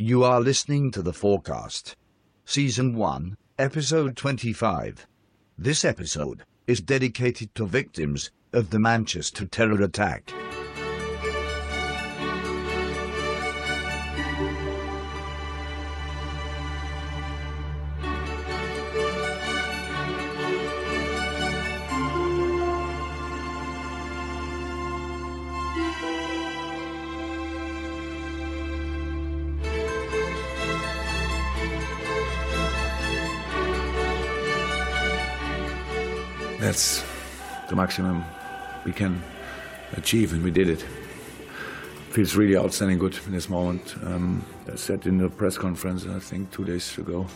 You are listening to The FOARcast, Season 1, Episode 25. This episode is dedicated to victims of the Manchester terror attack. Maximum we can achieve, and we did it. Feels really outstanding good in this moment. Um, I said in the press conference, I think two days ago,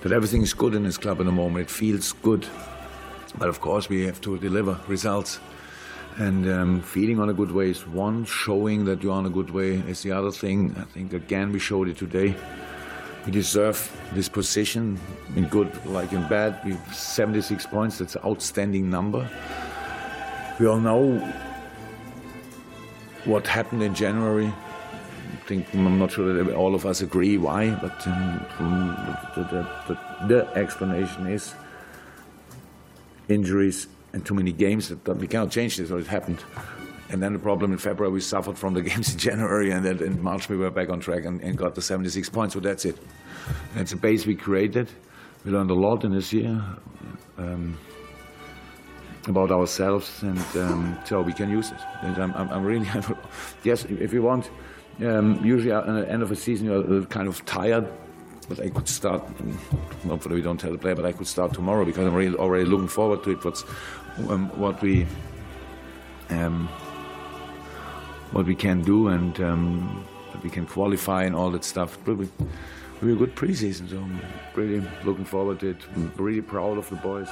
that everything is good in this club at the moment. It feels good. But of course, we have to deliver results. And um, feeling on a good way is one, showing that you're on a good way is the other thing. I think again we showed it today. We deserve this position in good like in bad. We 76 points. That's an outstanding number. We all know what happened in January. I think I'm not sure that all of us agree why, but um, the, the, the, the, explanation is injuries and too many games that we cannot change this, or it happened. And then the problem in February, we suffered from the games in January, and then in March we were back on track and, and got the 76 points. So that's it. It's a base we created. We learned a lot in this year um, about ourselves, and um, so we can use it. And I'm, I'm, I'm really, yes, if you want, um, usually at the end of a season you're kind of tired, but I could start. Hopefully, we don't tell the player, but I could start tomorrow because I'm really already looking forward to it. What's um, what we um, what we can do and um, we can qualify and all that stuff. But we, we a good preseason, so I'm really looking forward to it. I'm really proud of the boys.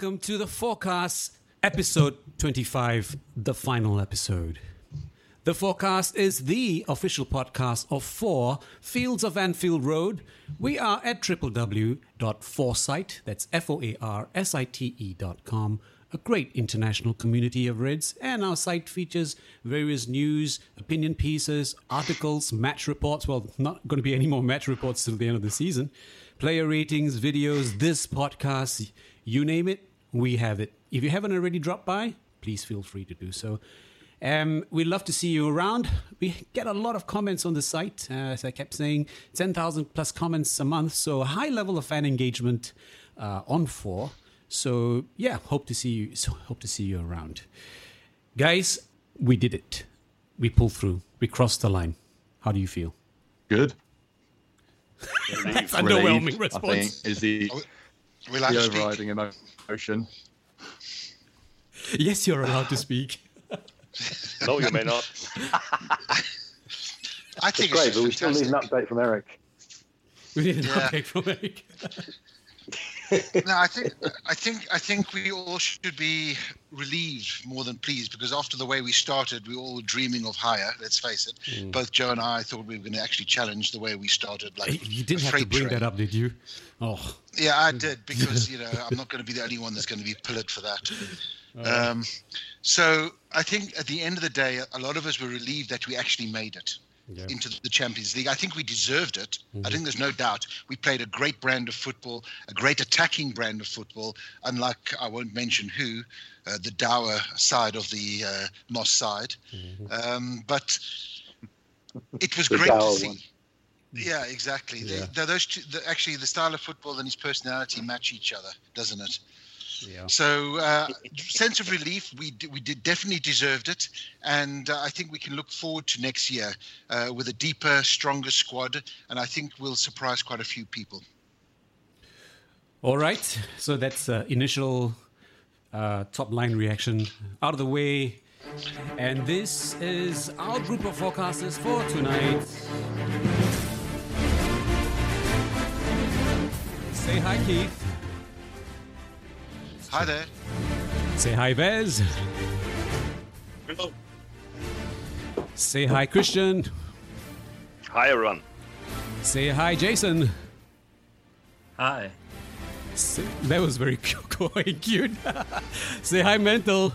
Welcome to the FOARcast, episode 25, the final episode. The FOARcast is the official podcast of four Fields of Anfield Road. We are at www.foarsite, that's F O A R S I T E dot com, a great international community of Reds, and our site features various news, opinion pieces, articles, match reports. Well, not going to be any more match reports till the end of the season. Player ratings, videos, this podcast, you name it, we have it. If you haven't already dropped by, please feel free to do so. Um, we'd love to see you around. We get a lot of comments on the site. Uh, as I kept saying, 10,000 plus comments a month. So a high level of fan engagement uh, on four. So yeah, hope to see you. So hope to see you around, guys. We did it. We pulled through. We crossed the line. How do you feel? Good. That's underwhelming response. is the, We'll the actually overriding emotion. Yes, you're allowed to speak. No, you may not. I think Great, but we still need an update from Eric. We need an Yeah. update from Eric. No, I think I think I think we all should be relieved more than pleased because after the way we started, we were all dreaming of higher. Let's face it. Mm. Both Joe and I thought we were going to actually challenge the way we started. Like You didn't have to bring train. that up, did you? Oh, Yeah, I did because you know I'm not going to be the only one that's going to be pillared for that. Um, so I think at the end of the day, a lot of us were relieved that we actually made it Yeah. into the Champions League. I think we deserved it. I think there's no doubt. We played a great brand of football, a great attacking brand of football. Unlike I won't mention who, uh, the dour side of the uh, Moss side, um, but it was great to see. one. Yeah, exactly. They- Yeah. the- those two, the, actually, the style of football and his personality match each other, doesn't it? Yeah. So, uh, sense of relief. We d- we did definitely deserved it, and uh, I think we can look forward to next year uh, with a deeper, stronger squad, and I think we'll surprise quite a few people. All right. So that's uh, initial uh, top line reaction out of the way. And this is our group of forecasters for tonight. Say hi, Keith. Hi there. Say hi, Vez. Hello. Say hi, Christian. Hi, everyone. Say hi, Jason. Hi. Say, that was very quite cute. say hi, Mental.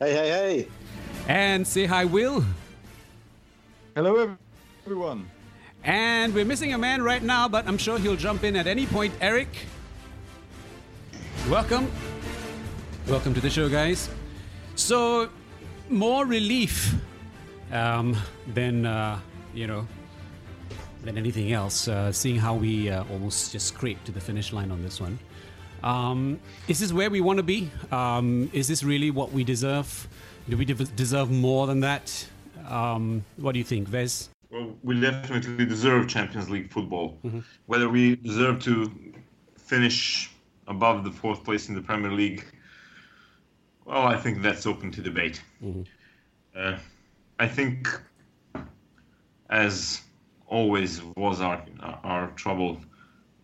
Hey, hey, hey. And say hi, Will. Hello, everyone. And we're missing a man right now, but I'm sure he'll jump in at any point. Eric, welcome. Welcome to the show, guys. So, more relief um, than, uh, you know, than anything else, uh, seeing how we uh, almost just scraped to the finish line on this one. Um, is this where we want to be? Um, is this really what we deserve? Do we de- deserve more than that? Um, what do you think, Vez? Well, we definitely deserve Champions League football. Whether we deserve to finish above the fourth place in the Premier League, well, I think that's open to debate. Uh, I think, as always was our our trouble,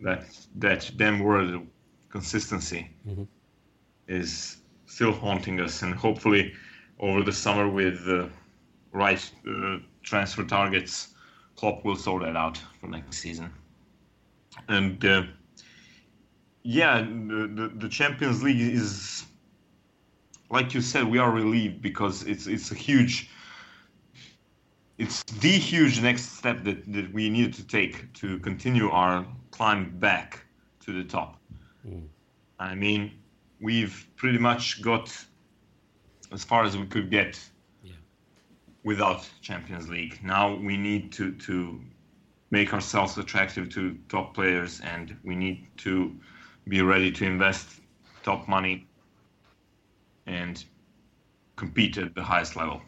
that that damn word consistency is still haunting us, and hopefully, over the summer with the right uh, transfer targets, Klopp will sort that out for next season. And uh, yeah, the, the the Champions League is, like you said, we are relieved because it's it's a huge, it's the huge next step that, that we need to take to continue our climb back to the top. Mm. I mean, we've pretty much got as far as we could get without Champions League. Now we need to to make ourselves attractive to top players, and we need to be ready to invest top money and compete at the highest level.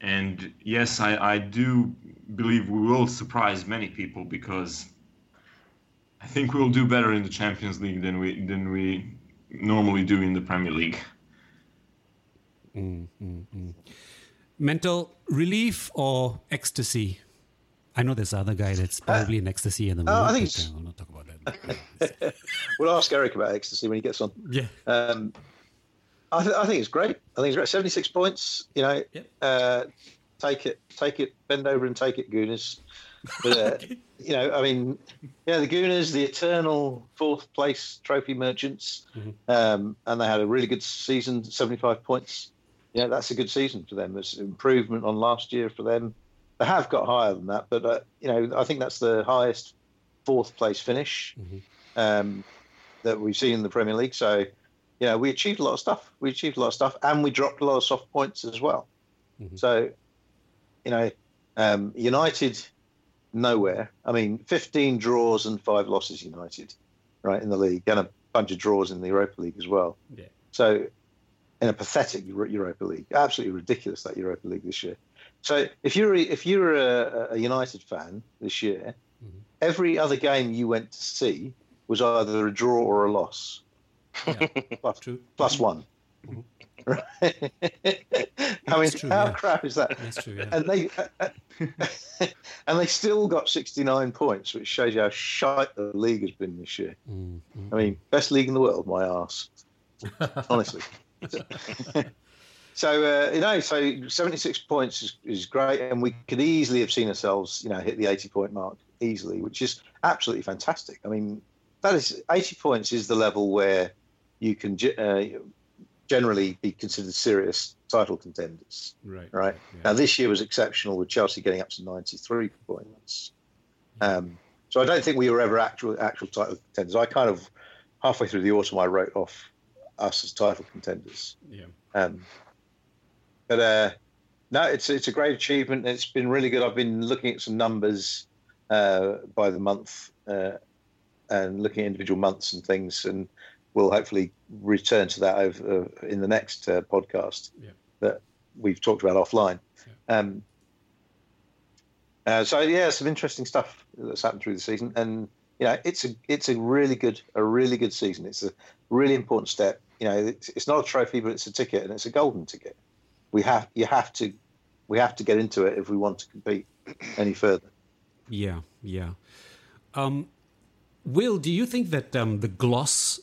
And yes, I, I do believe we will surprise many people because I think we'll do better in the Champions League than we than we normally do in the Premier League. Mm, mm, mm. Mental relief or ecstasy? I know there's other guy that's probably in ecstasy in the moment. I think it's- uh, I'll not talk about that. We'll ask Eric about ecstasy when he gets on. yeah. Um, I, th- I think it's great. I think it's great. Seventy-six points. You know, Yep. uh, take it, take it, bend over and take it, Gooners. But uh, you know, I mean, yeah, the Gooners, the eternal fourth place trophy merchants, um, and they had a really good season, seventy-five points. Yeah, that's a good season for them. It's improvement on last year for them. They have got higher than that, but uh, you know, I think that's the highest fourth place finish um, that we've seen in the Premier League. So, you know, we achieved a lot of stuff. We achieved a lot of stuff, and we dropped a lot of soft points as well. So, you know, um, United nowhere. I mean, 15 draws and five losses. United, right in the league, and a bunch of draws in the Europa League as well. Yeah. So, in a pathetic Europa League, absolutely ridiculous that Europa League this year. So, if you're if you're a, a United fan this year, mm-hmm. every other game you went to see was either a draw or a loss. plus, True. plus mm-hmm. one. Right? Mm-hmm. I mean, true, how yeah. crap is that? That's true, yeah. And they uh, uh, and they still got 69 points, which shows you how shite the league has been this year. Mm, I mean, best league in the world, my arse. Honestly. So uh, you know, so 76 points is, is great, and we could easily have seen ourselves, you know, hit the 80 point mark easily, which is absolutely fantastic. I mean, that is 80 points is the level where you can uh, generally be considered serious title contenders. Right. Right now, this year was exceptional with Chelsea getting up to 93 points. Um, so I don't think we were ever actual actual title contenders. I kind of halfway through the autumn I wrote off us as title contenders. Yeah. Um, but uh, no, it's it's a great achievement. It's been really good. I've been looking at some numbers uh, by the month uh, and looking at individual months and things, and we'll hopefully return to that over uh, in the next uh, podcast Yeah. that we've talked about offline. Um, uh, so yeah, some interesting stuff that's happened through the season, and you know, it's a it's a really good a really good season. It's a really important step. You know, it's, it's not a trophy, but it's a ticket, and it's a golden ticket. We have you have to we have to get into it if we want to compete any further. Yeah, yeah. Um, Will, do you think that um, the gloss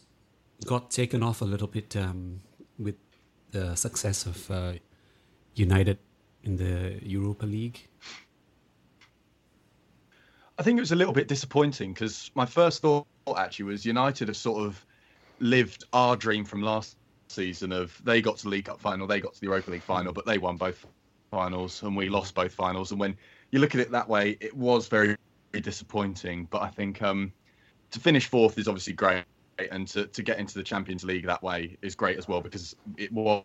got taken off a little bit um, with the success of uh, United in the Europa League? I think it was a little bit disappointing because my first thought actually was United have sort of lived our dream from last season of they got to the League Cup final, they got to the Europa League final, but they won both finals and we lost both finals. And when you look at it that way, it was very, very disappointing. But I think um, to finish fourth is obviously great, and to, to get into the Champions League that way is great as well because it was,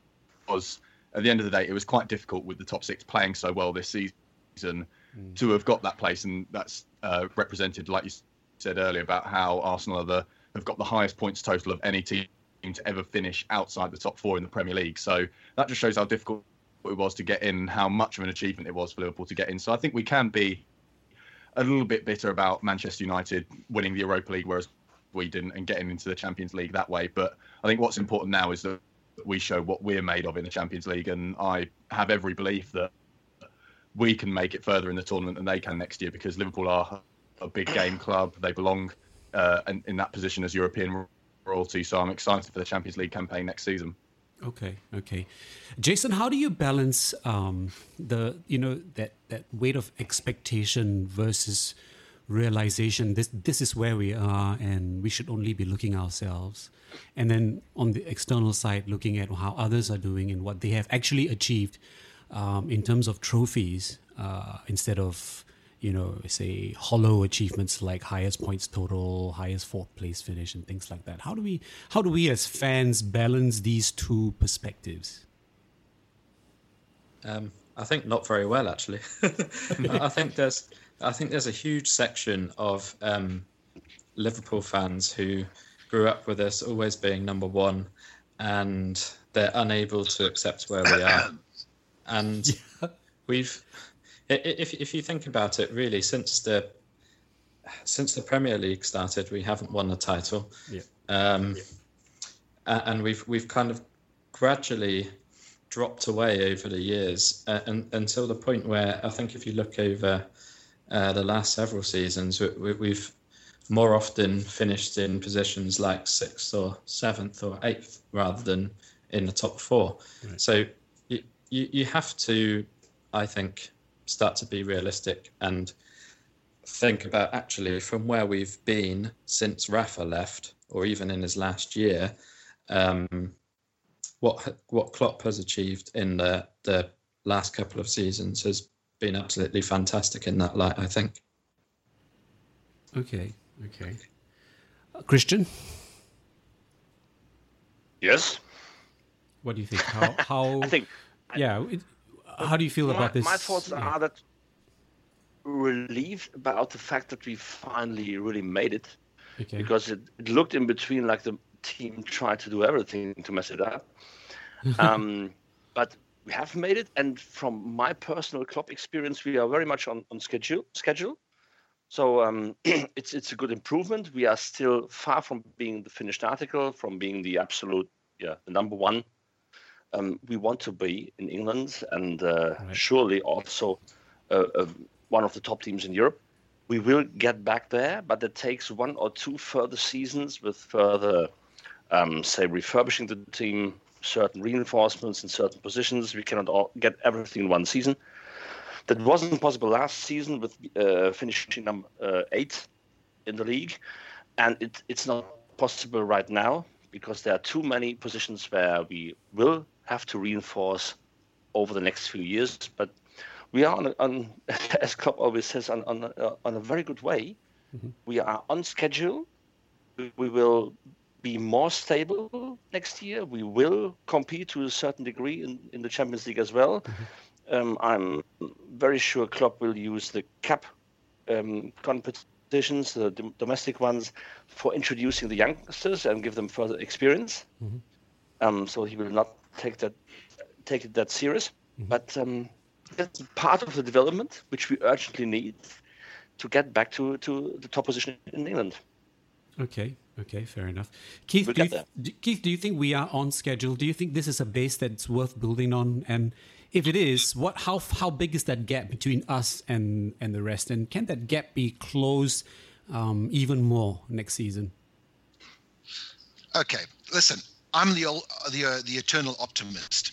was at the end of the day it was quite difficult with the top six playing so well this season to have got that place, and that's uh, represented, like you said earlier, about how Arsenal are the, have got the highest points total of any team to ever finish outside the top four in the Premier League. So that just shows how difficult it was to get in, how much of an achievement it was for Liverpool to get in. So I think we can be a little bit bitter about Manchester United winning the Europa League, whereas we didn't, and getting into the Champions League that way. But I think what's important now is that we show what we're made of in the Champions League, and I have every belief that we can make it further in the tournament than they can next year because Liverpool are a big game club. They belong uh, in, in that position as European royalty. So I'm excited for the Champions League campaign next season. Okay, okay. Jason, how do you balance um, the you know that that weight of expectation versus realization? This this is where we are, and we should only be looking ourselves. And then on the external side, looking at how others are doing and what they have actually achieved um, in terms of trophies, uh, instead of you know say hollow achievements like highest points total, highest fourth place finish, and things like that. How do we how do we as fans balance these two perspectives? Um, I think not very well, actually. I think there's I think there's a huge section of um, Liverpool fans who grew up with us always being number one, and they're unable to accept where we are. And we've, i- i- if if you think about it, really since the since the Premier League started, we haven't won a title. Yeah. Um, a- and we've we've kind of gradually dropped away over the years uh, and, until the point where I think if you look over uh, the last several seasons, we, we, we've more often finished in positions like sixth or seventh or eighth rather than in the top four. So you, you, you have to, I think, start to be realistic and think about actually from where we've been since Rafa left, or even in his last year, um, what what Klopp has achieved in the the last couple of seasons has been absolutely fantastic in that light. I think. Okay, okay. Uh, Christian, Yes. what do you think? How how I think yeah? It, how do you feel my, about this? my thoughts yeah. are that relieved about the fact that we finally really made it Okay. because it, it looked in between like the team tried to do everything to mess it up. um, but we have made it, and from my personal club experience, we are very much on, on schedule. Schedule. So um, it's it's a good improvement. We are still far from being the finished article, from being the absolute yeah the number one. Um, we want to be in England, and uh, surely also uh, uh, one of the top teams in Europe. We will get back there, but it takes one or two further seasons with further, um, say, refurbishing the team, certain reinforcements in certain positions. We cannot all get everything in one season. That wasn't possible last season with uh, finishing number uh, eight in the league, and it, it's not possible right now because there are too many positions where we will have to reinforce over the next few years. But we are on, on as Klopp always says, on on a, on a very good way. We are on schedule. We, we will be more stable next year. We will compete to a certain degree in, in the Champions League as well. Um, I'm very sure Klopp will use the cup um, competitions, the dom- domestic ones, for introducing the youngsters and give them further experience. Um, so he will not take that take it that serious. But um, that's part of the development which we urgently need to get back to, to the top position in England. Okay, okay, fair enough. Keith, We'll do you, get there. do- Keith, do you think we are on schedule? Do you think this is a base that's worth building on? And if it is, what, how, how big is that gap between us and, and the rest? And can that gap be closed um, even more next season? Okay, listen, I'm the ol- the uh, the eternal optimist.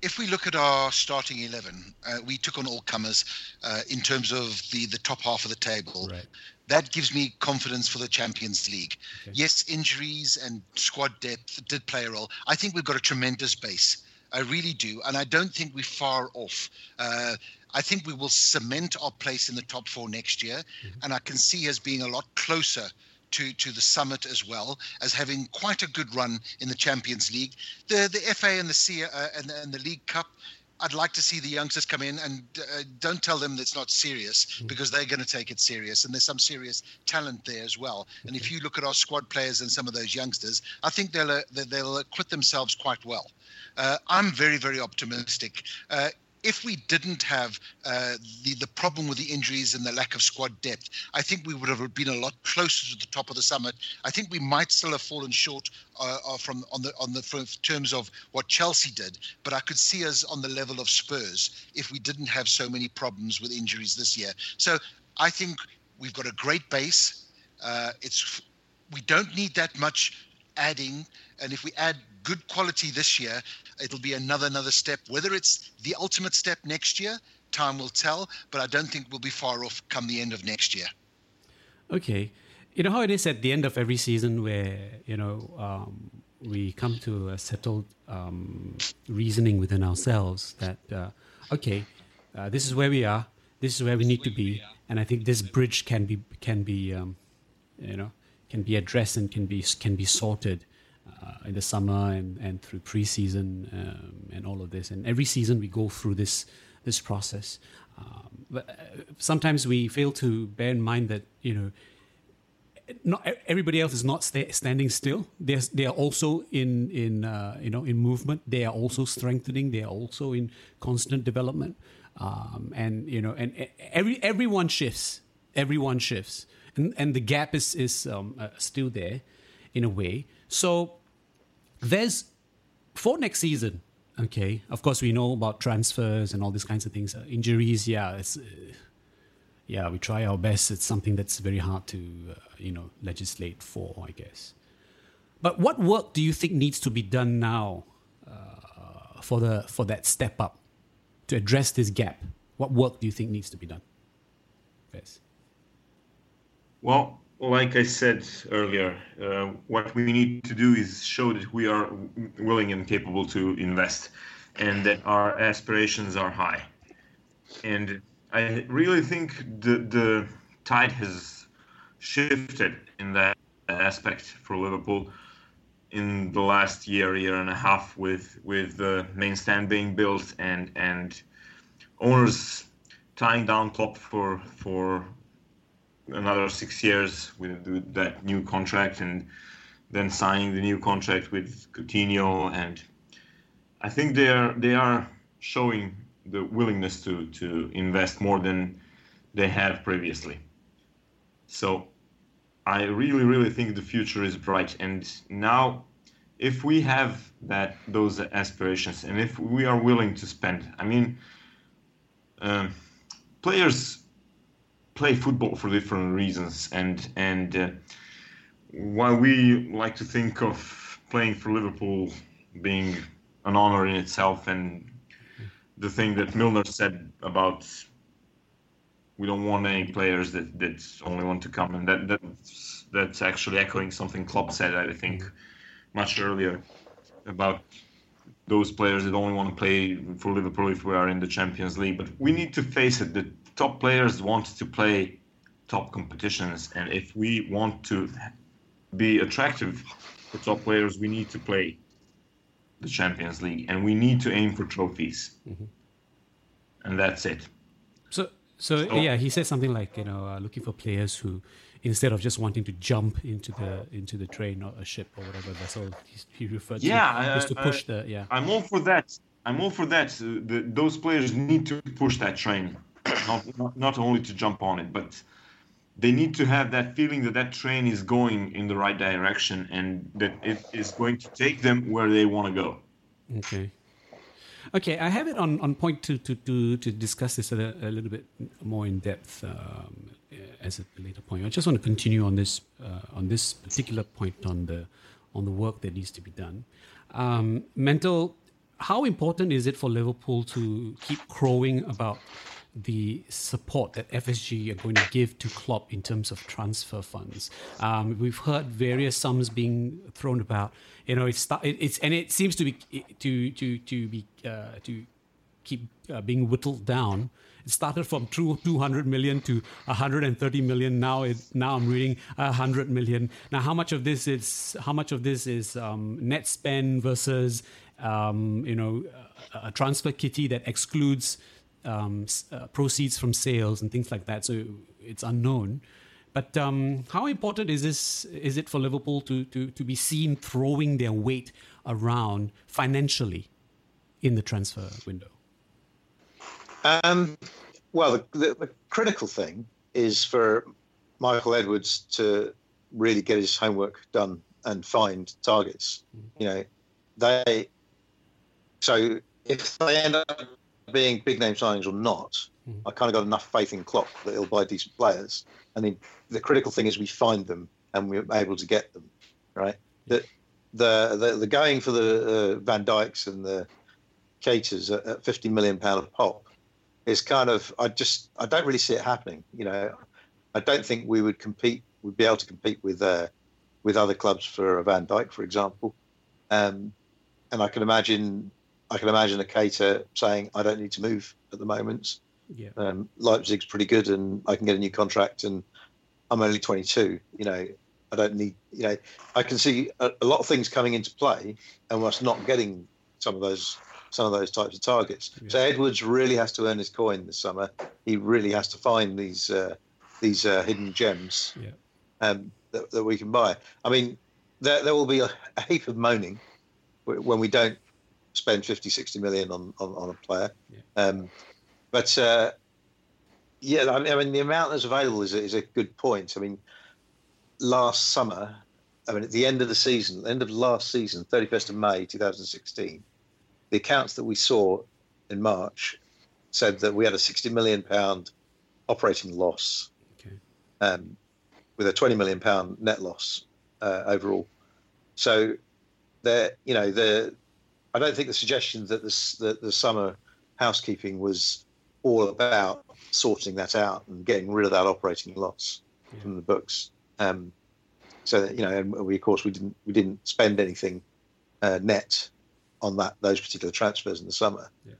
If we look at our starting eleven, uh, we took on all comers uh, in terms of the the top half of the table. Right. That gives me confidence for the Champions League. Yes, injuries and squad depth did play a role. I think we've got a tremendous base. I really do, and I don't think we're far off. Uh, I think we will cement our place in the top four next year, and I can see us being a lot closer to to the summit as well as having quite a good run in the Champions League. The the FA and the C uh, and, and the League Cup. I'd like to see the youngsters come in and uh, don't tell them it's not serious because they're going to take it serious and there's some serious talent there as well. And if you look at our squad players and some of those youngsters, I think they'll uh, they- they'll acquit themselves quite well. Uh, I'm very very optimistic. If we didn't have uh, the the problem with the injuries and the lack of squad depth, I think we would have been a lot closer to the top of the summit. I think we might still have fallen short uh, from on the on the from terms of what Chelsea did, but I could see us on the level of Spurs if we didn't have so many problems with injuries this year. So I think we've got a great base. Uh, it's we don't need that much adding, and if we add good quality this year, it'll be another another step. Whether it's the ultimate step next year, time will tell. But I don't think we'll be far off come the end of next year. Okay. You know how it is at the end of every season where, you know, um, we come to a settled um, reasoning within ourselves that, uh, okay, uh, this is where we are, this is where we need to be, and I think this bridge can be, can be, um, you know, can be addressed and can be, can be sorted in the summer and, and through preseason um, and all of this. And every season we go through this, this process. Um, but uh, sometimes we fail to bear in mind that, you know, not everybody else is not sta- standing still. They're they are also in in uh, you know in movement. They are also strengthening. They are also in constant development. Um, and you know, and every everyone shifts. Everyone shifts, and and the gap is is um, uh, still there, in a way. So there's for next season. Okay, of course we know about transfers and all these kinds of things. Uh, injuries, yeah, it's. Uh, yeah, we try our best. It's something that's very hard to, uh, you know, legislate for, I guess. But what work do you think needs to be done now uh, for the for that step up to address this gap? What work do you think needs to be done? Yes. Well, like I said earlier, uh, what we need to do is show that we are willing and capable to invest and that our aspirations are high. And I really think the, the tide has shifted in that aspect for Liverpool in the last year, year and a half, with with the main stand being built and and owners tying down Klopp for for another six years with, that new contract and then signing the new contract with Coutinho and I think they are they are showing the willingness to to invest more than they have previously. So I really really think the future is bright and now if we have that those aspirations and if we are willing to spend I mean um, players play football for different reasons and and uh, while we like to think of playing for Liverpool being an honor in itself and the thing that Milner said about we don't want any players that, that only want to come and that that's, that's actually echoing something Klopp said I think much earlier about those players that only want to play for Liverpool if we are in the Champions League. But we need to face it: the top players want to play top competitions, and if we want to be attractive for top players, we need to play the Champions League, and we need to aim for trophies. and that's it. So, so, so yeah, he said something like you know uh, looking for players who instead of just wanting to jump into the into the train or a ship or whatever vessel he, referred yeah, to, is to push the yeah. I'm all for that. I'm all for that. The, those players need to push that train, not, not only to jump on it, but they need to have that feeling that that train is going in the right direction and that it is going to take them where they want to go. Okay. Okay, I have it on, on point to, to, to, to discuss this a, a little bit more in depth um, as a later point. I just want to continue on this uh, on this particular point on the on the work that needs to be done. Um, mental, how important is it for Liverpool to keep crowing about the support that FSG are going to give to Klopp in terms of transfer funds. Um, we've heard various sums being thrown about. You know, it's it's and it seems to be to to to be uh, to keep uh, being whittled down. It started from two, 200 million to 130 million. Now, it, now I'm reading 100 million. Now, how much of this is how much of this is um, net spend versus um, you know a transfer kitty that excludes um, uh, proceeds from sales and things like that. So it's unknown. But um, how important is this? Is it for Liverpool to, to, to be seen throwing their weight around financially in the transfer window? Um, well, the, the, the, critical thing is for Michael Edwards to really get his homework done and find targets. Mm-hmm. You know, they. So if they end up being big name signings or not, mm. I kind of got enough faith in Klopp that he'll buy decent players. I mean, the critical thing is we find them and we're able to get them, right? The the the, the going for the uh, Van Dijks and the Keitas at, at 50 million pound a pop is kind of I just I don't really see it happening. You know, I don't think we would compete We'd be able to compete with uh, with other clubs for a Van Dijk, for example. Um, and I can imagine I can imagine a Keita saying, "I don't need to move at the moment. Yeah. Um, Leipzig's pretty good, and I can get a new contract, and I'm only 22. You know, I don't need. You know, I can see a, a lot of things coming into play, and us not getting some of those some of those types of targets. Yeah. So Edwards really has to earn his coin this summer. He really has to find these uh, these uh, hidden gems yeah. um, that, that, we can buy. I mean, there, there will be a, a heap of moaning when we don't spend 50, 60 million on, on, on a player. Yeah. Um, but uh, yeah, I mean, I mean, the amount that's available is a, is a good point. I mean, last summer, I mean, at the end of the season, end of last season, 31st of May 2016, the accounts that we saw in March said that we had a 60 million pound operating loss, okay. um, with a 20 million pound net loss uh, overall. So, there, you know, the I don't think the suggestion that the, the, the summer housekeeping was all about sorting that out and getting rid of that operating loss yeah. from the books. Um, so that, you know, and we of course we didn't we didn't spend anything uh, net on that those particular transfers in the summer. Yeah.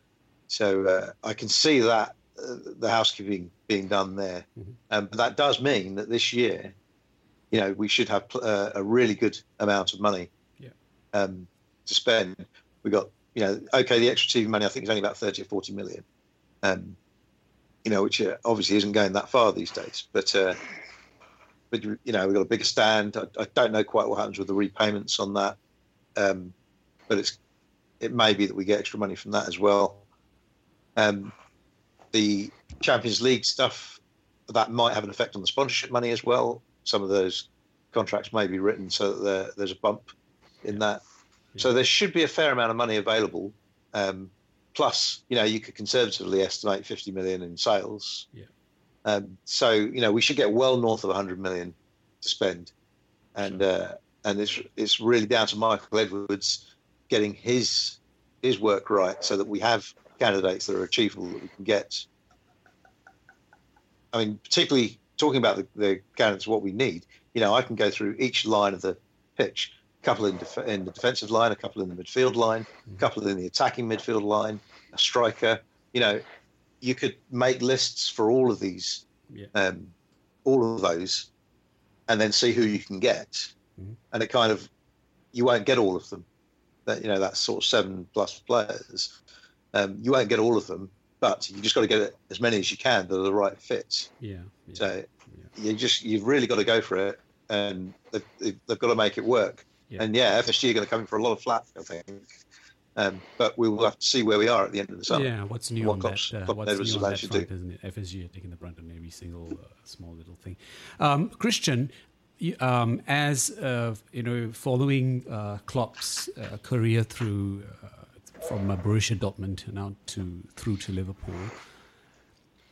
So uh, I can see that uh, the housekeeping being done there, mm-hmm. um, but that does mean that this year, you know, we should have uh, a really good amount of money yeah. um, to spend we got you know okay the extra TV money I think is only about thirty or forty million, um, you know which uh, obviously isn't going that far these days, but. Uh, but you know we've got a bigger stand. I, I, don't know quite what happens with the repayments on that, um, but it's it may be that we get extra money from that as well. Um, the Champions League stuff that might have an effect on the sponsorship money as well. Some of those contracts may be written so that there, there's a bump in that. So there should be a fair amount of money available. Um, plus, you know, you could conservatively estimate 50 million in sales. Yeah. Um, so you know, we should get well north of 100 million to spend, and sure. uh, and it's it's really down to Michael Edwards getting his his work right, so that we have candidates that are achievable that we can get. I mean, particularly talking about the, the candidates, what we need. You know, I can go through each line of the pitch a couple in, def- in the defensive line, a couple in the midfield line, a mm. couple in the attacking midfield line, a striker. You know, you could make lists for all of these, yeah. um, all of those, and then see who you can get. Mm-hmm. And it kind of, you won't get all of them. That you know, that's sort of seven plus players. Um, you won't get all of them, but you just got to get as many as you can that are the right fit. Yeah. yeah. So you just you've really got to go for it, and they've, they've got to make it work. Yeah. And yeah, FSG are going to come in for a lot of flat, I think. Um, but we will have to see where we are at the end of the summer. Yeah, what's new What on Klopp's- that? Uh, what's new on what that front, do. isn't it? FSG are taking the brunt on every single uh, small little thing. Um, Christian, um, as uh, you know, following uh, Klopp's uh, career through uh, from uh, Borussia Dortmund now to through to Liverpool,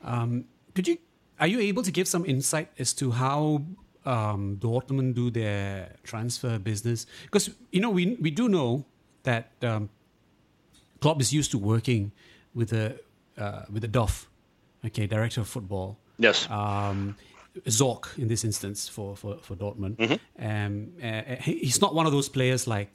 um, could you are you able to give some insight as to how um, Dortmund do their transfer business? Because you know we we do know that um, Klopp is used to working with a uh, with a DOF, okay, director of football. Yes. Um, Zorc in this instance for for for Dortmund. Um, uh, he's not one of those players like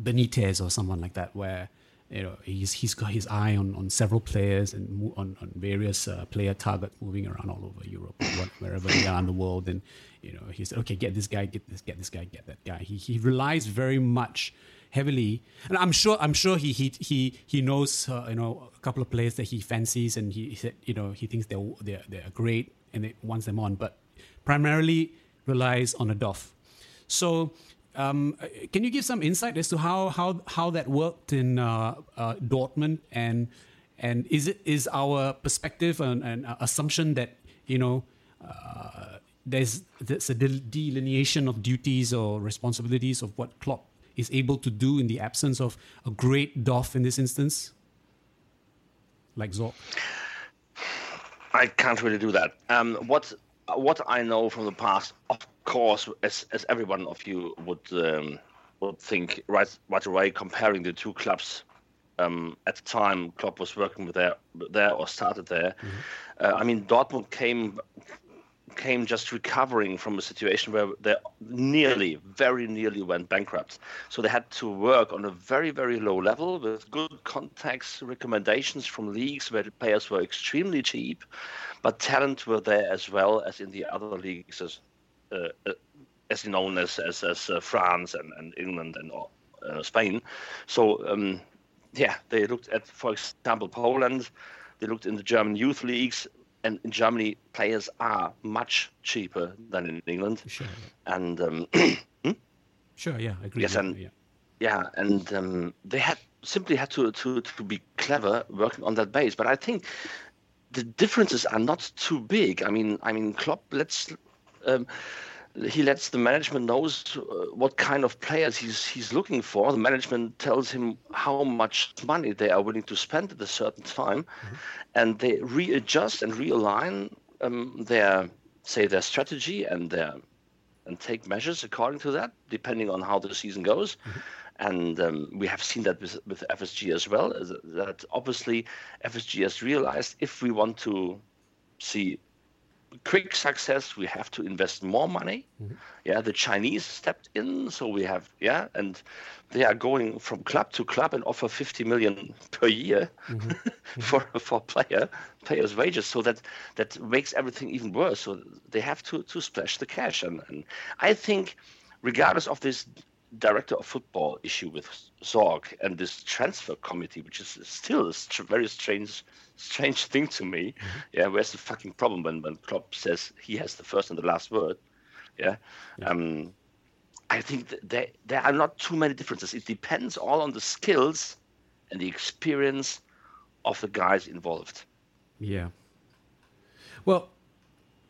Benitez or someone like that where you know he's he's got his eye on, on several players and on, on various uh, player targets moving around all over Europe wherever they are in the world. And you know he said okay get this guy get this get this guy get that guy. He he relies very much heavily and I'm sure I'm sure he he he he knows uh, you know a couple of players that he fancies and he, he said you know he thinks they're they're, they're great and it wants them on but primarily relies on a DOF so, um, can you give some insight as to how how how that worked in uh, uh, Dortmund and and is it is our perspective and, and uh, assumption that you know uh, there's there's a delineation of duties or responsibilities of what Klopp is able to do in the absence of a great DOF in this instance, like Zorc. I can't really do that. Um, what what I know from the past, of course, as as every one of you would um, would think right right away, comparing the two clubs. Um, at the time, Klopp was working with there there or started there. Uh, I mean, Dortmund came came just recovering from a situation where they nearly, very nearly went bankrupt. So they had to work on a very, very low level with good contacts, recommendations from leagues where the players were extremely cheap, but talent were there as well as in the other leagues, as uh, uh, as known as as, as uh, France and, and England and uh, Spain. So um, yeah, they looked at, for example, Poland. They looked in the German youth leagues, and in Germany, players are much cheaper than in England. Sure, And um, sure, yeah, I agree. Yes, yeah, and- yeah. yeah, and um, they had simply had to, to to be clever working on that base. But I think the differences are not too big. I mean, I mean, Klopp lets um, he lets the management knows uh, what kind of players he's he's looking for. The management tells him how much money they are willing to spend at a certain time, and they readjust and realign um, their say their strategy and their and take measures according to that, depending on how the season goes. And um, we have seen that with, with FSG as well. That obviously FSG has realized if we want to see quick success, we have to invest more money. Mm-hmm. Yeah, the Chinese stepped in, so we have yeah, and they are going from club to club and offer 50 million per year mm-hmm. Mm-hmm. for for player players' wages. So that that makes everything even worse. So they have to to splash the cash, and, and I think, regardless of this director of football issue with Zorc and this transfer committee, which is still a str- very strange, strange thing to me. Yeah, where's the fucking problem when when Klopp says he has the first and the last word? Yeah, um, I think that there there are not too many differences. It depends all on the skills and the experience of the guys involved. Yeah. Well,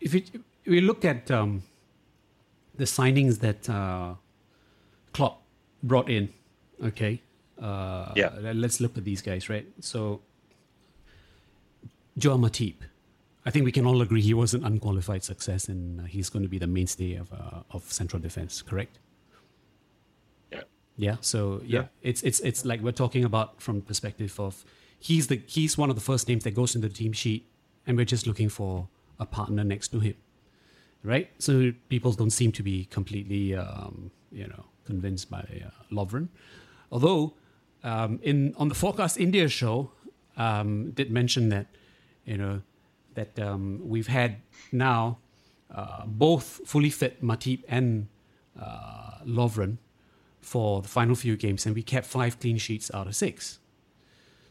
if, it, if we look at um, the signings that uh, Klopp brought in, okay. Uh, Yeah. let- Let's look at these guys, right? So, Joel Matip. I think we can all agree he was an unqualified success, and uh, he's going to be the mainstay of uh, of central defense. Correct? Yeah. Yeah. So yeah, it's it's it's like we're talking about from perspective of he's the he's one of the first names that goes in the team sheet, and we're just looking for a partner next to him, right? So people don't seem to be completely um, you know convinced by uh, Lovren, although um, in on the FOARcast India show um, did mention that you know that um, we've had now uh, both fully fit Matip and uh, Lovren for the final few games, and we kept five clean sheets out of six.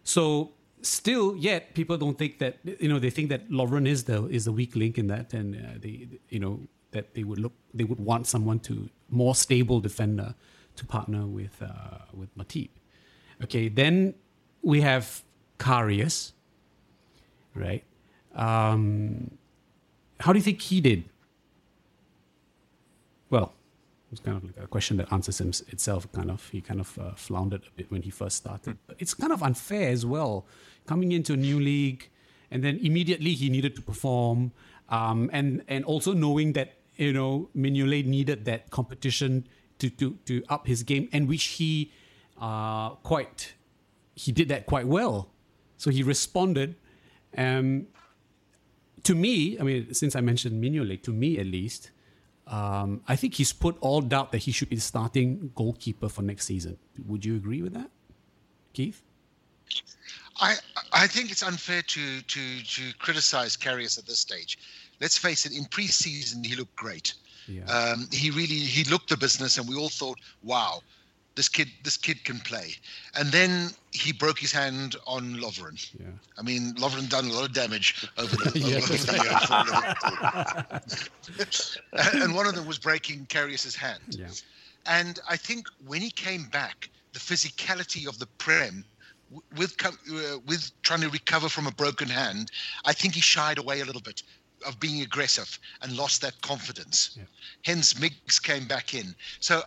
So still, yet people don't think that you know they think that Lovren is the is the weak link in that, and uh, they you know that they would look they would want someone to more stable defender to partner with uh, with Matip. Okay, then we have Karius, right? Um, how do you think he did? Well, it's kind of like a question that answers him itself. Kind of, he kind of uh, floundered a bit when he first started. But it's kind of unfair as well, coming into a new league, and then immediately he needed to perform, um, and and also knowing that you know Mignolet needed that competition to to to up his game, and which he uh, quite he did that quite well. So he responded. Um, to me, I mean, since I mentioned Mignolet, to me at least, um, I think he's put all doubt that he should be starting goalkeeper for next season. Would you agree with that, Keith? I I think it's unfair to to to criticize Karius at this stage. Let's face it. In pre-season, he looked great. Yeah. Um, he really he looked the business, and we all thought, "Wow, this kid this kid can play." And then he broke his hand on Lovren. Yeah. I mean, Lovren done a lot of damage over the, Yeah. over the years. and one of them was breaking Karius's hand. Yeah. And I think when he came back, the physicality of the Prem, with uh, with trying to recover from a broken hand, I think he shied away a little bit of being aggressive and lost that confidence. Yeah. Hence, Miggs came back in. So.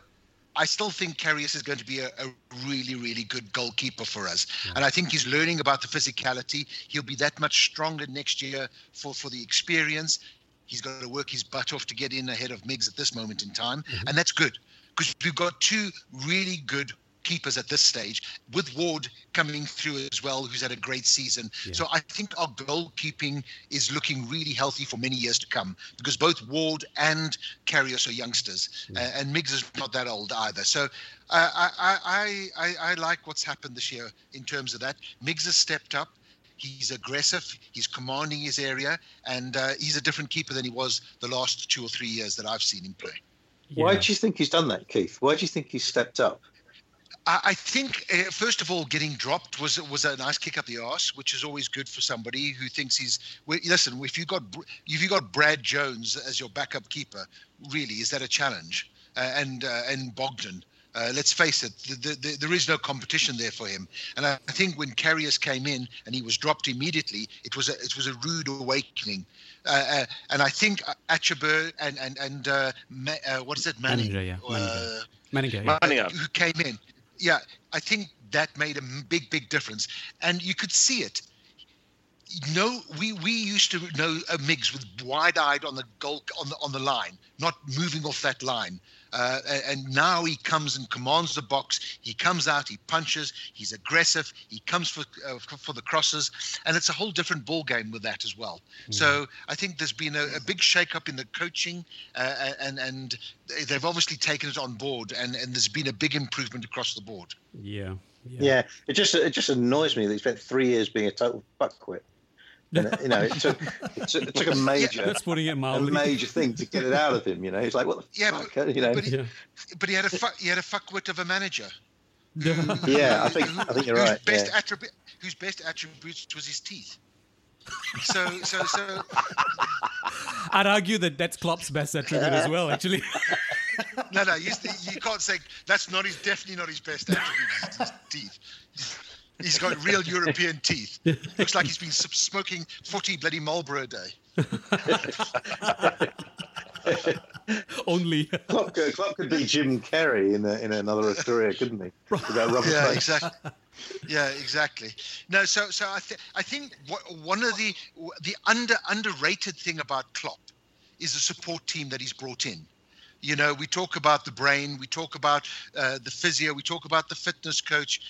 I still think Karius is going to be a, a really, really good goalkeeper for us. And I think he's learning about the physicality. He'll be that much stronger next year for, for the experience. He's got to work his butt off to get in ahead of Miggs at this moment in time. Mm-hmm. And that's good because we've got two really good keepers at this stage, with Ward coming through as well, who's had a great season. So I think our goalkeeping is looking really healthy for many years to come because both Ward and Karius are youngsters, uh, and Miggs is not that old either. So uh, I, I, I, I, I like what's happened this year in terms of that. Miggs has stepped up. He's aggressive. He's commanding his area, and uh, he's a different keeper than he was the last two or three years that I've seen him play. Why do you think he's done that, Keith? Why do you think he's stepped up? I think, uh, first of all, getting dropped was was a nice kick up the arse, which is always good for somebody who thinks he's. Well, listen, if you got if you got Brad Jones as your backup keeper, really, is that a challenge? Uh, and uh, and Bogdan, uh, let's face it, the, the, the, there is no competition there for him. And I, I think when Karius came in and he was dropped immediately, it was a it was a rude awakening. Uh, uh, and I think Achterberg and and and uh, Ma- uh, what is it, Manning? Manager, yeah, Uh, yeah. Who came in. Yeah, I think that made a big, big difference, and you could see it. No, we we used to know uh, Miggs with wide-eyed on the goal on the on the line, not moving off that line. Uh, and now he comes and commands the box. He comes out, he punches, he's aggressive, he comes for uh, for for the crosses, and it's a whole different ball game with that as well. So I think there's been a, a big shake-up in the coaching, uh, and and they've obviously taken it on board, and and there's been a big improvement across the board. Yeah. Yeah, it just it just annoys me that he spent three years being a total fuckwit. And, you know, it took it took, it took a major That's putting it a major thing to get it out of him. You know, he's like, what the Yeah, fuck? you know, But he, Yeah. but he had a fu- he had a fuckwit of a manager. yeah, I think I think you're whose right. Best Yeah. attribute, whose best attribute was his teeth. So so so I'd argue that that's Klopp's best attribute as well, actually. no no you, you can't say that's not his definitely not his best attribute. His teeth. He's got real European teeth. Looks like he's been smoking forty bloody Marlboro a day. Only. Klopp, could- Klopp could be Jim Carrey in a, in another career, couldn't he? With rubber yeah, face. exactly. Yeah, exactly. No, so so I think I think what, one of the the under underrated thing about Klopp is the support team that he's brought in. You know, we talk about the brain, we talk about uh, the physio, we talk about the fitness coach.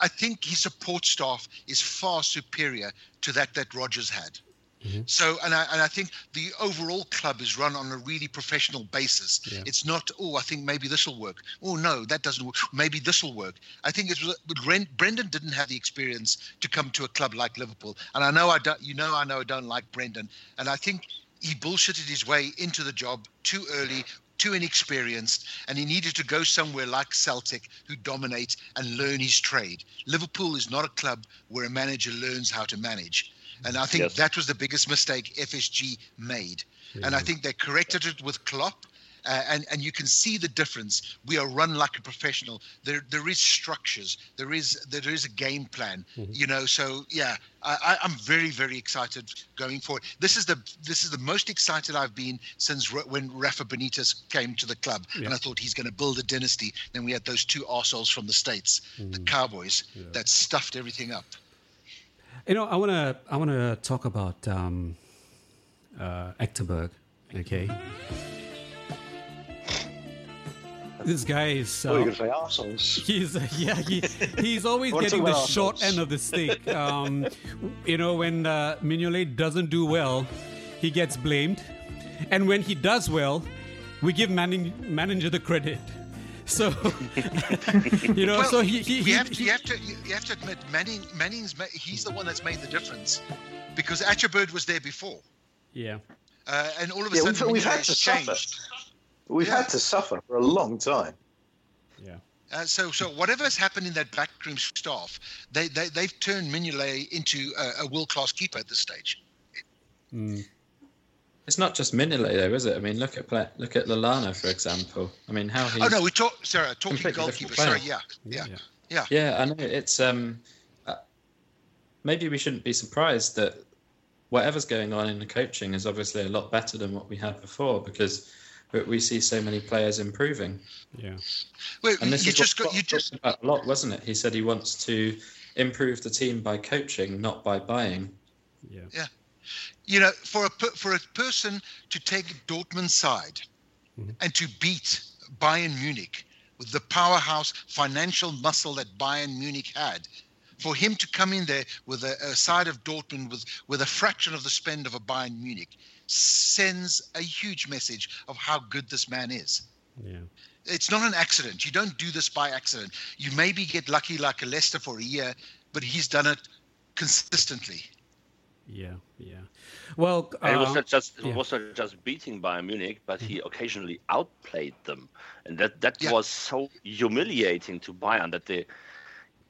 I think his support staff is far superior to that that Rodgers had. Mm-hmm. So, and I, and I think the overall club is run on a really professional basis. Yeah. It's not, oh, I think maybe this will work. Oh, no, that doesn't work. Maybe this will work. I think it was, but Brendan didn't have the experience to come to a club like Liverpool. And I know I don't, you know, I know I don't like Brendan. And I think he bullshitted his way into the job too early, too inexperienced, and he needed to go somewhere like Celtic, who dominate and learn his trade. Liverpool is not a club where a manager learns how to manage. And I think Yes. that was the biggest mistake FSG made. And I think they corrected it with Klopp. Uh, and and you can see the difference. We are run like a professional. There there is structures. There is there is a game plan. You know. So yeah, I, I'm very very excited going forward. This is the this is the most excited I've been since Ra- when Rafa Benitez came to the club, and I thought he's going to build a dynasty. Then we had those two arseholes from the states, the Cowboys, that stuffed everything up. You know, I wanna I wanna talk about um, uh, Achterberg. Okay, this guy is. Oh, you're Uh, going to say arseholes. He's uh, yeah he, he's always getting the about short arseholes? end of the stick. Um, you know when uh, Mignolet doesn't do well, he gets blamed, and when he does well, we give Manning, manager the credit. So you know, so he, he, you he- have, he- you have to you you have to admit Manning Manning's he's the one that's made the difference because Achterberg was there before, yeah. uh, and all of a Yeah, sudden we've, we've had Mignolet's to suffer. Changed. We've had to suffer for a long time. Yeah. Uh, so, so whatever has happened in that backroom staff, they, they they've turned Mignolet into a, a world class keeper at this stage. It's not just Mignolet though, is it? I mean, look at look at Lallana for example. I mean, how he. Oh no, we talk. Sorry, talking Completely goalkeeper. Sorry, yeah, yeah, Yeah. yeah. Yeah, I know. It's um, uh, maybe we shouldn't be surprised that whatever's going on in the coaching is obviously a lot better than what we had before because we, we see so many players improving. Yeah. Well, And this you is just what got you just about a lot, wasn't it? He said he wants to improve the team by coaching, not by buying. Yeah. Yeah. You know, for a for a person to take Dortmund's side mm-hmm. and to beat Bayern Munich with the powerhouse financial muscle that Bayern Munich had, for him to come in there with a, a side of Dortmund with with a fraction of the spend of a Bayern Munich sends a huge message of how good this man is. Yeah. It's not an accident. You don't do this by accident. You maybe get lucky like a Leicester for a year, but he's done it consistently. Yeah. Yeah. Well, And it was uh, not just it yeah. was not just beating Bayern Munich, but he occasionally outplayed them, and that that Yeah. was so humiliating to Bayern that they,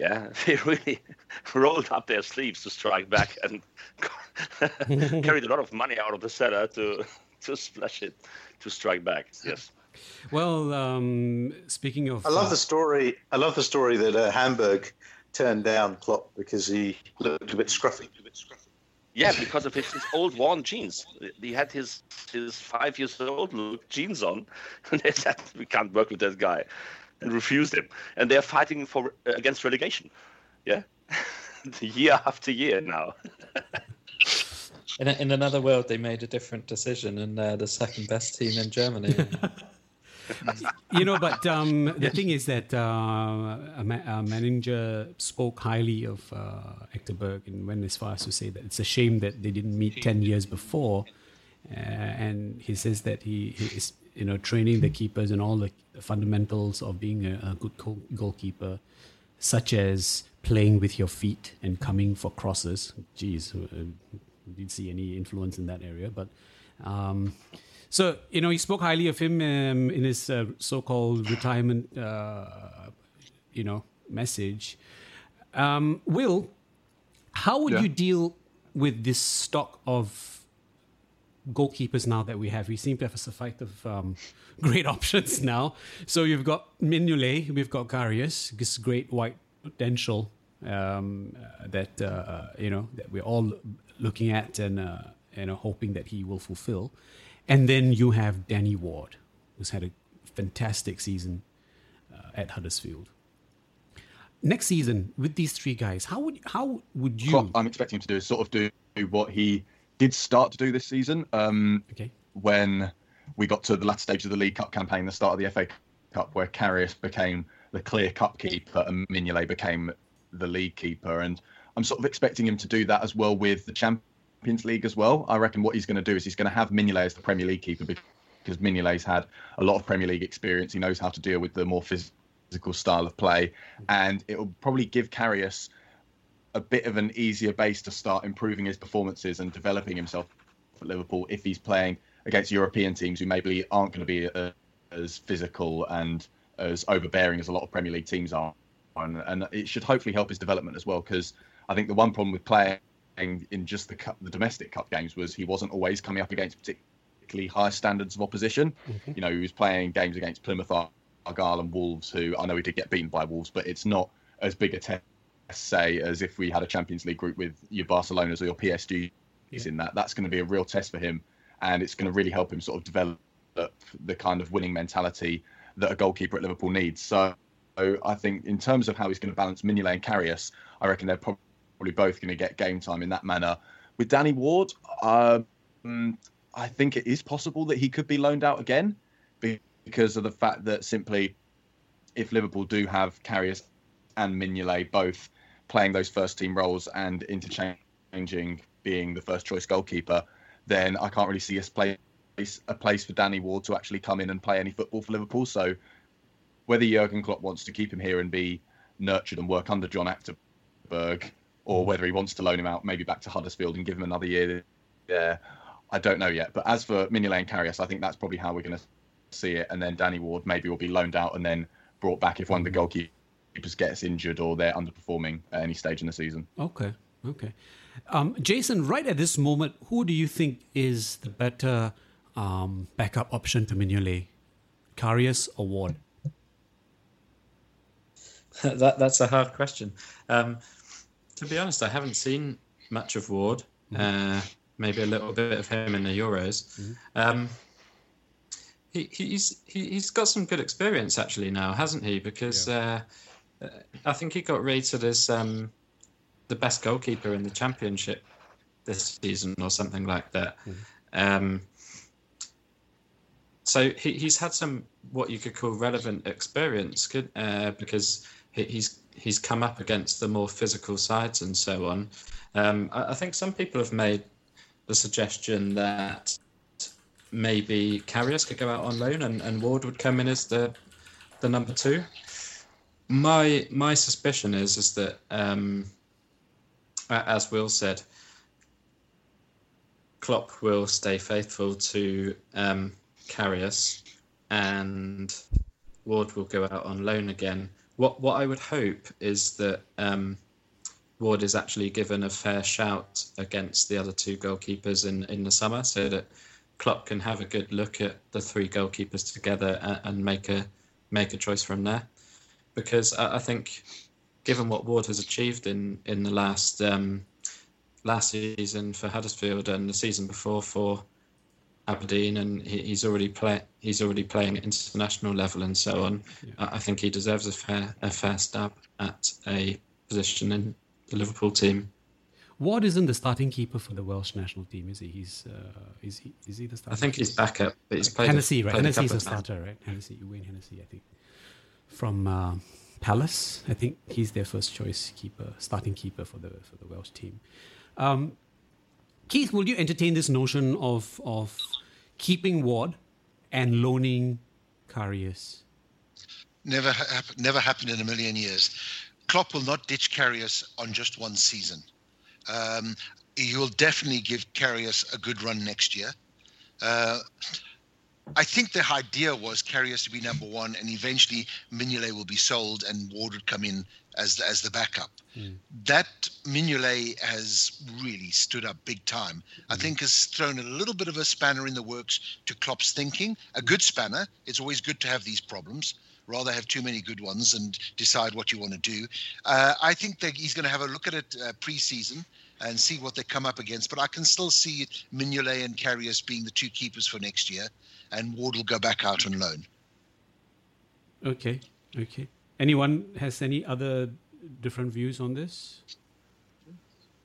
yeah, they really rolled up their sleeves to strike back and carried a lot of money out of the cellar to to splash it to strike back. Yes. well, um, speaking of, I love uh, the story. I love the story that uh, Hamburg turned down Klopp because he looked a bit scruffy. Yeah, because of his, his old worn jeans. He had his his five years old look jeans on, and they said we can't work with that guy, and refused him. And they're fighting for uh, against relegation. Yeah, year after year now. In, a, in another world, they made a different decision, and they're the second best team in Germany. you know, but um, the thing is that uh, a, ma- a manager spoke highly of uh, Achterberg and went as far as to say that it's a shame that they didn't meet 10 years before. Uh, and he says that he, he is, you know, training the keepers and all the fundamentals of being a, a good goal- goalkeeper, such as playing with your feet and coming for crosses. Geez, uh, didn't see any influence in that area, but. Um, so you know, he spoke highly of him um, in his uh, so-called retirement, uh, you know, message. Um, Will, how would Yeah. you deal with this stock of goalkeepers now that we have? We seem to have a fight of um, great options now. So you've got Mignolet, we've got Karius, this great white potential um, uh, that uh, you know that we're all looking at and uh, know hoping that he will fulfill. And then you have Danny Ward, who's had a fantastic season uh, at Huddersfield. Next season, with these three guys, how would how would you? I'm expecting him to do is sort of do what he did start to do this season. Um, Okay. when we got to the latter stage of the League Cup campaign, the start of the FA Cup, where Karius became the clear cup keeper and Mignolet became the league keeper. And I'm sort of expecting him to do that as well with the Champions League as well. I reckon what he's going to do is he's going to have Mignolet as the Premier League keeper because Mignolet's had a lot of Premier League experience. He knows how to deal with the more physical style of play. And it will probably give Karius a bit of an easier base to start improving his performances and developing himself at Liverpool if he's playing against European teams who maybe aren't going to be uh, as physical and as overbearing as a lot of Premier League teams are, and, and it should hopefully help his development as well. Because I think the one problem with playing in just the cup, the domestic cup games was he wasn't always coming up against particularly high standards of opposition. Mm-hmm. You know, he was playing games against Plymouth Argyle and Wolves, who I know he did get beaten by Wolves, but it's not as big a test, say, as if we had a Champions League group with your Barcelona's or your PSG yeah. in that. That's going to be a real test for him, and it's going to really help him sort of develop the kind of winning mentality that a goalkeeper at Liverpool needs. So I think in terms of how he's going to balance Mignolet and Karius, I reckon they're probably both going to get game time in that manner. With Danny Ward, um, I think it is possible that he could be loaned out again because of the fact that simply if Liverpool do have Karius and Mignolet both playing those first team roles and interchanging being the first choice goalkeeper, then I can't really see us play a place for Danny Ward to actually come in and play any football for Liverpool. So whether Jurgen Klopp wants to keep him here and be nurtured and work under John Achterberg, or whether he wants to loan him out maybe back to Huddersfield and give him another year there, I don't know yet. But as for Mignolet and Karius, I think that's probably how we're going to see it. And then Danny Ward maybe will be loaned out and then brought back if one of the goalkeepers gets injured or they're underperforming at any stage in the season. Okay, okay. Um, Jason, right at this moment, who do you think is the better um, backup option to Mignolet? Karius or Ward? that, that's a hard question. Um, to be honest, I haven't seen much of Ward. Mm-hmm. Uh, maybe a little bit of him in the Euros. Mm-hmm. Um, he, he's he, has got some good experience actually now, hasn't he? Because yeah. uh, I think he got rated as um, the best goalkeeper in the championship this season or something like that. Mm-hmm. Um, so he, he's had some what you could call relevant experience, uh, because he, he's he's come up against the more physical sides and so on. Um, I, I, think some people have made the suggestion that maybe Karius could go out on loan and, and Ward would come in as the the number two. My my suspicion is is that um, as Will said, Klopp will stay faithful to um, Karius, and Ward will go out on loan again. What what I would hope is that um, Ward is actually given a fair shout against the other two goalkeepers in, in the summer, so that Klopp can have a good look at the three goalkeepers together and, and make a make a choice from there. Because I, I, think, given what Ward has achieved in in the last um, last season for Huddersfield and the season before for Aberdeen, and he, he's already play he's already playing at international level and so on. Yeah. I, I think he deserves a fair a fair stab at a position in the Liverpool team. Ward isn't the starting keeper for the Welsh national team, is he? He's uh, is he is he the starter? I think he's backup, but he's played. Hennessy, right? Hennessy's the starter, right? Hennessy, Wayne Hennessy, I think, from uh, Palace. I think he's their first choice keeper, starting keeper for the for the Welsh team. Um, Keith, will you entertain this notion of of keeping Ward and loaning Karius? Never, never happened in a million years. Klopp will not ditch Karius on just one season. Um, he will definitely give Karius a good run next year. Uh, I think the idea was Karius to be number one, and eventually Mignolet will be sold, and Ward would come in as the, as the backup. Mm. That Mignolet has really stood up big time. I hmm. think has thrown a little bit of a spanner in the works to Klopp's thinking. A good spanner. It's always good to have these problems. Rather have too many good ones and decide what you want to do. Uh, I think that he's going to have a look at it uh, pre-season and see what they come up against. But I can still see Mignolet and Karius being the two keepers for next year, and Ward will go back out on loan. Okay, okay. Anyone has any other different views on this?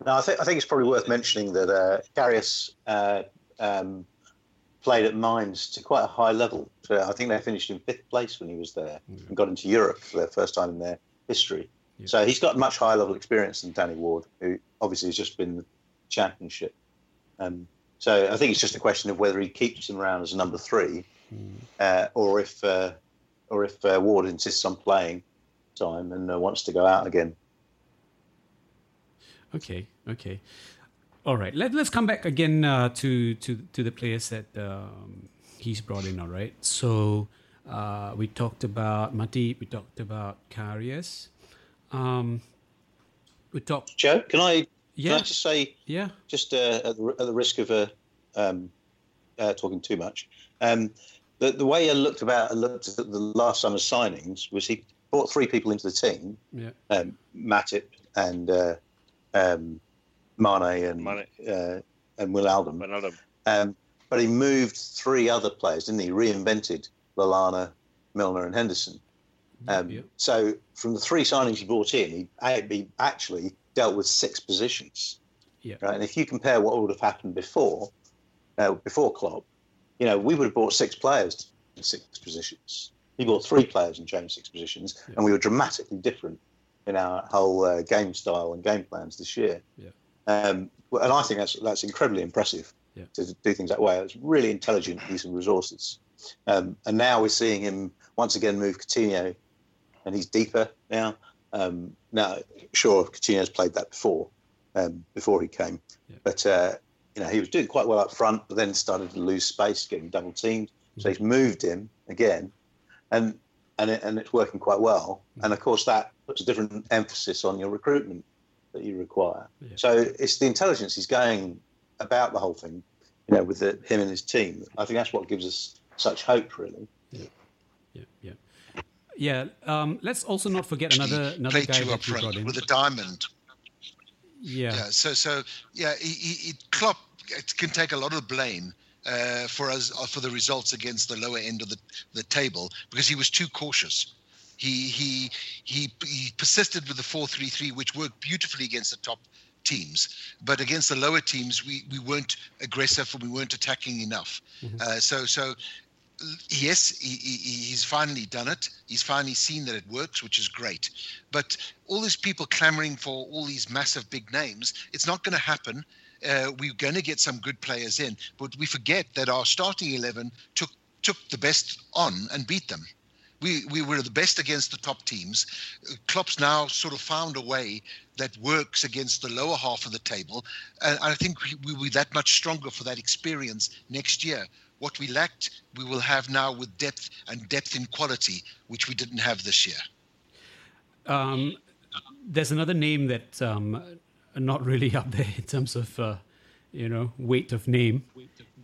No, I think I think it's probably worth mentioning that uh, Karius uh, um, played at Mainz to quite a high level. So I think they finished in fifth place when he was there mm. and got into Europe for their first time in their history. Yeah. So he's got much higher level experience than Danny Ward, who obviously has just been the championship. Um, so I think it's just a question of whether he keeps him around as a number three, mm. uh, or if uh, or if uh, Ward insists on playing time and uh, wants to go out again. Okay, okay, all right. Let, let's come back again uh, to to to the players that um, he's brought in. All right, so Uh, we talked about Matip. We talked about Karius. Um, we talked. Joe, can I? Yeah. Can I just say? Yeah. Just uh, at, the, at the risk of uh, um, uh, talking too much, um, the the way I looked about I looked at the last summer's signings was he brought three people into the team, Yeah. um, Matip and uh, um, Mane and Mane. Uh, and Wijnaldum. Another Um, but he moved three other players, didn't he? Reinvented Lallana, Milner, and Henderson. Um, Yeah. So from the three signings he brought in, he, he actually dealt with six positions. Yeah. Right. And if you compare what would have happened before, uh, before Klopp, you know, we would have brought six players in six positions. He brought three players and changed six positions, Yeah. and we were dramatically different in our whole uh, game style and game plans this year. Yeah. Um, and I think that's that's incredibly impressive Yeah. to do things that way. It's really intelligent use of resources. Um, and now we're seeing him once again move Coutinho, and he's deeper now. Um, now, sure, Coutinho's played that before, um, before he came, Yeah. but uh, you know he was doing quite well up front, but then started to lose space, getting double teamed. Mm-hmm. So he's moved him again, and and it, and it's working quite well. Mm-hmm. And of course, that puts a different emphasis on your recruitment that you require. Yeah. So it's the intelligence he's going about the whole thing, you know, with the, him and his team. I think that's what gives us such hope, really. Yeah. Yeah. Yeah. Um, let's also not forget another another guy up that you brought in. with a diamond. yeah. Yeah. So so yeah, he, he, Klopp can take a lot of blame uh, for us uh, for the results against the lower end of the the table because he was too cautious. He he he he persisted with the four three three, which worked beautifully against the top teams, but against the lower teams, we we weren't aggressive and we weren't attacking enough. Uh, so so yes, he, he, he's finally done it. He's finally seen that it works, which is great. But all these people clamoring for all these massive big names, it's not going to happen. Uh, we're going to get some good players in, but we forget that our starting eleven took took the best on and beat them. We we were the best against the top teams. Klopp's now sort of found a way that works against the lower half of the table, and I think we will be that much stronger for that experience next year. What we lacked, we will have now with depth and depth in quality, which we didn't have this year. Um, there's another name that um, not really up there in terms of uh, you know weight of name,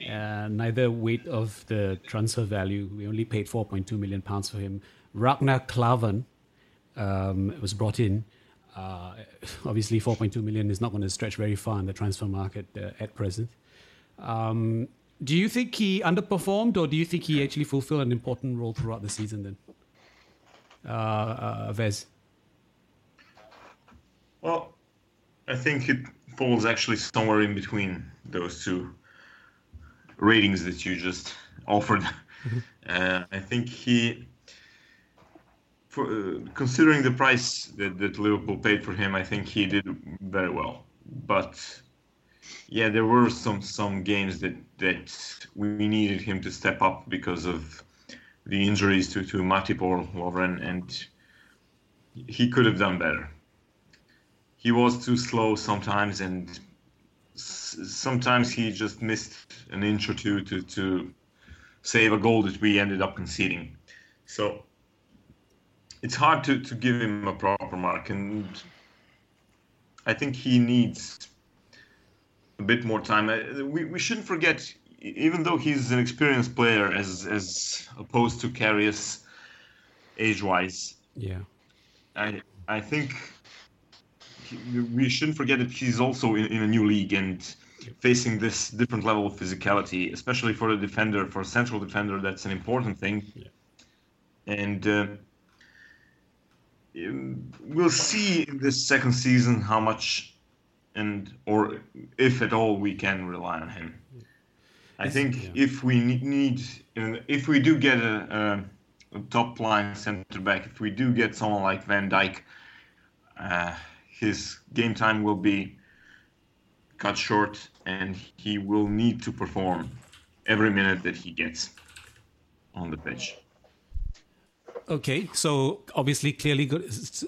uh, neither weight of the transfer value. We only paid 4.2 million pounds for him. Ragnar Klavan um, was brought in. Uh, obviously, 4.2 million is not going to stretch very far in the transfer market uh, at present. Um, do you think he underperformed, or do you think he actually fulfilled an important role throughout the season? Then, uh, uh, Vez. Well, I think it falls actually somewhere in between those two ratings that you just offered. Uh, I think he, for uh, considering the price that, that Liverpool paid for him, I think he did very well. But yeah, there were some some games that that we needed him to step up because of the injuries to to Matip or Lovren, and he could have done better he was too slow sometimes, and sometimes he just missed an inch or two to, to save a goal that we ended up conceding. So it's hard to, to give him a proper mark, and I think he needs a bit more time. Uh, We, we shouldn't forget, even though he's an experienced player as as opposed to Karius age-wise, Yeah. I I think he- we shouldn't forget that he's also in, in a new league and facing this different level of physicality, especially for a defender, for a central defender. That's an important thing. Yeah. And uh, we'll see in this second season how much and or if at all we can rely on him. I think yeah. if we need, if we do get a, a, top line center back, if we do get someone like Van Dijk, uh, his game time will be cut short, and he will need to perform every minute that he gets on the pitch. Okay, so obviously, clearly,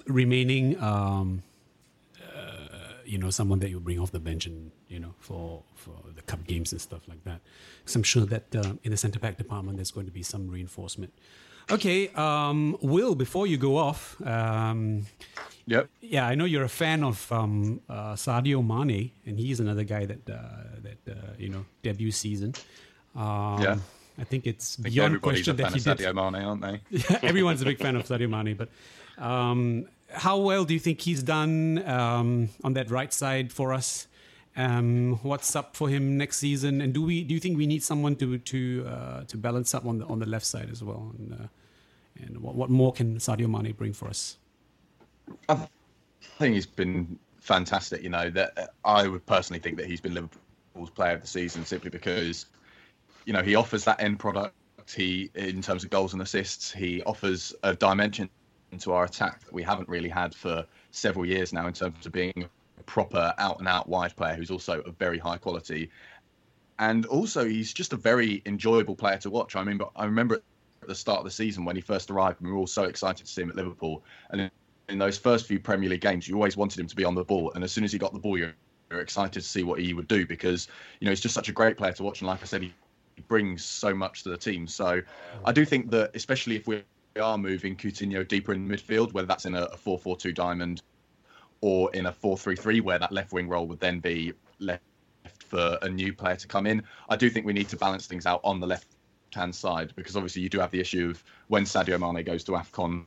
remaining, um, uh, you know, someone that you bring off the bench and you know for for the cup games and stuff like that. Because I'm sure that uh, in the centre back department, there's going to be some reinforcement. Okay, um, Will, before you go off, um, Yep. yeah, I know you're a fan of um, uh, Sadio Mane, and he's another guy that uh, that uh, you know debut season. Um, Yeah. I think it's I think beyond question a fan that he of did. Sadio Mane, aren't they? Yeah, everyone's a big fan of Sadio Mane, but um, how well do you think he's done um, on that right side for us? Um, what's up for him next season? And do we do you think we need someone to to uh, to balance up on the on the left side as well? And, uh, and what, what more can Sadio Mane bring for us? I think he's been fantastic. You know that I would personally think that he's been Liverpool's player of the season simply because, you know, he offers that end product. He, in terms of goals and assists, he offers a dimension to our attack that we haven't really had for several years now in terms of being a proper out and out wide player who's also of very high quality. And also, he's just a very enjoyable player to watch. I remember, I remember at the start of the season when he first arrived, we were all so excited to see him at Liverpool. And in those first few Premier League games, you always wanted him to be on the ball. And as soon as he got the ball, you're, you're excited to see what he would do because, you know, he's just such a great player to watch. And like I said, he brings so much to the team. So I do think that, especially if we are moving Coutinho deeper in midfield, whether that's in a, a 4 4 2 diamond or in a 4 3 3, where that left wing role would then be left for a new player to come in, I do think we need to balance things out on the left hand side because obviously you do have the issue of when Sadio Mane goes to AFCON,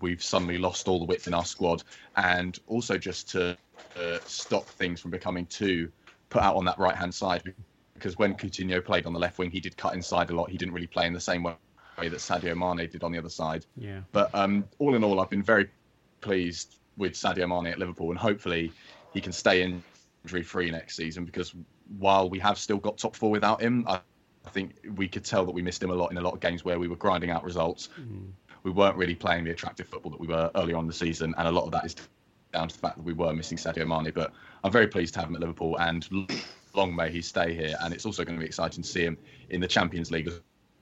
we've suddenly lost all the width in our squad. And also just to uh, stop things from becoming too put out on that right hand side because when Coutinho played on the left wing, he did cut inside a lot. He didn't really play in the same way that Sadio Mane did on the other side. Yeah. But um, all in all, I've been very pleased with Sadio Mane at Liverpool, and hopefully he can stay injury free next season because while we have still got top four without him, I, I think we could tell that we missed him a lot in a lot of games where we were grinding out results. We weren't really playing the attractive football that we were earlier on in the season, and a lot of that is down to the fact that we were missing Sadio Mane. But I'm very pleased to have him at Liverpool, and long may he stay here. And it's also going to be exciting to see him in the Champions League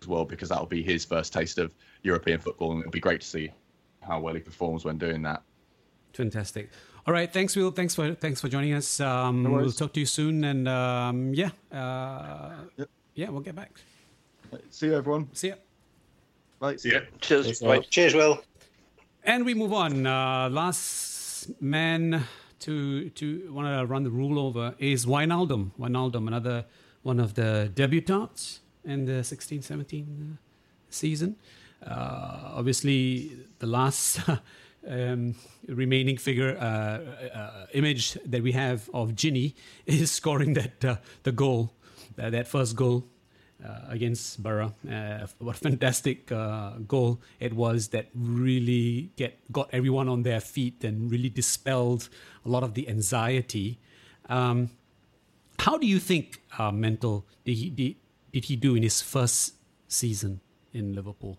as well because that'll be his first taste of European football, and it'll be great to see how well he performs when doing that. Fantastic. All right, thanks, Will. Thanks for thanks for joining us. Um, we'll talk to you soon, and um, yeah, uh, yeah, we'll get back. See you, everyone. See ya. Bye. Yeah. Cheers. Bye. Cheers, Will. And we move on. Uh, last man to to want to run the rule over is Wijnaldum. Wijnaldum, another one of the debutants in the 16-17 uh, season. Uh, obviously, the last um, remaining figure uh, uh, image that we have of Gini is scoring that the goal, that first goal uh, against Borough. Uh, what a fantastic uh, goal it was that really get got everyone on their feet and really dispelled a lot of the anxiety. Um, how do you think mental did he did, he do in his first season in Liverpool?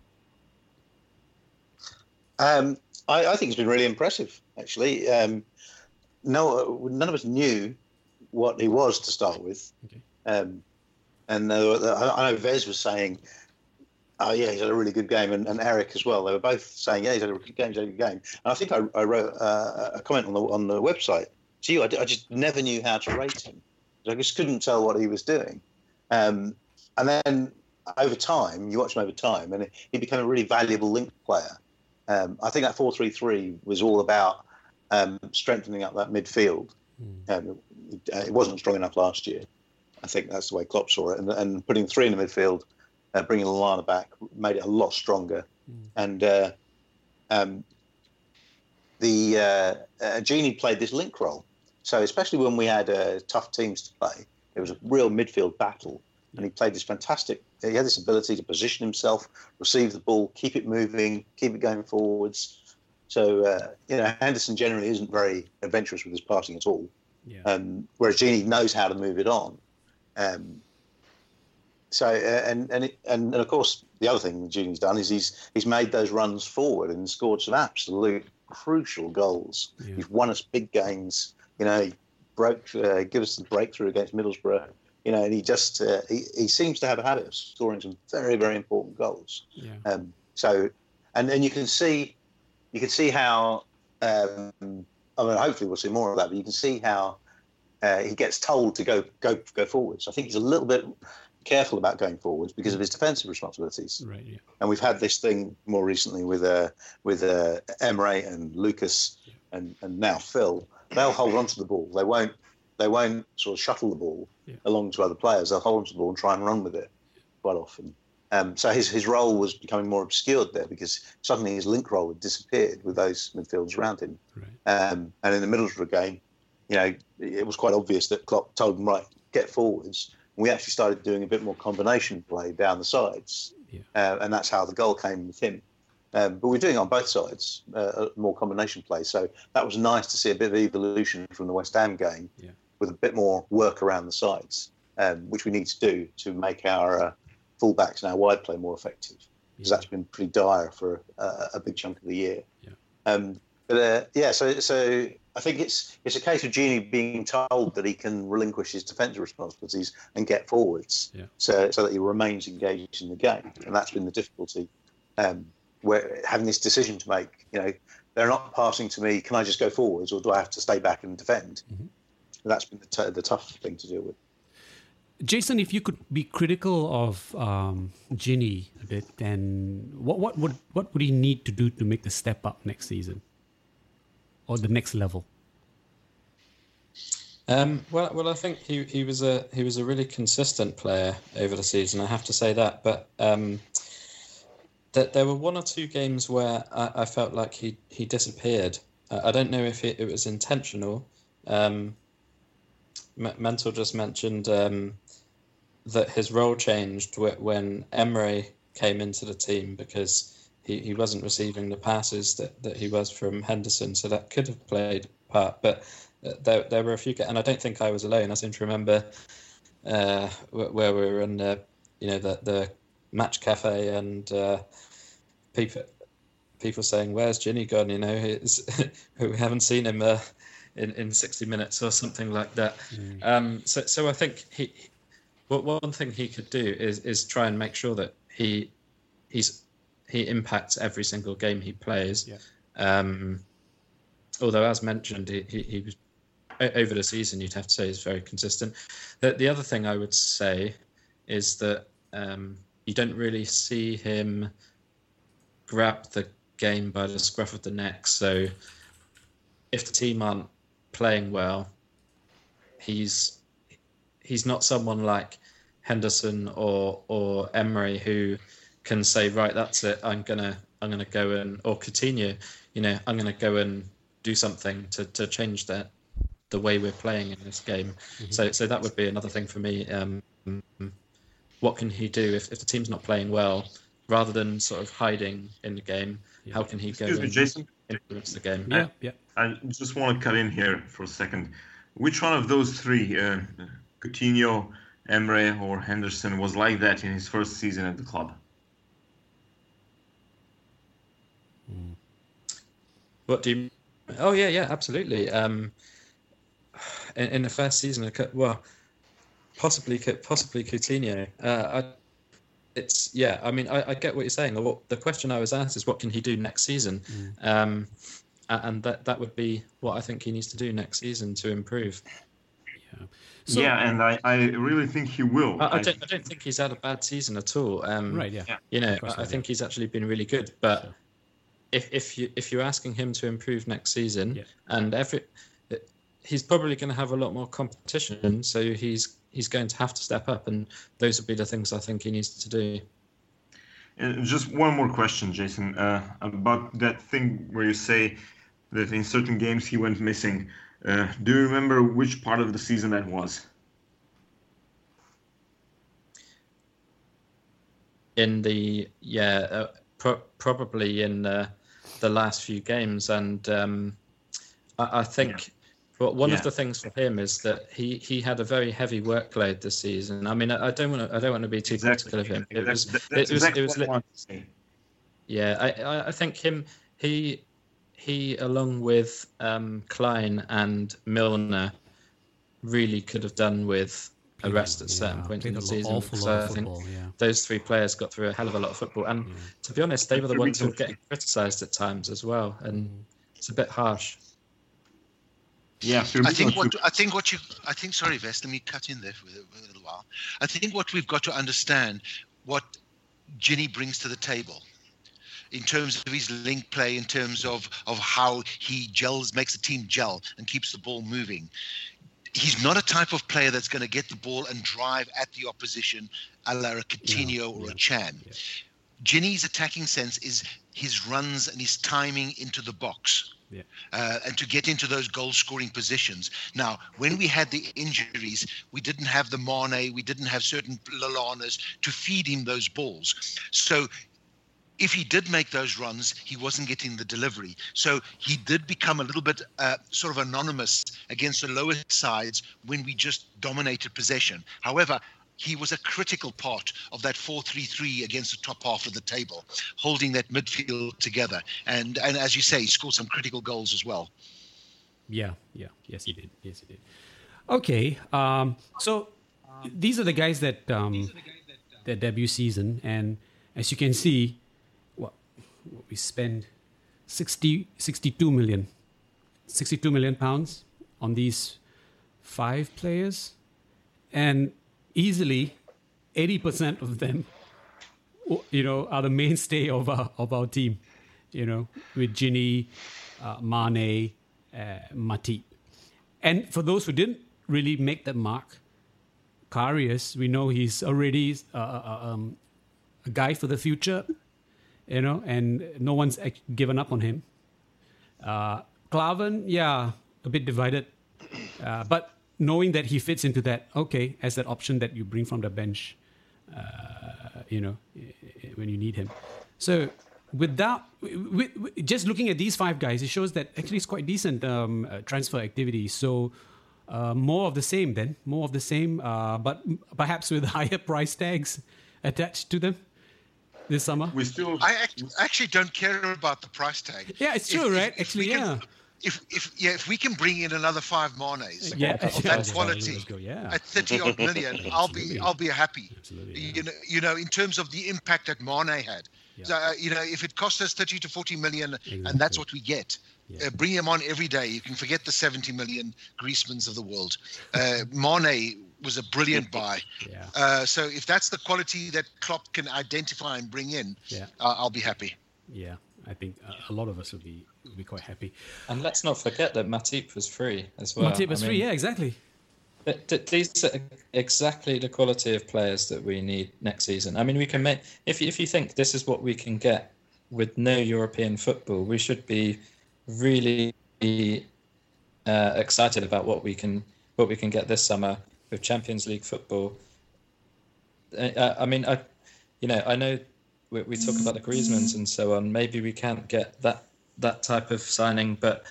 Um, I, I think it's been really impressive, actually. Um, no, none of us knew what he was to start with. Okay. Um, and uh, I I know Vez was saying, oh, yeah, he's had a really good game, and, and Eric as well. They were both saying, yeah, he's had a good game, he's had a good game. And I think I, I wrote uh, a comment on the, on the website to you. I, I just never knew how to rate him. I just couldn't tell what he was doing. Um, and then over time, you watch him over time, and he became a really valuable link player. Um, I think that 4 3 3 was all about um, strengthening up that midfield. Um, it, it wasn't strong enough last year. I think that's the way Klopp saw it. And, and putting three in the midfield, uh, bringing Lallana back, made it a lot stronger. And uh, um, the uh, uh, Gini played this link role. So especially when we had uh, tough teams to play, it was a real midfield battle. And he played this fantastic. He had this ability to position himself, receive the ball, keep it moving, keep it going forwards. So uh, you know, Henderson generally isn't very adventurous with his passing at all. Yeah. Um, whereas Gini knows how to move it on. Um, so uh, and and, it, and and of course the other thing Gini's done is he's he's made those runs forward and scored some absolute crucial goals. Yeah. He's won us big games. You know, he broke uh, give us the breakthrough against Middlesbrough. You know, and he just uh, he, he seems to have a habit of scoring some very very important goals. Yeah. Um, so, and and you can see, you can see how. Um, I mean, hopefully we'll see more of that. But you can see how uh, he gets told to go go go forwards. I think he's a little bit careful about going forwards because of his defensive responsibilities. Right. Yeah. And we've had this thing more recently with uh, with uh, Emre and Lucas and, and now Phil. They'll hold on to the ball. They won't they won't sort of shuttle the ball Yeah. along to other players. They'll hold on to the ball and try and run with it quite often. Um, so his, his role was becoming more obscured there because suddenly his link role had disappeared with those midfielders around him. Right. Um, and in the middle of the game, you know, it was quite obvious that Klopp told him, right, get forwards. And we actually started doing a bit more combination play down the sides. Yeah. Uh, and that's how the goal came with him. Um, but we're doing it on both sides, uh, more combination play. So that was nice to see a bit of evolution from the West Ham game Yeah. With a bit more work around the sides, um, which we need to do to make our uh, fullbacks and our wide play more effective. Because Yeah. that's been pretty dire for uh, a big chunk of the year. Yeah. Um, but uh, yeah, so so I think it's it's a case of Gini being told that he can relinquish his defensive responsibilities and get forwards, Yeah. so so that he remains engaged in the game, and that's been the difficulty. Um, where having this decision to make, you know, they're not passing to me. Can I just go forwards, or do I have to stay back and defend? Mm-hmm. That's been the, t- the tough thing to deal with. Jason, if you could be critical of um, Gini a bit, then what what would what would he need to do to make the step up next season, or the next level? Um, well, well, I think he, he was a he was a really consistent player over the season. I have to say that, but um, that there were one or two games where I, I felt like he he disappeared. Uh, I don't know if it, it was intentional. Um, Mental just mentioned um, that his role changed when Emre came into the team because he, he wasn't receiving the passes that, that he was from Henderson, so that could have played a part. But uh, there, there were a few, and I don't think I was alone. I seem to remember uh, where we were in the, you know, the, the match cafe and uh, people people saying, "Where's Gini gone?" You know, we haven't seen him uh, in in sixty minutes or something like that. Um, so so I think he, what one thing he could do is is try and make sure that he he's he impacts every single game he plays. Yeah. Um, although, as mentioned, he, he, he was over the season. You'd have to say is very consistent. The, the other thing I would say is that um, you don't really see him grab the game by the scruff of the neck. So, if the team aren't playing well, he's he's not someone like Henderson or or Emre who can say, right, that's it. I'm gonna I'm gonna go and or Coutinho, you know, I'm gonna go and do something to, to change that the way we're playing in this game. So so that would be another thing for me. Um, what can he do if, if the team's not playing well, rather than sort of hiding in the game? How can he Excuse go me, and Jason. Influence the game? Yeah, yeah. I just want to cut in here for a second. Which one of those three, uh, Coutinho, Emre, or Henderson, was like that in his first season at the club? What do you? Oh yeah, yeah, absolutely. Um, in, in the first season, of well, possibly, Cou- possibly Coutinho. Uh, I, it's yeah. I mean, I, I get what you're saying. What the question I was asked is, what can he do next season? Um, and that that would be what I think he needs to do next season to improve. So, yeah, and I, I really think he will. I, I don't I don't think he's had a bad season at all. Um, Right. Yeah. you know, I, I think he's actually been really good. But Sure. if if you if you're asking him to improve next season, Yeah. and every he's probably going to have a lot more competition, so he's he's going to have to step up, and those would be the things I think he needs to do. Uh, just one more question, Jason, uh, about that thing where you say that in certain games he went missing. Uh, do you remember which part of the season that was? In the yeah, uh, pro- probably in uh, the last few games, and um, I, I think. But one Yeah. of the things for him is that he, he had a very heavy workload this season. I mean, I, I don't want to I don't want to be too critical of him. It was That's, it that's was exactly it was what I to. Yeah, I, I, think him he he along with um, Clyne and Milner really could have done with a rest at certain Yeah, point in the season. awful because lot I think football, yeah. those three players got through a hell of a lot of football, and to be honest, they were the ones who were getting criticised at times as well, and it's a bit harsh. Yeah, I think what I think what you I think sorry, Vest, let me cut in there for a, little while. I think what we've got to understand what Gini brings to the table in terms of his link play, in terms of of how he gels, makes the team gel and keeps the ball moving. He's not a type of player that's going to get the ball and drive at the opposition, a la a Coutinho or a Chan. Gini's attacking sense is his runs and his timing into the box. Yeah. Uh, and to get into those goal scoring positions. Now, when we had the injuries, we didn't have the Mane, we didn't have certain Lallanas to feed him those balls. So if he did make those runs, he wasn't getting the delivery. So he did become a little bit uh, sort of anonymous against the lower sides when we just dominated possession. However, he was a critical part of that 4-3-3 against the top half of the table, holding that midfield together. And and as you say, he scored some critical goals as well. Yeah, yeah, yes, he did. Yes, he did. Okay, um, so these are the guys that um, their debut season, and as you can see, what, what we spend 60, 62 million, 62 million pounds on these five players, and easily 80% of them you know are the mainstay of our of our team you know with Gini uh, Mane uh, Matip and for those who didn't really make that mark Karius we know he's already uh, uh, um, a guy for the future you know and no one's given up on him. Uh, yeah a bit divided uh, but knowing that he fits into that, okay, as that option that you bring from the bench, uh, you know, when you need him. So without with, with, just looking at these five guys, it shows that actually it's quite decent um, uh, transfer activity. So uh, more of the same then, more of the same, uh, but perhaps with higher price tags attached to them this summer. We still. I act- actually don't care about the price tag. Yeah, it's true, If- right? if- if actually, can- yeah. If, if yeah if we can bring in another five Manes Yeah, of that quality go, yeah. at 30 odd million I'll be I'll be happy Absolutely, you know you know in terms of the impact that Mane had Yeah. so, uh, you know if it costs us 30 to 40 million Exactly. and that's what we get Yeah. uh, bring him on every day you can forget the 70 million Griezmanns of the world uh, Mane was a brilliant buy Yeah. uh, so if that's the quality that Klopp can identify and bring in Yeah. uh, I'll be happy Yeah, I think uh, a lot of us would be would be quite happy. And let's not forget that Matip was free as well. Matip was I free, yeah, exactly. Th- th- these are exactly the quality of players that we need next season. I mean, we can make if you- if you think this is what we can get with no European football, we should be really uh, excited about what we can what we can get this summer with Champions League football. Uh, I mean, I you know I know we, we talk about the Griezmanns and so on. Maybe we can't get that that type of signing, but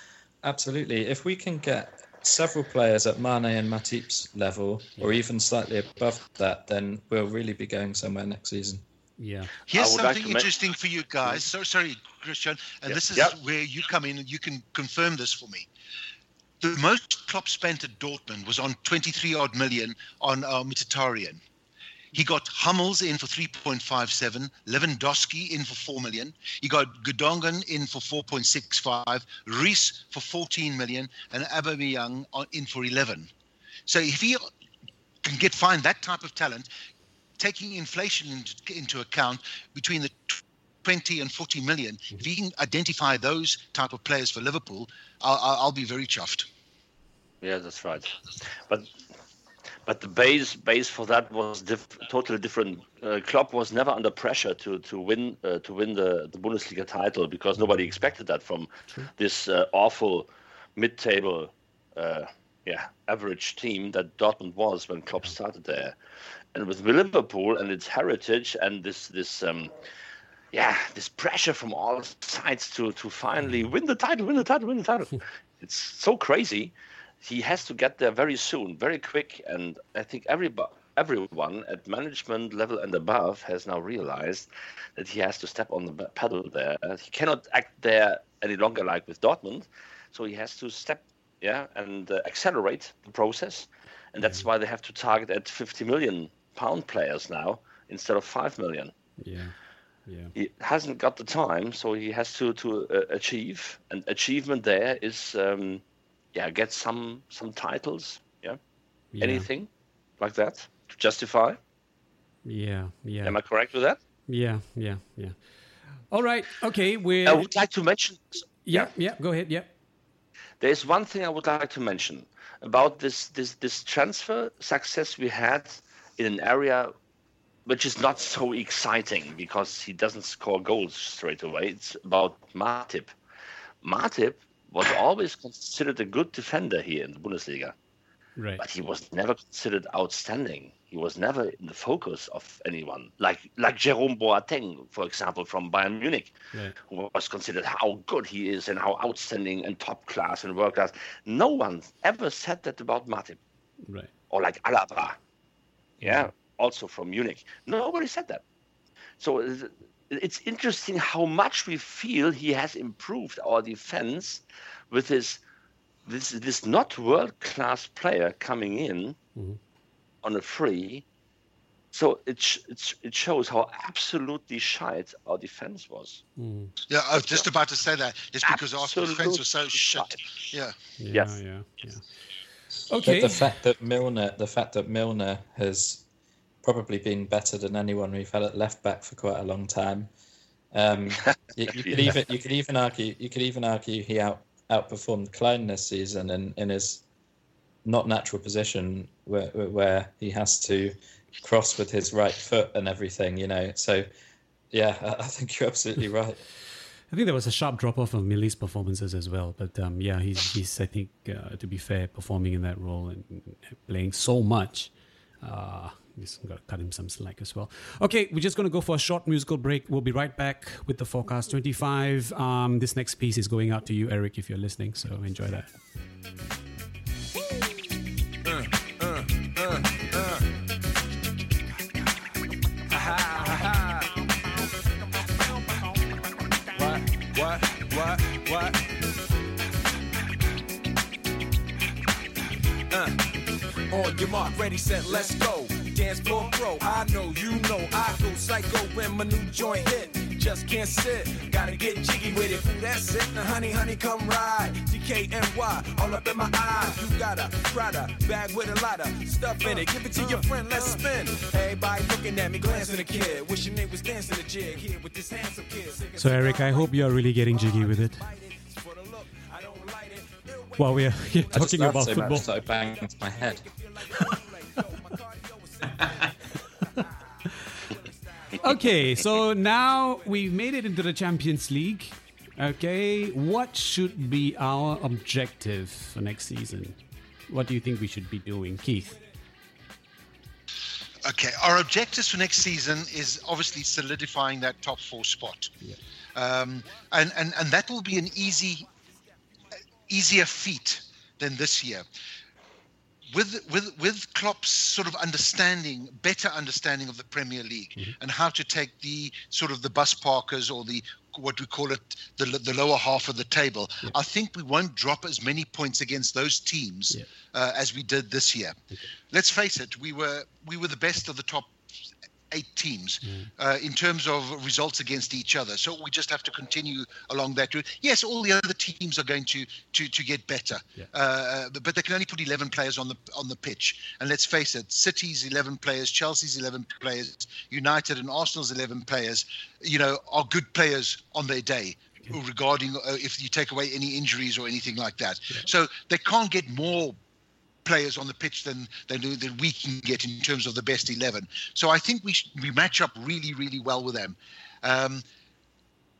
absolutely, if we can get several players at Mane and Matip's level, or even slightly above that, then we'll really be going somewhere next season. Yeah, Here's I would like something to ma- interesting for you guys. So sorry, Christian, and Yeah. this is Yeah. where you come in and you can confirm this for me. The most Klopp spent at Dortmund was on 23 odd million on uh, Mkhitaryan. He got Hummels in for 3.57, Lewandowski in for 4 million. He got Gündoğan in for 4.65, Reese for 14 million, and Aubameyang in for 11. So if he can get find that type of talent, taking inflation into, into account between the 20 and 40 million, if he can identify those type of players for Liverpool, I'll I'll be very chuffed. Yeah, that's right. But but the base base for that was diff- totally different. Uh, Klopp was never under pressure to to win uh, to win the, the Bundesliga title because nobody expected that from this uh, awful mid-table, uh, yeah, average team that Dortmund was when Klopp started there. And with Liverpool and its heritage and this this um, yeah this pressure from all sides to to finally win the title, win the title, win the title. it's so crazy. He has to get there very soon, very quick, and I think everybody. Everyone at management level and above has now realized that he has to step on the pedal there. He cannot act there any longer like with Dortmund, so he has to step, yeah, and uh, accelerate the process, and that's why they have to target at 50 million pound players now instead of 5 million yeah, yeah. he hasn't got the time, so he has to to uh, achieve. And achievement there is um, yeah, get some some titles. Yeah, Yeah. anything like that to justify. Yeah, yeah, Am I correct with that? yeah, yeah, yeah. All right. Okay. We're. I would like to mention. yeah, yeah. Go ahead. Yeah. There is one thing I would like to mention about this this this transfer success we had in an area which is not so exciting because he doesn't score goals straight away. It's about Matip. Matip was always considered a good defender here in the Bundesliga, Right. but he was never considered outstanding. He was never in the focus of anyone, like like Jerome Boateng, for example, from Bayern Munich Right. who was considered how good he is and how outstanding and top class and world class. No one ever said that about Matip Right. or like Alaba. Yeah, also from Munich. Nobody said that. So it's interesting how much we feel he has improved our defense with his this this not world class player coming in Mhm. on a free. So it it, it shows how absolutely shite our defense was. Mm. Yeah, I was just about to say that. It's because our defense was so Absolutely shit. shite. Yeah. Yeah, Yes. yeah, yeah. But Okay. the fact that Milner, the fact that Milner has probably been better than anyone we've had at left back for quite a long time. Um, you, you could Yeah. even you could even argue you could even argue he out outperformed Clyne this season in, in his not natural position where where he has to cross with his right foot and everything. You know, so yeah, I, I think you're absolutely right. I think there was a sharp drop off of Millie's performances as well. But um, yeah, he's, he's I think, uh, to be fair, performing in that role and playing so much. Uh, he's got to cut him some slack as well. Okay, we're just going to go for a short musical break. We'll be right back with the FOARcast 25. Um, this next piece is going out to you, Eric, if you're listening. So enjoy that. What? What? What? Uh. On your mark, ready, set, let's go. Dance floor pro, I know, you know, I go psycho when my new joint hit. Just can't sit, gotta get jiggy with it. Ooh, that's it, now honey, honey, come ride. DKNY, all up in my eye. You got a Prada bag with a lot of stuff in it. Give it to your friend, let's spin. Everybody looking at me, glancing a kid. Wishing they was dancing a jig here with this handsome kid. So, Eric, I hope you're really getting jiggy with it. for the look, I don't light it. While we're here talking about football. much that I banged my head. okay, so now we've made it into the Champions League. Okay, what should be our objective for next season? What do you think we should be doing, Keith? Okay, our objectives for next season is obviously solidifying that top four spot, um, and and and that will be an easy, easier feat than this year. With with with Klopp's sort of understanding, better understanding of the Premier League and how to take the sort of the bus parkers or the what we call it the the lower half of the table. I think we won't drop as many points against those teams Yeah. uh, as we did this year. Let's face it, we were we were the best of the top eight teams uh, in terms of results against each other. So we just have to continue along that route. Yes, all the other teams are going to to, to get better, Yeah. uh, but, they can only put 11 players on the on the pitch. And let's face it, City's 11 players, Chelsea's 11 players, United and Arsenal's 11 players, you know, are good players on their day. Regarding uh, if you take away any injuries or anything like that, so they can't get more players on the pitch than than, than we can get in terms of the best 11. So I think we we match up really really well with them. Um,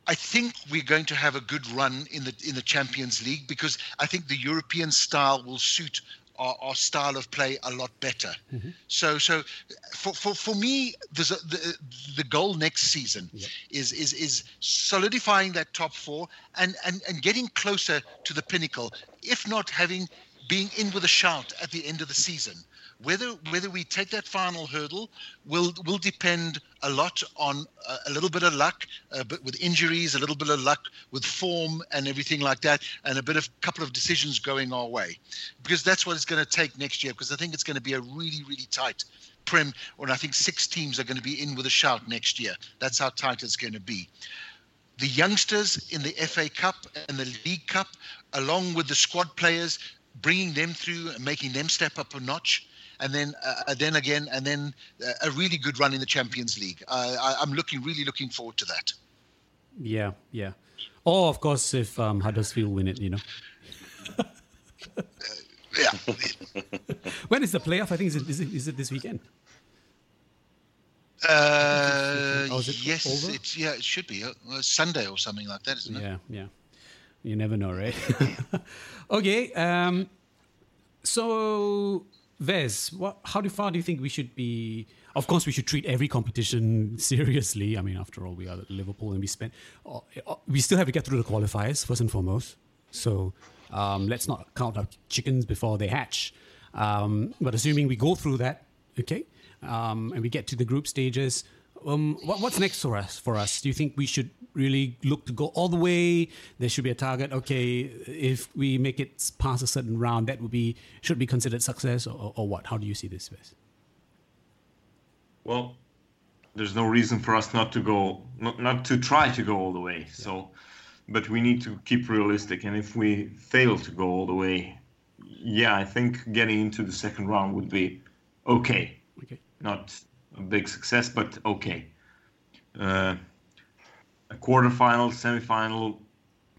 I think we're going to have a good run in the in the Champions League because I think the European style will suit our, our style of play a lot better. So so for, for, for me there's a, the the goal next season is is is solidifying that top four and, and and getting closer to the pinnacle if not having being in with a shout at the end of the season. Whether whether we take that final hurdle will will depend a lot on a, a little bit of luck, uh, but with injuries, a little bit of luck with form and everything like that, and a bit of couple of decisions going our way, because that's what it's going to take next year. Because I think it's going to be a really really tight prem, and I think six teams are going to be in with a shout next year. That's how tight it's going to be the youngsters in the FA Cup and the League Cup, along with the squad players, bringing them through and making them step up a notch. And then, uh, then again, and then uh, a really good run in the Champions League. Uh, I, I'm looking, really looking forward to that. Yeah, yeah. Oh, of course, if um, Huddersfield win it, you know. yeah. when is the playoff? I think is it is it, is it this weekend? Uh, Oh, is it yes, over? it's yeah, it should be uh, Sunday or something like that, isn't it? Yeah, yeah. You never know, right? okay. Um, so, Vez, what, how far do you think we should be? Of course, we should treat every competition seriously. I mean, after all, we are Liverpool, and we spent. uh, uh, We still have to get through the qualifiers first and foremost. So, um, let's not count our chickens before they hatch. Um, but assuming we go through that, okay, um, and we get to the group stages, um, what, what's next for us? For us, do you think we should really look to go all the way? There should be a target. Okay, if we make it past a certain round, that would be should be considered success, or, or what? How do you see this, Wes? Well, there's no reason for us not to go, not, not to try to go all the way. So, but we need to keep realistic. And if we fail to go all the way, yeah, I think getting into the second round would be okay. Okay. Not a big success, but okay. Uh, a quarterfinal, semifinal,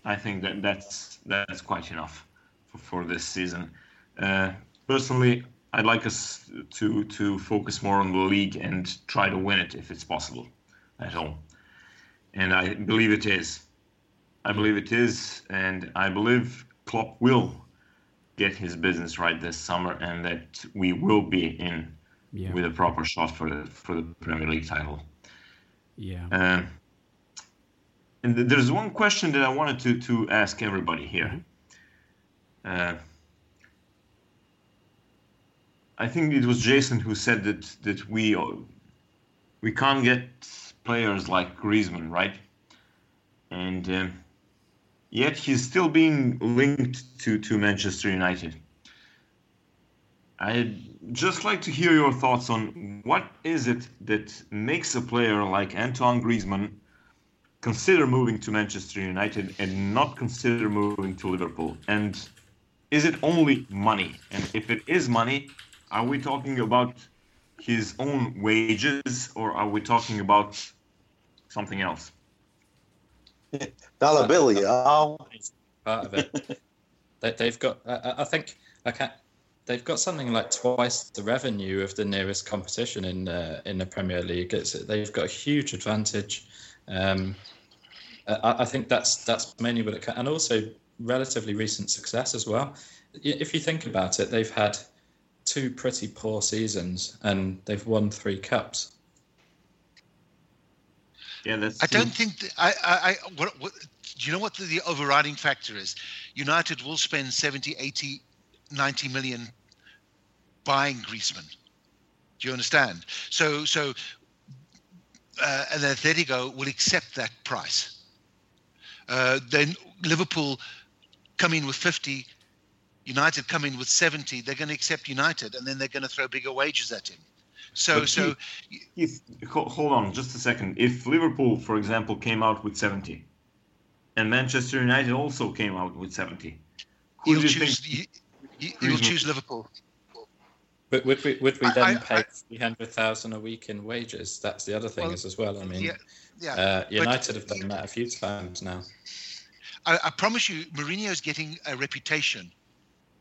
I think that that's that's quite enough for, for this season. Uh, personally, I'd like us to to focus more on the league and try to win it if it's possible at home. And I believe it is. I believe it is, and I believe Klopp will get his business right this summer, and that we will be in Yeah. with a proper shot for the for the Premier League title. Yeah. Uh, and there's one question that I wanted to, to ask everybody here. Uh, I think it was Jason who said that that we uh, we can't get players like Griezmann, right? And um, yet he's still being linked to, to Manchester United. I'd just like to hear your thoughts on what is it that makes a player like Antoine Griezmann consider moving to Manchester United and not consider moving to Liverpool? And is it only money? And if it is money, are we talking about his own wages or are we talking about something else? Dollar bill, yeah. part of it. they, they've got, I, I think, I can't, they've got something like twice the revenue of the nearest competition in uh, in the Premier League. It's, they've got a huge advantage. Um, I, I think that's that's mainly what it can, and also relatively recent success as well. If you think about it, they've had two pretty poor seasons and they've won three cups. Yeah, that's I don't think th- I, I, I what, what, do you know what the, the overriding factor is? United will spend 70, 80, 90 million buying Griezmann. Do you understand? So, so, uh, and Atletico will accept that price. Uh, then Liverpool come in with 50, United come in with 70. They're going to accept United, and then they're going to throw bigger wages at him. So, But so If, ho- hold on just a second. If Liverpool, for example, came out with 70 and Manchester United also came out with 70, who do you choose. think? He, he'll choose Liverpool. But would we would we then I- pay three hundred thousand a week in wages? That's the other thing Well, is as well. I mean, yeah, yeah. uh, but- United have done that a few times now. I, I promise you, Mourinho's getting a reputation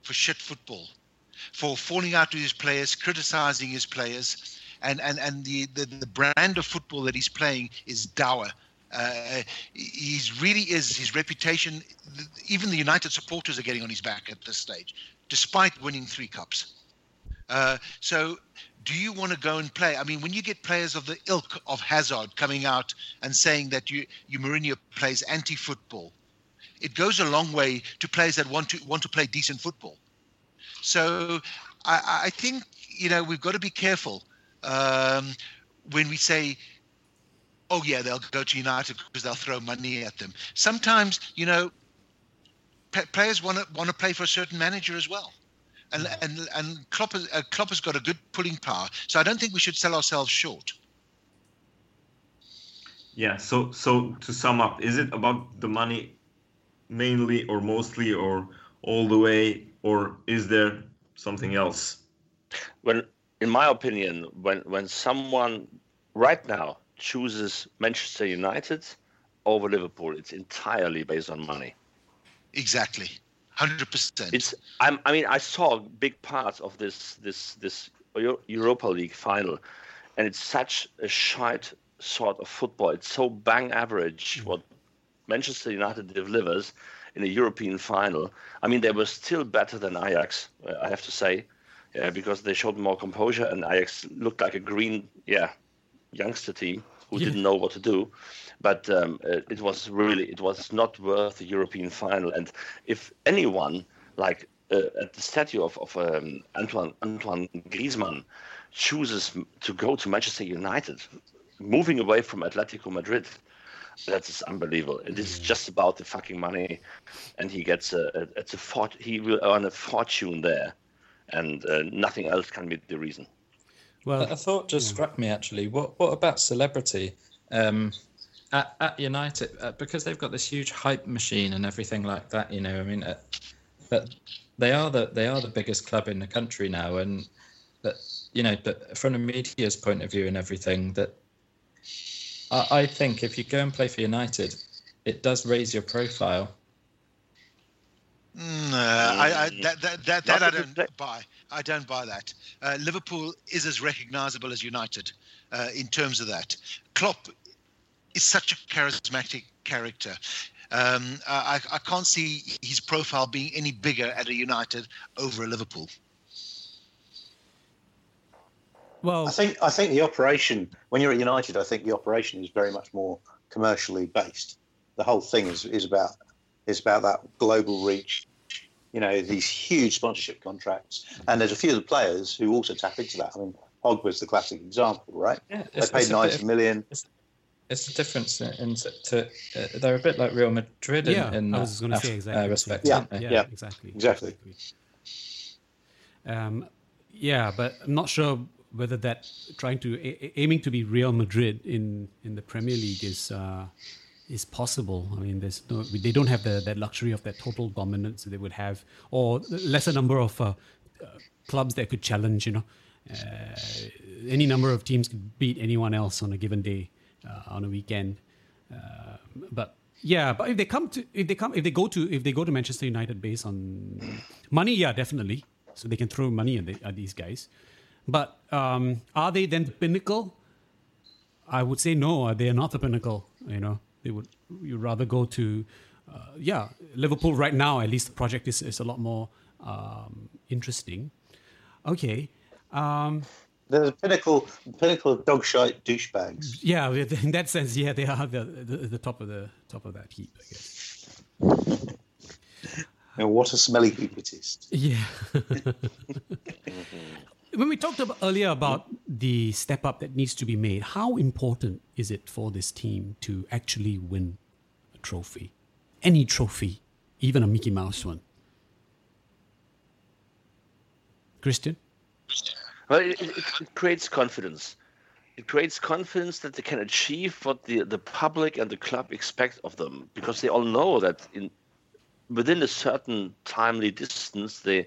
for shit football, for falling out with his players, criticizing his players, and and and the the, the brand of football that he's playing is dour. Uh, he's really is his reputation. Even the United supporters are getting on his back at this stage, despite winning three cups. Uh, so, do you want to go and play? I mean, when you get players of the ilk of Hazard coming out and saying that you, you Mourinho plays anti-football, it goes a long way to players that want to want to play decent football. So, I, I think you know we've got to be careful um, when we say, "Oh yeah, they'll go to United because they'll throw money at them." Sometimes, you know, p- players want to want to play for a certain manager as well and and and Klopp, has- uh, Klopp has got a good pulling power. So I don't think we should sell ourselves short. Yeah. So so to sum up, is it about the money mainly or mostly or all the way? or is there something else? When, in my opinion, when when someone right now chooses Manchester United over Liverpool, it's entirely based on money. Exactly, hundred percent. It's I'm, I mean I saw big parts of this this this Europa League final, and it's such a shite sort of football. It's so bang average what Manchester United delivers in a European final. I mean they were still better than Ajax, uh, I have to say, yeah, because they showed more composure, and Ajax looked like a green yeah youngster team who Yeah. didn't know what to do. But um, uh, it was really it was not worth the European final. And if anyone like uh, at the statue of, of um, Antoine Antoine Griezmann chooses to go to Manchester United, moving away from Atletico Madrid, that is unbelievable. It is just about the fucking money, and he gets a, a it's a fort, he will earn a fortune there, and uh, nothing else can be the reason. Well, a thought just struck me actually. What what about celebrity? Um, at, at United, uh, because they've got this huge hype machine and everything like that. You know, I mean, uh, but they are the they are the biggest club in the country now, and that you know, but from the media's point of view and everything, that I, I think if you go and play for United, it does raise your profile. Mm, uh, I, I, that that that, that I don't buy. I don't buy that. Uh, Liverpool is as recognisable as United uh, in terms of that. Klopp is such a charismatic character. Um, I, I can't see his profile being any bigger at a United over a Liverpool. well, I think I think the operation when you're at United, I think the operation is very much more commercially based. The whole thing is, is about is about that global reach. You know, these huge sponsorship contracts, and there's a few of the players who also tap into that. I mean, Pogba's the classic example, right? Yeah, They paid ninety million. It's the difference in, in to uh, they're a bit like Real Madrid in, yeah, in I that was going to say uh, exactly. respect. Yeah, aren't they? yeah, yeah, exactly, exactly. Um, yeah, but I'm not sure whether that trying to a- a- aiming to be Real Madrid in in the Premier League is uh, is possible. I mean, there's no they don't have the that luxury of that total dominance that they would have, or lesser number of uh, uh, clubs that could challenge. You know, uh, any number of teams could beat anyone else on a given day uh, on a weekend. Uh, but yeah, but if they come to if they come if they go to if they go to Manchester United based on money, yeah, definitely. So they can throw money at, the, at these guys. But um, are they then the pinnacle? I would say no. They are not the pinnacle. You know, they would you rather go to uh, yeah Liverpool right now. At least the project is, is a lot more um, interesting. Okay. Um, They're the pinnacle pinnacle of dog shite douchebags. yeah, in that sense, yeah, they are the, the, the top of the top of that heap, I guess. And what a smelly heap it is. Yeah. when we talked about earlier about the step up that needs to be made, how important is it for this team to actually win a trophy? Any trophy, even a Mickey Mouse one. Christian? Well, it, it, it creates confidence. It creates confidence that they can achieve what the, the public and the club expect of them because they all know that in within a certain timely distance they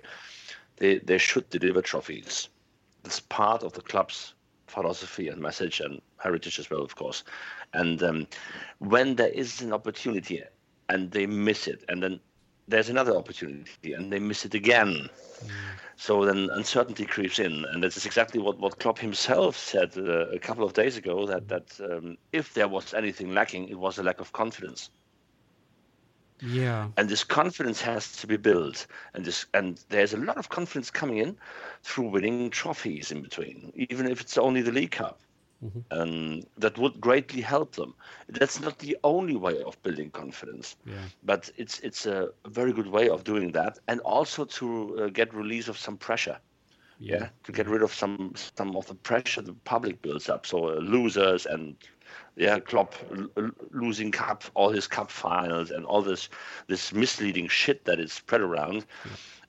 they, they should deliver trophies. It's part of the club's philosophy and message and heritage as well, of course. And um, when there is an opportunity and they miss it, and then there's another opportunity and they miss it again. So then uncertainty creeps in, and this is exactly what, what Klopp himself said uh, a couple of days ago. That that um, if there was anything lacking, it was a lack of confidence, Yeah. and this confidence has to be built. And this and there's a lot of confidence coming in through winning trophies in between, even if it's only the League Cup. And that would greatly help them. That's not the only way of building confidence, Yeah. but it's it's a very good way of doing that, and also to uh, get release of some pressure yeah, to get rid of some some of the pressure the public builds up. So uh, losers and yeah, Klopp l- l- losing cup, all his cup finals, and all this this misleading shit that is spread around.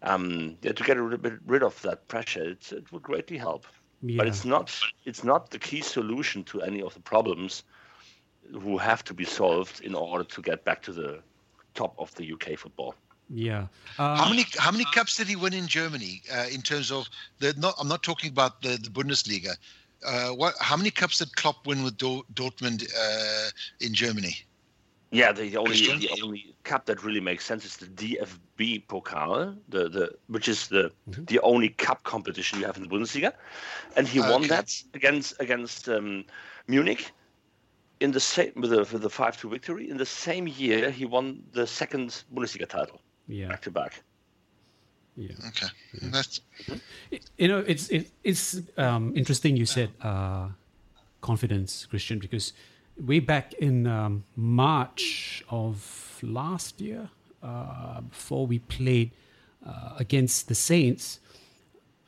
Um, yeah, to get a little bit rid of that pressure, it's, it would greatly help. Yeah. But it's not it's not the key solution to any of the problems who have to be solved in order to get back to the top of the UK football. Yeah. how many how many cups did he win in Germany? Uh, in terms of the not, I'm not talking about the, the Bundesliga. Uh, what how many cups did Klopp win with Dor- Dortmund uh, in Germany? Yeah, the, the only Christian? the only cup that really makes sense is the DFB Pokal, the, the which is the the only cup competition you have in the Bundesliga, and he won that against against um, Munich in the same with the with the five two victory. In the same year, he won the second Bundesliga title Yeah. back to back. Yeah. Okay, that's You know, it's it, it's um, interesting you said uh, confidence, Christian, because way back in um, March of last year, uh, before we played uh, against the Saints,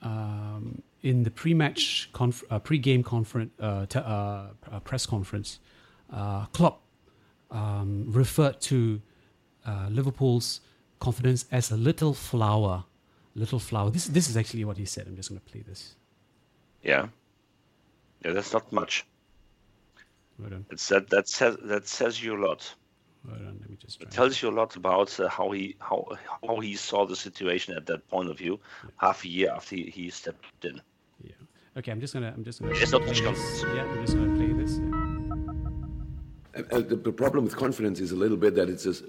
um, in the pre-match conf- uh, pre-game conference uh, t- uh, uh, press conference, uh, Klopp um, referred to uh, Liverpool's confidence as a little flower. Little flower. This this is actually what he said. I'm just going to play this. Yeah, yeah, that's not much. Hold on, It's that that says that says you a lot. hold on. Let me just try. It tells you a lot about uh, how he how how he saw the situation at that point of view, half a year after he, he stepped in. Yeah. Okay, I'm just gonna. I'm just gonna. It's not much this. Yeah, I'm just gonna play this. Yeah. Uh, the, the problem with confidence is a little bit that it's just,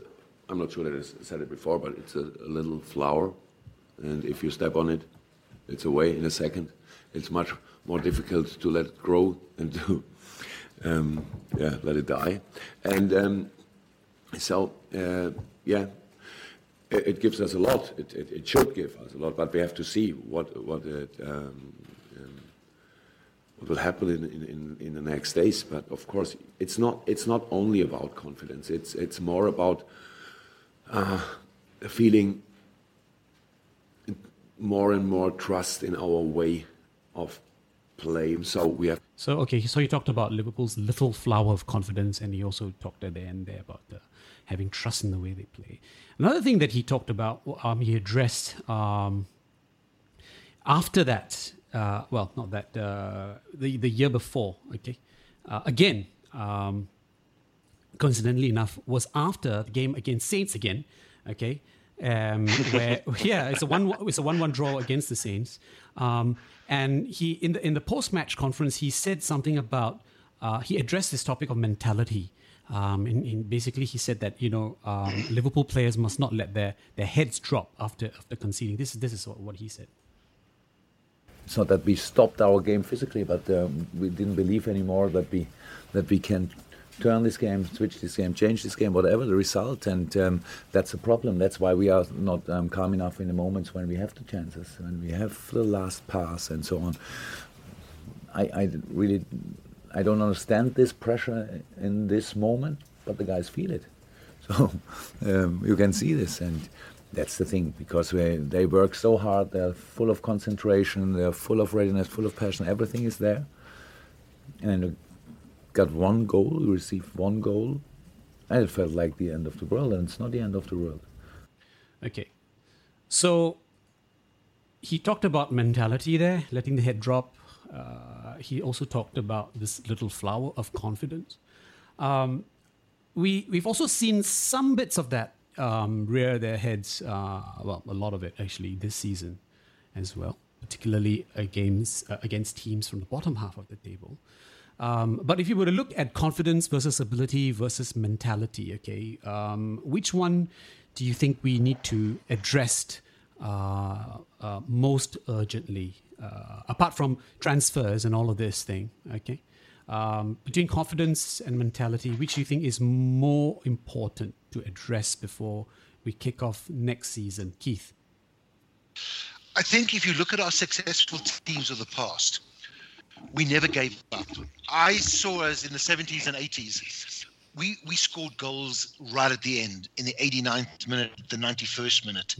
I'm not sure that I said it before, but it's a, a little flower. And if you step on it, it's away in a second. It's much more difficult to let it grow and to um, yeah, let it die. And um, so, uh, yeah, it, it gives us a lot. It, it, it should give us a lot, but we have to see what, what it, um, what will happen in, in, in, in the next days. But of course, it's not, it's not only about confidence. It's, it's more about uh, feeling more and more trust in our way of play. So we have So okay, so he talked about Liverpool's little flower of confidence, and he also talked at the end there about uh, having trust in the way they play. Another thing that he talked about, um, he addressed um, after that. Uh, well, not that uh, the the year before. Okay, uh, again, um, coincidentally enough, was after the game against Saints again. Okay, um, where yeah, it's a one it's a one one draw against the Saints. Um, and he in the in the post match conference he said something about uh, he addressed this topic of mentality. Um, in, in basically, he said that you know um, Liverpool players must not let their, their heads drop after after conceding. This is this is what, what he said. It's not that we stopped our game physically, but um, we didn't believe anymore that we that we can turn this game, switch this game, change this game, whatever the result, and um, that's a problem. That's why we are not um, calm enough in the moments when we have the chances, when we have the last pass, and so on. I, I really I don't understand this pressure in this moment, but the guys feel it. So um, you can see this, and that's the thing because we, they work so hard. They're full of concentration. They're full of readiness, full of passion. Everything is there, and got one goal. You received one goal, and it felt like the end of the world. And it's not the end of the world. Okay, so he talked about mentality there, letting the head drop. Uh, he also talked about this little flower of confidence. Um, we we've also seen some bits of that um, rear their heads. Uh, well, a lot of it actually this season as well, particularly against uh, against teams from the bottom half of the table. Um, but if you were to look at confidence versus ability versus mentality, okay, um, which one do you think we need to address uh, uh, most urgently, uh, apart from transfers and all of this thing, okay? Um, between confidence and mentality, which do you think is more important to address before we kick off next season? Keith. I think if you look at our successful teams of the past, we never gave up. I saw us in the 70s and 80s. We we scored goals right at the end, in the 89th minute, the 91st minute.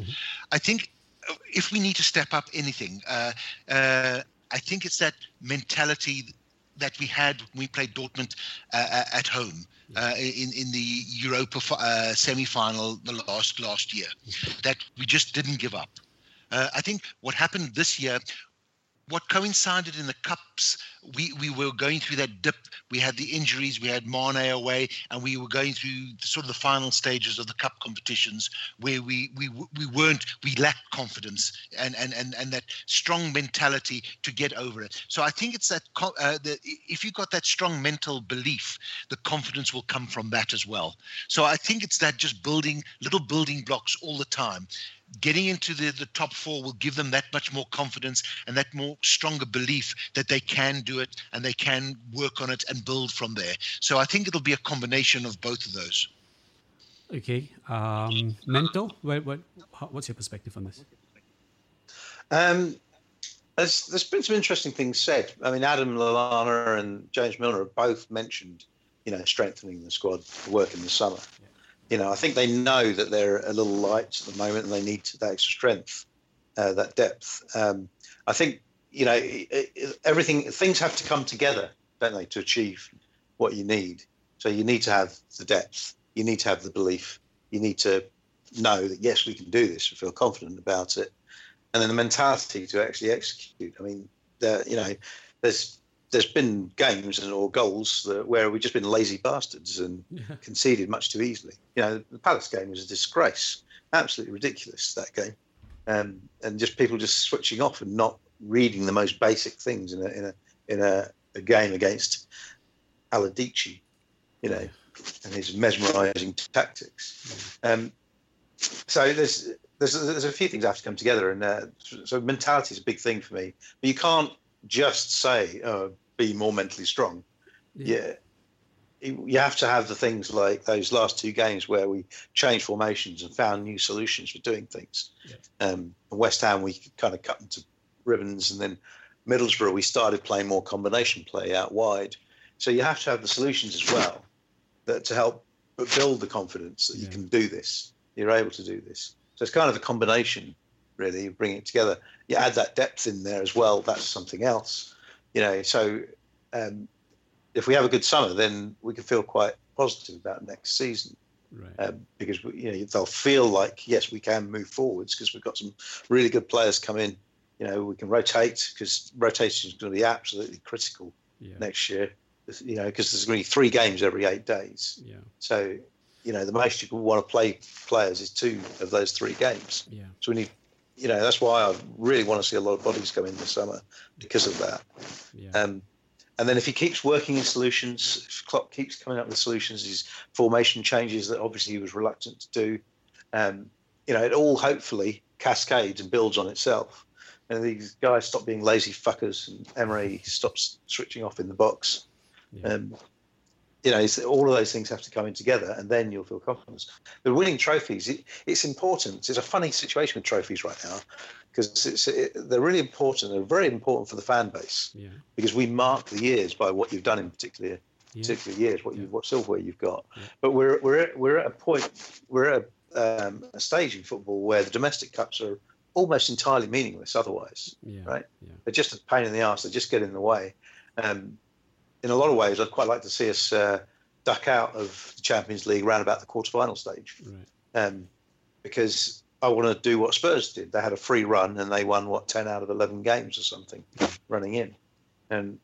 I think uh, if we need to step up anything, uh, uh, I think it's that mentality that we had when we played Dortmund uh, at home uh, in in the Europa uh, semi-final the last last year. That we just didn't give up. Uh, I think what happened this year, what coincided in the cups, we, we were going through that dip. We had the injuries, we had Mane away, and we were going through the, sort of the final stages of the cup competitions where we we we weren't we lacked confidence and and and, and that strong mentality to get over it. So I think it's that uh, the, if you've got that strong mental belief, the confidence will come from that as well. So I think it's that just building little building blocks all the time getting into the, the top four will give them that much more confidence and that more stronger belief that they can do it and they can work on it and build from there. So I think it'll be a combination of both of those. Okay. Um, mental, what, what, how- what's your perspective on this? Um, there's, there's been some interesting things said. I mean, Adam Lallana and James Milner have both mentioned, you know, strengthening the squad for work in the summer. You know, I think they know that they're a little light at the moment and they need that extra strength, uh, that depth. Um, I think, you know, everything, things have to come together, don't they, to achieve what you need. So you need to have the depth, you need to have the belief, you need to know that, yes, we can do this, and feel confident about it and then the mentality to actually execute. I mean, you know, there's there's been games and or goals that, where we've just been lazy bastards and conceded much too easily. You know, the Palace game was a disgrace, absolutely ridiculous that game, um, and just people just switching off and not reading the most basic things in a in a in a, a game against Allardyce, you know, and his mesmerising tactics. Um, so there's there's there's a few things that have to come together, and uh, so mentality is a big thing for me. But you can't just say oh, be more mentally strong. Yeah. You you have to have the things like those last two games where we changed formations and found new solutions for doing things. Um, West Ham, we kind of cut into ribbons, and then Middlesbrough, we started playing more combination play out wide. So you have to have the solutions as well that to help build the confidence that you can do this. You're able to do this. So it's kind of a combination, really. You bring it together. You add that depth in there as well. That's something else, you know. So um, if we have a good summer, then we can feel quite positive about next season. Right. Um, because we- you know they'll feel like yes, we can move forwards because we've got some really good players come in. You know, we can rotate because rotation is going to be absolutely critical Yeah. next year. You know, because there's going to be three games every eight days. Yeah. So, you know, the most you can want to play players is two of those three games. Yeah. So we need, you know, that's why I really want to see a lot of bodies come in this summer because of that. Yeah. Um, and then if he keeps working in solutions, if Klopp keeps coming up with solutions, his formation changes that obviously he was reluctant to do, um, you know, it all hopefully cascades and builds on itself. And these guys stop being lazy fuckers, and Emre stops switching off in the box. Um, you know, it's, all of those things have to come in together, and then you'll feel confidence. But winning trophies, it, it's important. It's a funny situation with trophies right now because it's, it, they're really important. They're very important for the fan base Yeah. because we mark the years by what you've done in particular Yeah. particular years, what you what silverware you've got. But we're we're at, we're at a point, we're at a, um, a stage in football where the domestic cups are almost entirely meaningless otherwise. Yeah. Right? They're just a pain in the ass. They just get in the way. Um, in a lot of ways, I'd quite like to see us uh, duck out of the Champions League around about the quarterfinal stage, um, because I want to do what Spurs did. They had a free run and they won what ten out of eleven games or something, running in. And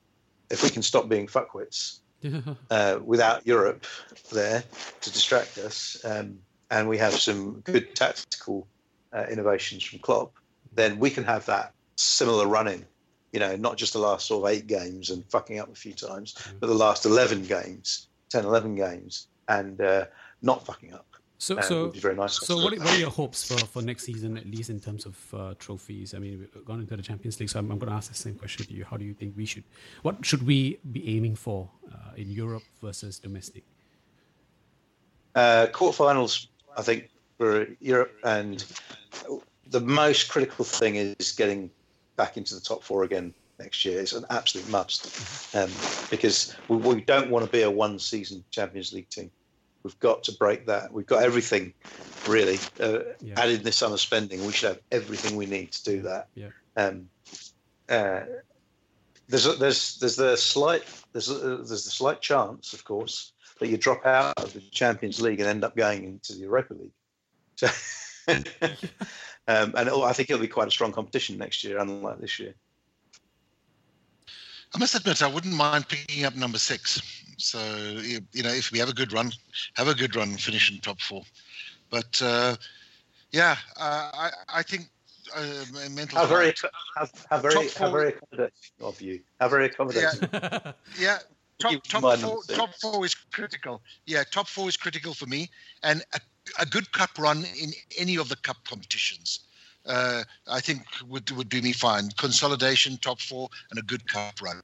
if we can stop being fuckwits uh, without Europe there to distract us, um, and we have some good tactical uh, innovations from Klopp, then we can have that similar running. You know, not just the last sort of eight games and fucking up a few times, but the last 11 games, 10, 11 games, and uh, not fucking up. So, so, nice. so what, are- what are your hopes for, for next season, at least in terms of uh, trophies? I mean, we've gone into the Champions League, so I'm, I'm going to ask the same question to you. How do you think we should, what should we be aiming for uh, in Europe versus domestic? Uh, quarterfinals, I think, for Europe, and the most critical thing is getting back into the top four again next year. It's an absolute must um, because we, we don't want to be a one-season Champions League team. We've got to break that. We've got everything, really. Uh, Yeah. Added in this summer spending, we should have everything we need to do that. Yeah. Um, uh, there's a, there's there's the slight there's a, there's the slight chance, of course, that you drop out of the Champions League and end up going into the Europa League. So, um, and it'll, I think it'll be quite a strong competition next year, unlike this year. I must admit, I wouldn't mind picking up number six. So you you know, if we have a good run, have a good run, and finish in top four. But uh, yeah, uh, I I think uh, mental. How very, how, how very, how very accommodating of you. How very accommodating. yeah. Top, top four, top four is critical. Yeah, top four is critical for me, and a, good cup run in any of the cup competitions, uh, I think would would do me fine. Consolidation, top four, and a good cup run.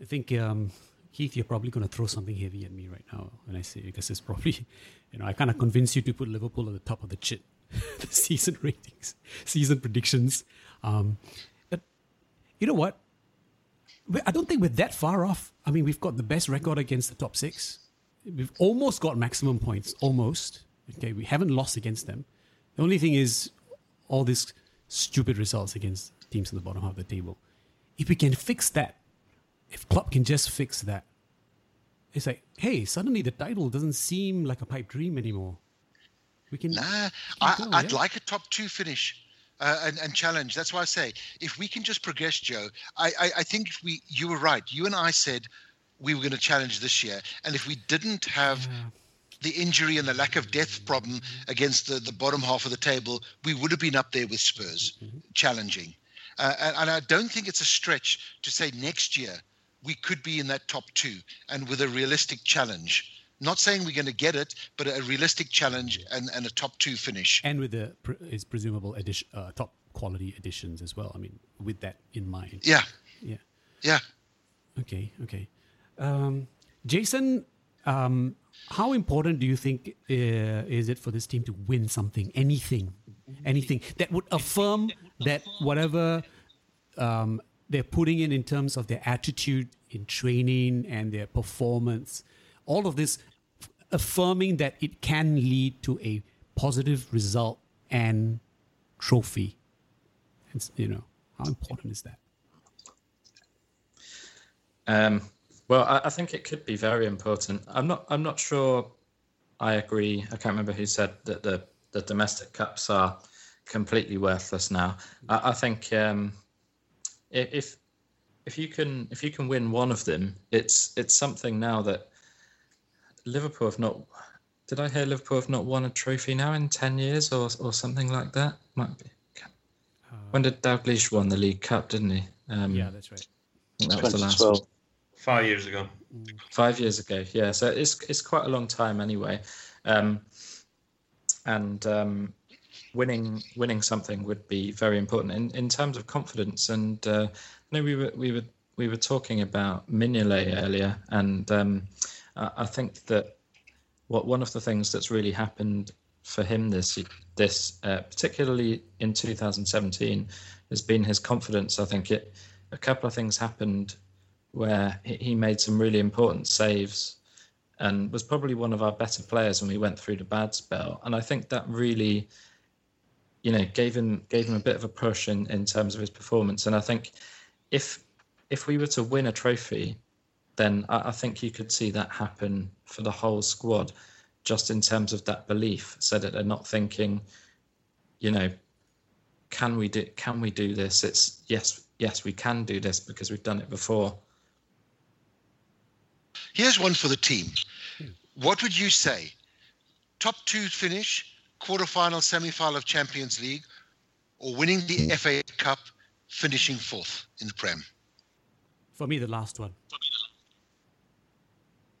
I think um, Keith, you're probably going to throw something heavy at me right now when I say because it's probably, you know, I kind of convinced you to put Liverpool at the top of the chit, the season ratings, season predictions. Um, but you know what? I don't think we're that far off. I mean, we've got the best record against the top six. We've almost got maximum points, almost. Okay, we haven't lost against them. The only thing is all these stupid results against teams in the bottom half of the table. If we can fix that, if Klopp can just fix that, it's like, hey, suddenly the title doesn't seem like a pipe dream anymore. We can. Nah, I, going, I'd yeah? like a top two finish. Uh, and, and challenge. That's why I say if we can just progress, Joe. I, I, I think if we. You were right. You and I said we were going to challenge this year, and if we didn't have the injury and the lack of depth problem against the, the bottom half of the table, we would have been up there with Spurs, challenging. Uh, and, and I don't think it's a stretch to say next year we could be in that top two and with a realistic challenge. Not saying we're going to get it, but a realistic challenge and, and a top two finish. and with the his presumable addition, uh, top quality additions as well. I mean, with that in mind. Yeah, Yeah. yeah. Okay. Okay. Um, Jason, um, how important do you think uh, is it for this team to win something, anything, anything that would affirm that whatever um, they're putting in in terms of their attitude in training and their performance, all of this affirming that it can lead to a positive result and trophy. You know, how important is that? Um, well, I, I think it could be very important. I'm not. I'm not sure. I agree. I can't remember who said that the the domestic cups are completely worthless now. I, I think um, if if you can if you can win one of them, it's it's something now that Liverpool have not. Did I hear Liverpool have not won a trophy now in ten years or or something like that? Might be. When did Dalglish won the League Cup? Didn't he? Um, Yeah, that's right. That was the last one. 2012. Five years ago. Five years ago, yeah. So it's it's quite a long time anyway, um, and um, winning winning something would be very important in, in terms of confidence. And uh, know we were we were we were talking about Mignolet earlier, and um, I, I think that what one of the things that's really happened for him this this uh, particularly in 2017 has been his confidence. I think it a couple of things happened where he made some really important saves and was probably one of our better players when we went through the bad spell. And I think that really, you know, gave him gave him a bit of a push in, in terms of his performance. And I think if if we were to win a trophy, then I, I think you could see that happen for the whole squad, just in terms of that belief, so that they're not thinking, you know, can we do can we do this? It's yes, yes, we can do this because we've done it before. Here's one for the team. Hmm. What would you say? Top two finish, quarterfinal, semi-final of Champions League, or winning the FA Cup, finishing fourth in the Prem? For me, the last one.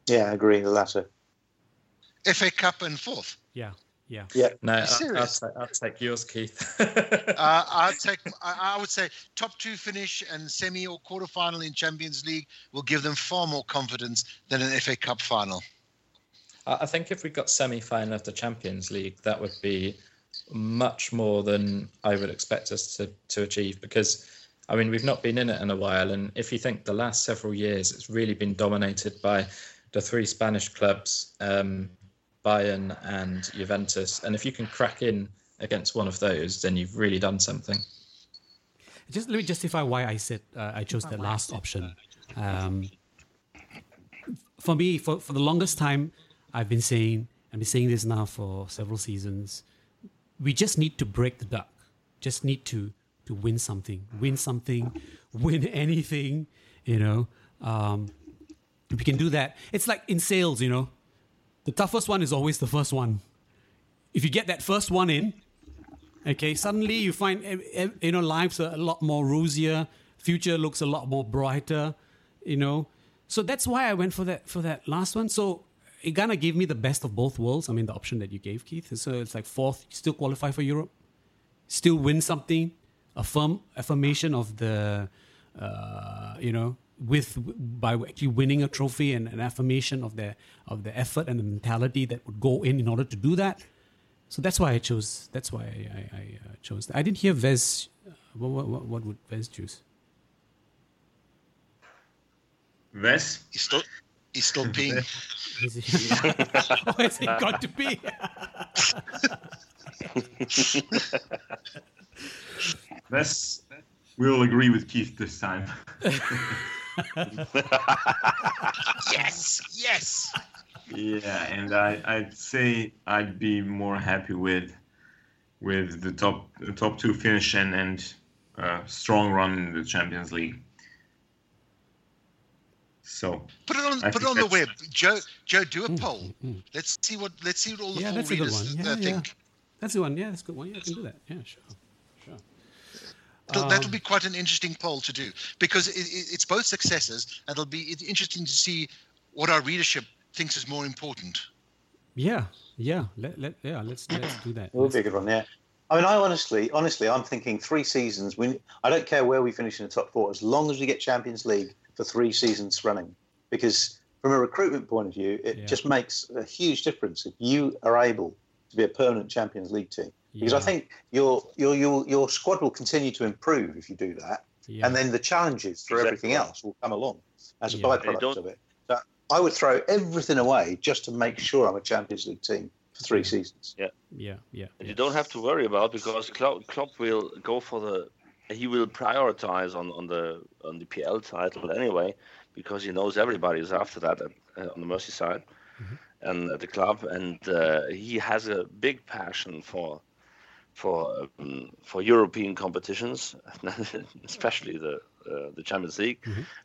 Yeah, I agree. The latter. FA Cup and fourth. Yeah, yeah. Yeah. No, I, I'll, take, I'll take yours, Keith. Uh, I'd take. I, I would say top two finish and semi or quarterfinal in Champions League will give them far more confidence than an FA Cup final. I I think if we got semi-final of the Champions League, that would be much more than I would expect us to to achieve. Because, I mean, we've not been in it in a while, and if you think the last several years, it's really been dominated by the three Spanish clubs, um, Bayern and Juventus. And if you can crack in against one of those, then you've really done something. Just let me justify why I said uh, I chose the last option. Um, for me, for, for the longest time, I've been saying, I've been saying this now for several seasons. We just need to break the duck. Just need to to win something, win something, win anything, You know, um, if you can do that, it's like in sales. You know, the toughest one is always the first one. If you get that first one in, okay, suddenly you find eh, eh, you know life's a lot more rosier, future looks a lot more brighter. You know, so that's why I went for that for that last one. So it kind of gave me the best of both worlds. I mean, the option that you gave, Keith. So it's like fourth, still qualify for Europe, still win something, affirm affirmation of the, uh, you know, with by actually winning a trophy and an affirmation of the of the effort and the mentality that would go in in order to do that. So that's why I chose. That's why I, I, I uh, chose. I didn't hear Vez. Uh, what, what, what would Vez choose? Wes? He's still he's still peeing. Is he? oh, has he got to be? Wes will agree with Keith this time. yes, yes. Yeah, and I, I'd say I'd be more happy with with the top the top two finish and and uh, strong run in the Champions League. So Put it on I put it on the web. Joe Joe, do a poll. Let's see what let's see what all the yeah, full that's a good readers one. uh, Yeah, yeah. think. That's the one. Yeah, that's a good one. Yeah, I can do that. Yeah, sure. Sure. That'll, that'll Um, be quite an interesting poll to do because it, it, it's both successes, and it'll be interesting to see what our readership thinks is more important. Yeah, yeah. Let, let yeah. Let's let's do that. It would be a good one, yeah. I mean, I honestly, honestly, I'm thinking three seasons. We, I don't care where we finish in the top four, as long as we get Champions League for three seasons running, because from a recruitment point of view, it Yeah. just makes a huge difference if you are able to be a permanent Champions League team. Because I think your your your your squad will continue to improve if you do that, Yeah. and then the challenges for Exactly. everything else will come along as a Yeah. Byproduct of it. So I would throw everything away just to make sure I'm a Champions League team for three seasons. yeah, yeah. And yeah. you don't have to worry about because Klopp, Klopp will go for the he will prioritize on, on the on the PL title anyway because he knows everybody is after that uh, on the Merseyside and at the club and uh, he has a big passion for for um, for European competitions especially the uh, the Champions League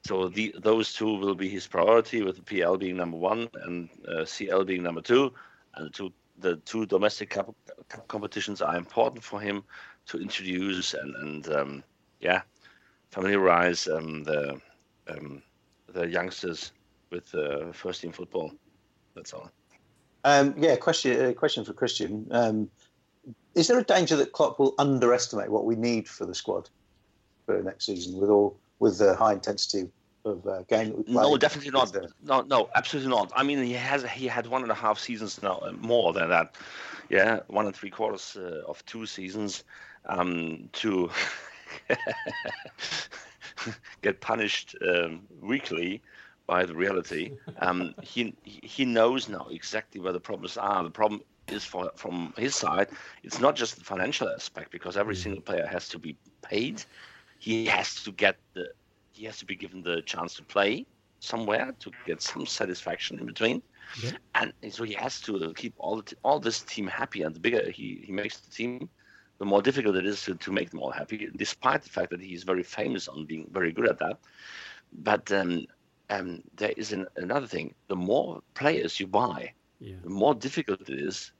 so the those two will be his priority with the PL being number 1 and uh, CL being number 2 and the two the two domestic cup, cup competitions are important for him to introduce and and um, yeah familiarize um, the um, the youngsters with uh, first team football. That's all. Um, yeah, question uh, question for Christian. Is there a danger that Klopp will underestimate what we need for the squad for next season with all with the high intensity of uh, game that we play? No, definitely not. There- No, no, absolutely not. I mean, he has he had one and a half seasons now, uh, more than that. Yeah, one and three quarters uh, of two seasons um, to get punished um, weekly by the reality. Um, he he knows now exactly where the problems are. The problem is for from his side. It's not just the financial aspect because every single player has to be paid. He has to get the he has to be given the chance to play somewhere to get some satisfaction in between. Yeah. And so he has to keep all the all this team happy. And the bigger he, he makes the team, the more difficult it is to, to make them all happy, despite the fact that he's very famous on being very good at that. But um, um, there is an, another thing: the more players you buy, Yeah. the more difficult it is,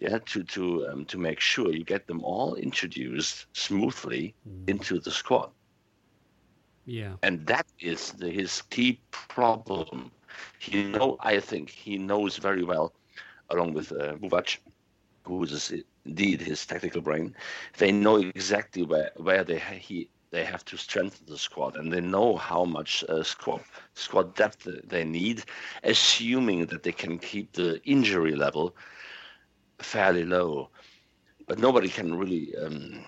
yeah, to to um, to make sure you get them all introduced smoothly into the squad Yeah. and that is the, his key problem. He know, I think, he knows very well, along with uh, Buvac, who is indeed his tactical brain. They know exactly where where they he they have to strengthen the squad, and they know how much uh, squad squad depth they need, assuming that they can keep the injury level fairly low. But nobody can really. Um,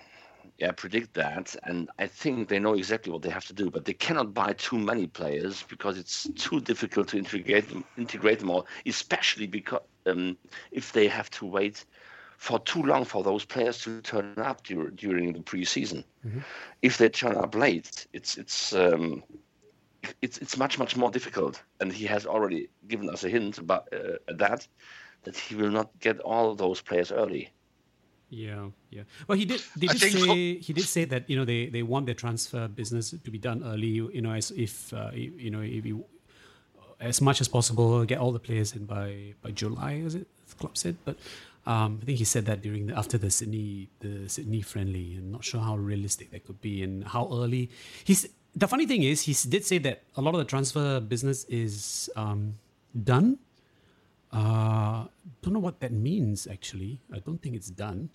yeah, predict that, and I think they know exactly what they have to do. But they cannot buy too many players because it's too difficult to integrate them, integrate them all, especially because um, if they have to wait for too long for those players to turn up dur- during the preseason. If they turn up late, it's it's um, it's it's much much more difficult. And he has already given us a hint about uh, that that he will not get all those players early. Yeah, yeah. Well, he did. They did think say for- he did say that you know they, they want their transfer business to be done early. You know, as if uh, you know if you as much as possible get all the players in by by July, as it the club said. But um, I think he said that during the, after the Sydney the Sydney friendly. I'm not sure how realistic that could be and how early. He's the funny thing is he did say that a lot of the transfer business is um, done. Uh, don't know what that means actually. I don't think it's done.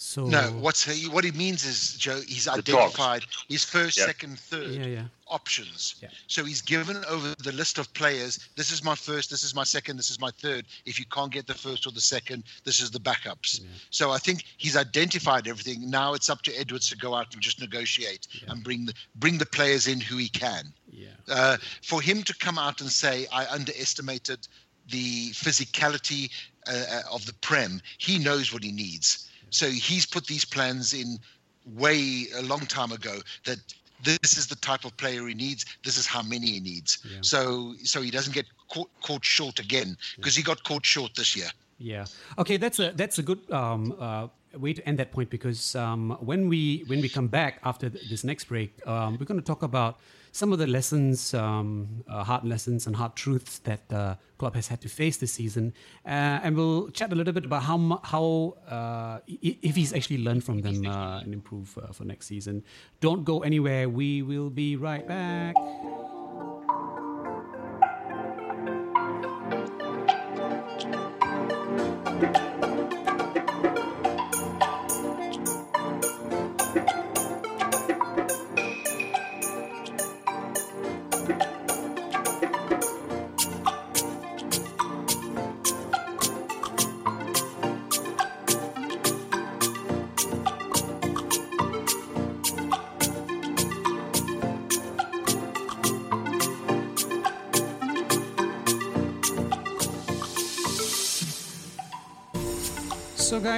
So No, what's he, what he means is, Joe, he's talks. identified his first, Yeah. second, third Yeah, yeah. options. Yeah. So he's given over the list of players. This is my first, this is my second, this is my third. If you can't get the first or the second, this is the backups. So I think he's identified everything. Now it's up to Edwards to go out and just negotiate and bring the bring the players in who he can. Yeah. Uh, for him to come out and say, I underestimated the physicality uh, uh, of the Prem, he knows what he needs. So he's put these plans in way a long time ago that this is the type of player he needs. This is how many he needs. Yeah. So so he doesn't get caught, caught short again because he got caught short this year. Yeah. Okay, that's a that's a good um, uh, way to end that point because um, when we when we come back after th- this next break, um, we're going to talk about some of the lessons, um, uh, hard lessons and hard truths that the club has had to face this season, uh, and we'll chat a little bit about how how uh, if he's actually learned from them uh, and improve uh, for next season. Don't go anywhere. We will be right back.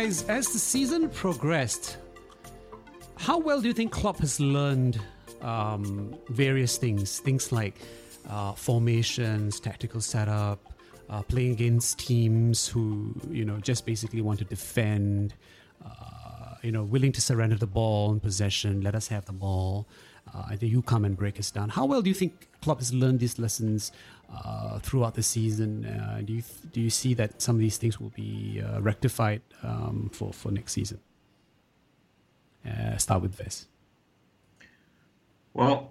Guys, as the season progressed, how well do you think Klopp has learned um, various things? Things like uh, formations, tactical setup, uh, playing against teams who, you know, just basically want to defend, uh, you know, willing to surrender the ball in possession, let us have the ball. Uh, you come and break us down. How well do you think Klopp has learned these lessons uh, throughout the season? Uh, do you do you see that some of these things will be uh, rectified um, for for next season? Uh, start with this. Well,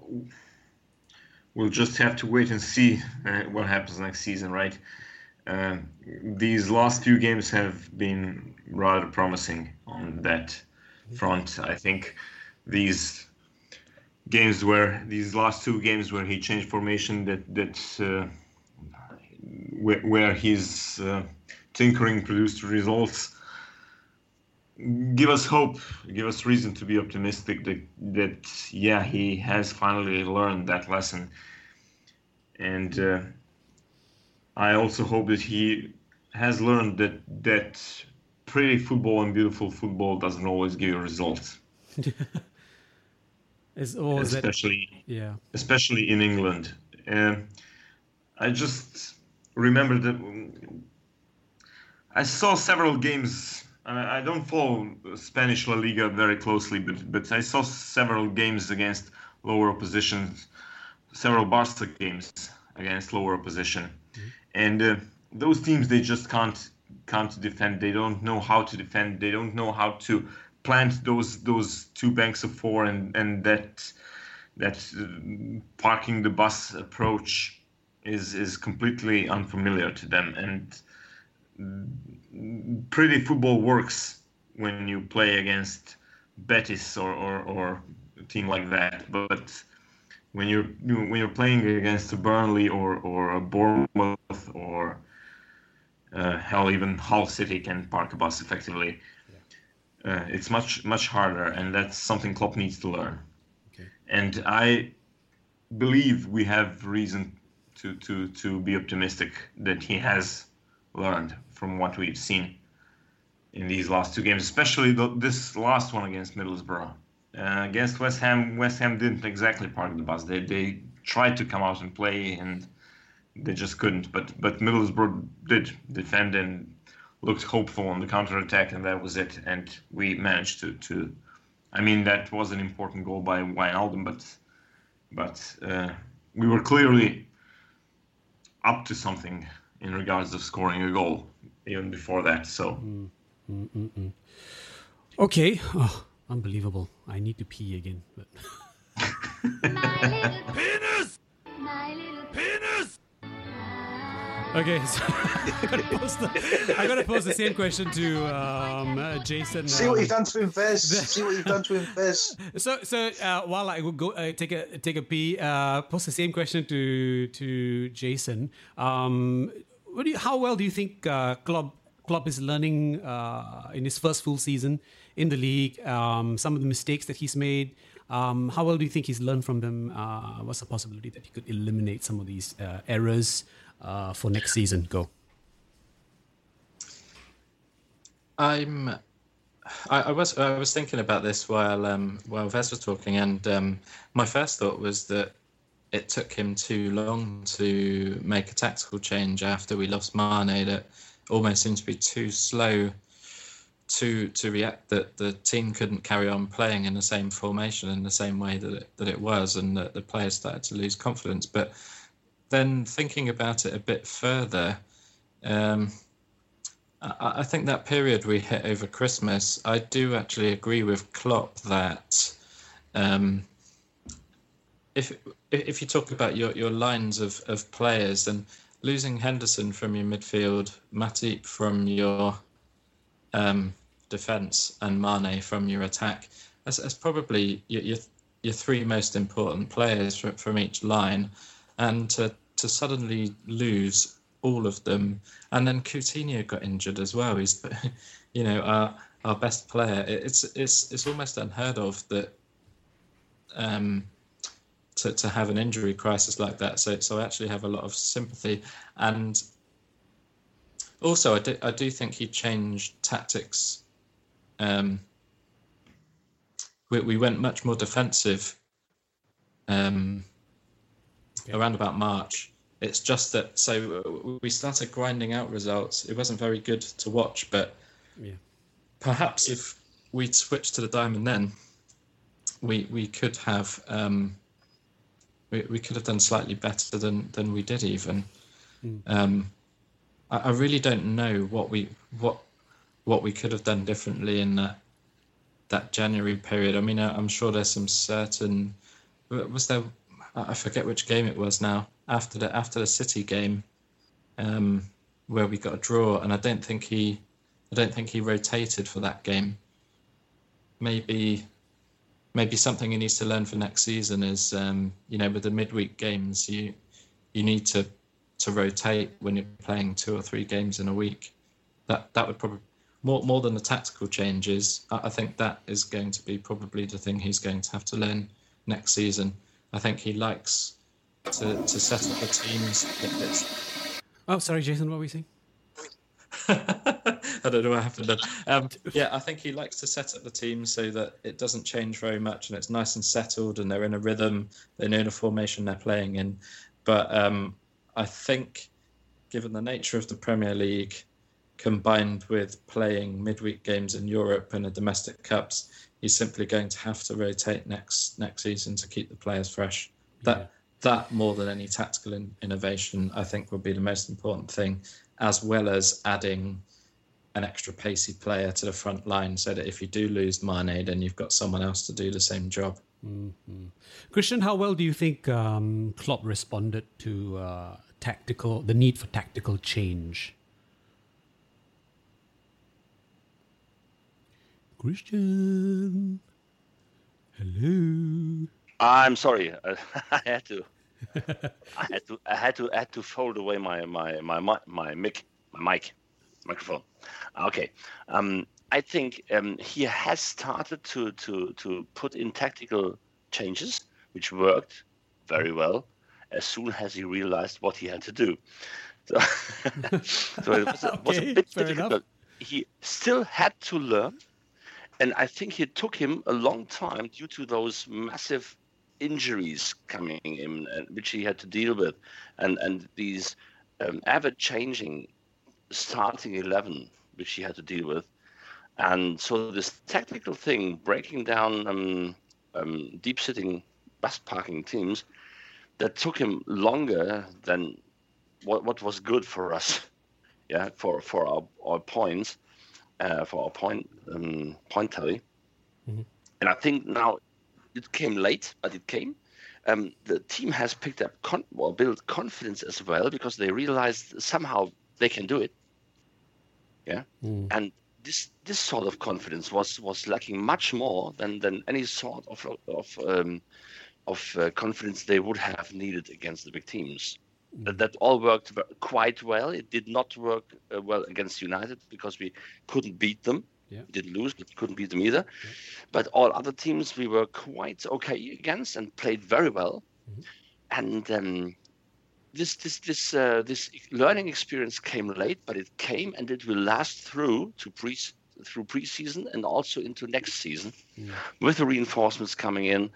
we'll just have to wait and see uh, what happens next season, right? Um, these last few games have been rather promising on that front. I think these games where these last two games where he changed formation that that uh, where, where his uh, tinkering produced results give us hope give us reason to be optimistic that that yeah he has finally learned that lesson. And uh, i also hope that he has learned that that pretty football and beautiful football doesn't always give you results Is, or is that, especially yeah. especially in England. Um, I just remember that I saw several games. I don't follow Spanish La Liga very closely, but but I saw several games against lower oppositions, several Barca games against lower opposition, and uh, those teams they just can't can't defend. They don't know how to defend. They don't know how to plant those those two banks of four and and that that uh, parking the bus approach is is completely unfamiliar to them. And pretty football works when you play against Betis or, or, or a team like that. But when you're when you're playing against a Burnley or or a Bournemouth or uh, hell even Hull City can park a bus effectively uh, it's much much harder and that's something Klopp needs to learn and I believe we have reason to, to, to be optimistic that he has learned from what we've seen in these last two games, especially the, this last one against Middlesbrough. Uh, against West Ham, West Ham didn't exactly park the bus. They, they tried to come out and play, and they just couldn't. But but Middlesbrough did defend and looked hopeful on the counter attack, and that was it. And we managed to to. I mean, that was an important goal by Wijnaldum, but but uh, we were clearly up to something in regards of scoring a goal even before that. So. Mm-mm-mm. Okay. Oh, unbelievable. I need to pee again. But okay, so I gotta post the, I gotta post the same question to um, uh, Jason. See what um, you've done to him, Fez. See what you've done to Fez. So, so uh, while I go uh, take a take a pee, uh, post the same question to to Jason. Um, what do you, how well do you think uh, Klopp Klopp is learning uh, in his first full season in the league? Um, some of the mistakes that he's made. Um, how well do you think he's learned from them? Uh, what's the possibility that he could eliminate some of these uh, errors uh, for next season? Go. I'm. I, I was I was thinking about this while um, while Vez was talking, and um, my first thought was that it took him too long to make a tactical change after we lost Mane. That almost seemed to be too slow to to react. That the team couldn't carry on playing in the same formation in the same way that it, that it was, and that the players started to lose confidence. But then thinking about it a bit further. Um, I I think that period we hit over Christmas, I do actually agree with Klopp that um, if if you talk about your, your lines of, of players, then losing Henderson from your midfield, Matip from your um, defence, and Mane from your attack, that's, that's probably your, your your three most important players from, from each line, and to to suddenly lose all of them, and then Coutinho got injured as well. He's, you know, our our best player. It's it's it's almost unheard of that. Um, to, to have an injury crisis like that, so so I actually have a lot of sympathy, and also I do I do think he changed tactics. Um, we we went much more defensive. Um, around about March. It's just that so uh, we started grinding out results. It wasn't very good to watch, but Yeah. perhaps if we'd switched to the diamond then, we we could have um, we, we could have done slightly better than than we did even. Um, I, I really don't know what we what what we could have done differently in that that January period. I mean, I, I'm sure there's some certain was there I forget which game it was now after the after the City game, um, where we got a draw, and I don't think he, I don't think he rotated for that game. Maybe, maybe something he needs to learn for next season is, um, you know, with the midweek games, you, you need to, to rotate when you're playing two or three games in a week. That that would probably more more than the tactical changes. I, I think that is going to be probably the thing he's going to have to learn next season. I think he likes to, to set up the teams. Oh, sorry, Jason. What were you saying? I don't know what happened then. Um, yeah, I think he likes to set up the team so that it doesn't change very much and it's nice and settled and they're in a rhythm. They know the formation they're playing in. But um, I think, given the nature of the Premier League, combined with playing midweek games in Europe and the domestic cups, he's simply going to have to rotate next next season to keep the players fresh. That that more than any tactical in, innovation, I think, would be the most important thing, as well as adding an extra pacey player to the front line, so that if you do lose Mane, then you've got someone else to do the same job. Christian, how well do you think um, Klopp responded to uh, tactical the need for tactical change? Christian, hello. I'm sorry. I had to. I had to. I had to. I had to fold away my my my mi- my mic, my mic, microphone. Okay. Um, I think um, he has started to to to put in tactical changes, which worked very well. As soon as he realized what he had to do, so, so it was, a- was a bit difficult. enough. He still had to learn, and I think it took him a long time due to those massive injuries coming in, which he had to deal with, and and these um, ever changing starting eleven which he had to deal with. And so this technical thing, breaking down um, um, deep sitting bus parking teams, that took him longer than what, what was good for us, yeah, for for our, our points, uh, for our point um, point tally. Mhm. And I think now it came late, but it came. Um, the team has picked up con- well, built confidence as well because they realized somehow they can do it. Yeah, Mm. and this this sort of confidence was was lacking much more than than any sort of of um, of uh, confidence they would have needed against the big teams. That, that all worked quite well. It did not work uh, well against United because we couldn't beat them. Yeah. We didn't lose, but couldn't beat them either. But all other teams we were quite okay against and played very well. And um, this this this uh, this learning experience came late, but it came and it will last through to pre through preseason and also into next season, with the reinforcements coming in,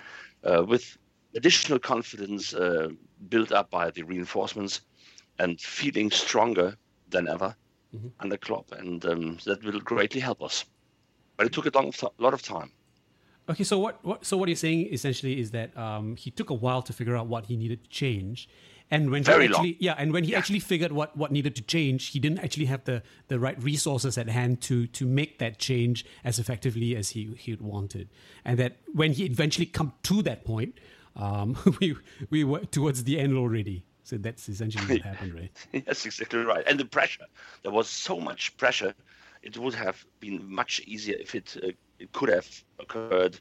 uh, with additional confidence uh, built up by the reinforcements, and feeling stronger than ever Mhm. under Klopp, and um, that will greatly help us. But it took a long th- lot of time. Okay, so what, what so what you're saying essentially is that um, he took a while to figure out what he needed to change, and when Very he long. actually yeah, and when he actually figured what, what needed to change, he didn't actually have the, the right resources at hand to to make that change as effectively as he he wanted, and that when he eventually come to that point, um, we we were towards the end already. So that's essentially what happened, right? That's exactly right. And the pressure. There was so much pressure. It would have been much easier if it, uh, it could have occurred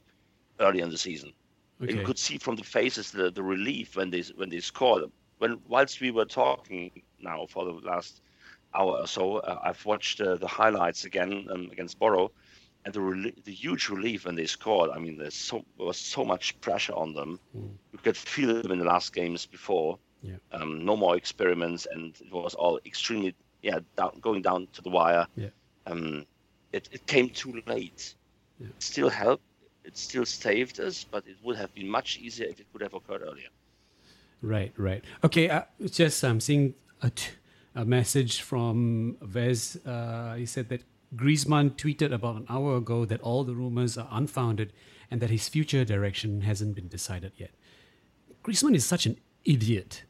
early in the season. Okay. You could see from the faces the, the relief when they when they scored. When whilst we were talking now for the last hour or so, uh, I've watched uh, the highlights again um, against Boro, and the rel- the huge relief when they scored. I mean, there's so there was so much pressure on them. You could feel them in the last games before. Yeah. Um, no more experiments, and it was all extremely yeah down, going down to the wire. Yeah. Um, it, it came too late. It still helped. It still saved us, but it would have been much easier if it could have occurred earlier. Right, right. Okay, uh, just I'm seeing a, t- a message from Vez. Uh, he said that Griezmann tweeted about an hour ago that all the rumors are unfounded and that his future direction hasn't been decided yet. Griezmann is such an idiot.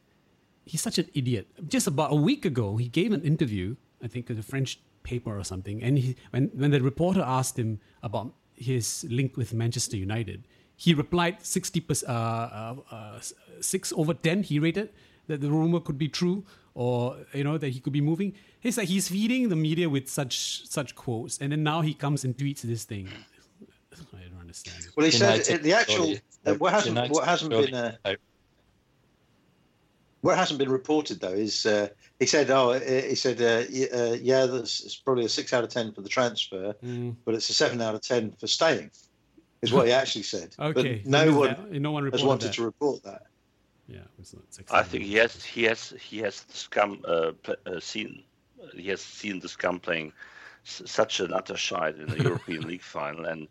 He's such an idiot. Just about a week ago, he gave an interview, I think, to the French paper or something, and he, when when the reporter asked him about his link with Manchester United, he replied 60 percent, uh, uh, uh, six over ten. He rated that the rumor could be true, or you know that he could be moving. He's like he's feeding the media with such such quotes, and then now he comes and tweets this thing. I don't understand. Well, he said United, uh, the actual uh, what hasn't United, what hasn't been uh, what hasn't been reported though is uh, he said oh uh, he said uh, uh, yeah that's it's probably a six out of ten for the transfer, Mm, but it's a seven out of ten for staying. Is what he actually said. okay, But no one that? no one has wanted that. to report that. Yeah, not six. I think he has he has he has scum uh, uh, seen he has seen the scum playing such an utter shite in the European League final, and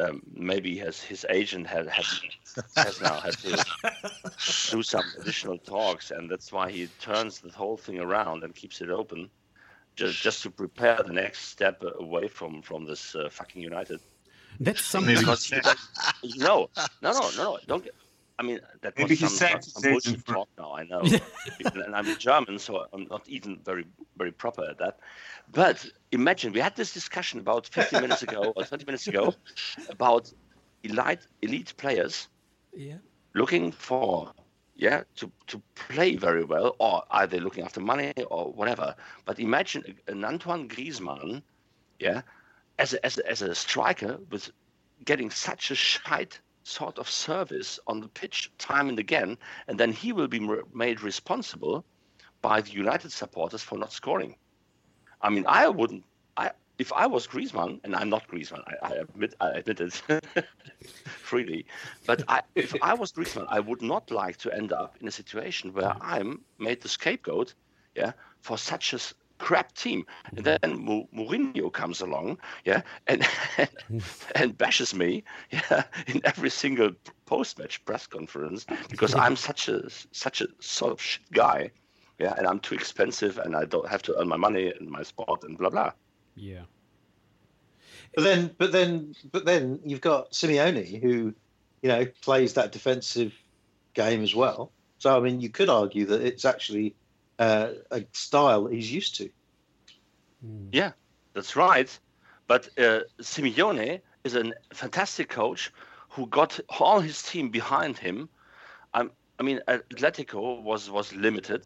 um, maybe has his agent had, had has now had to do some additional talks, and that's why he turns the whole thing around and keeps it open, just just to prepare the next step away from from this uh, fucking United. That's something. Because he no, no, no, no. Don't get. I mean, that Maybe was he some, sacked uh, some bullshit for- talk now. I know, and I'm German, so I'm not even very, very proper at that. But imagine we had this discussion about 15 minutes ago or 20 minutes ago about elite elite players yeah. looking for yeah to to play very well or are they looking after money or whatever but imagine an antoine griezmann yeah as a, as a, as a striker with getting such a shite sort of service on the pitch time and again and then he will be made responsible by the united supporters for not scoring. I mean i wouldn't i if i was griezmann and i'm not griezmann i, I admit i admit it freely but I, if I was Griezmann, I would not like to end up in a situation where I'm made the scapegoat, yeah, for such a crap team. And mm-hmm. then Mou- Mourinho comes along, yeah, and and bashes me, yeah, in every single post-match press conference because I'm such a such a sort of shit guy, yeah, and I'm too expensive and I don't have to earn my money and my spot and blah blah. Yeah. But then, but then, but then you've got Simeone, who, you know, plays that defensive game as well. So I mean, you could argue that it's actually uh, a style that he's used to. Yeah, that's right. But uh, Simeone is a fantastic coach who got all his team behind him. Um, I mean, Atletico was was limited,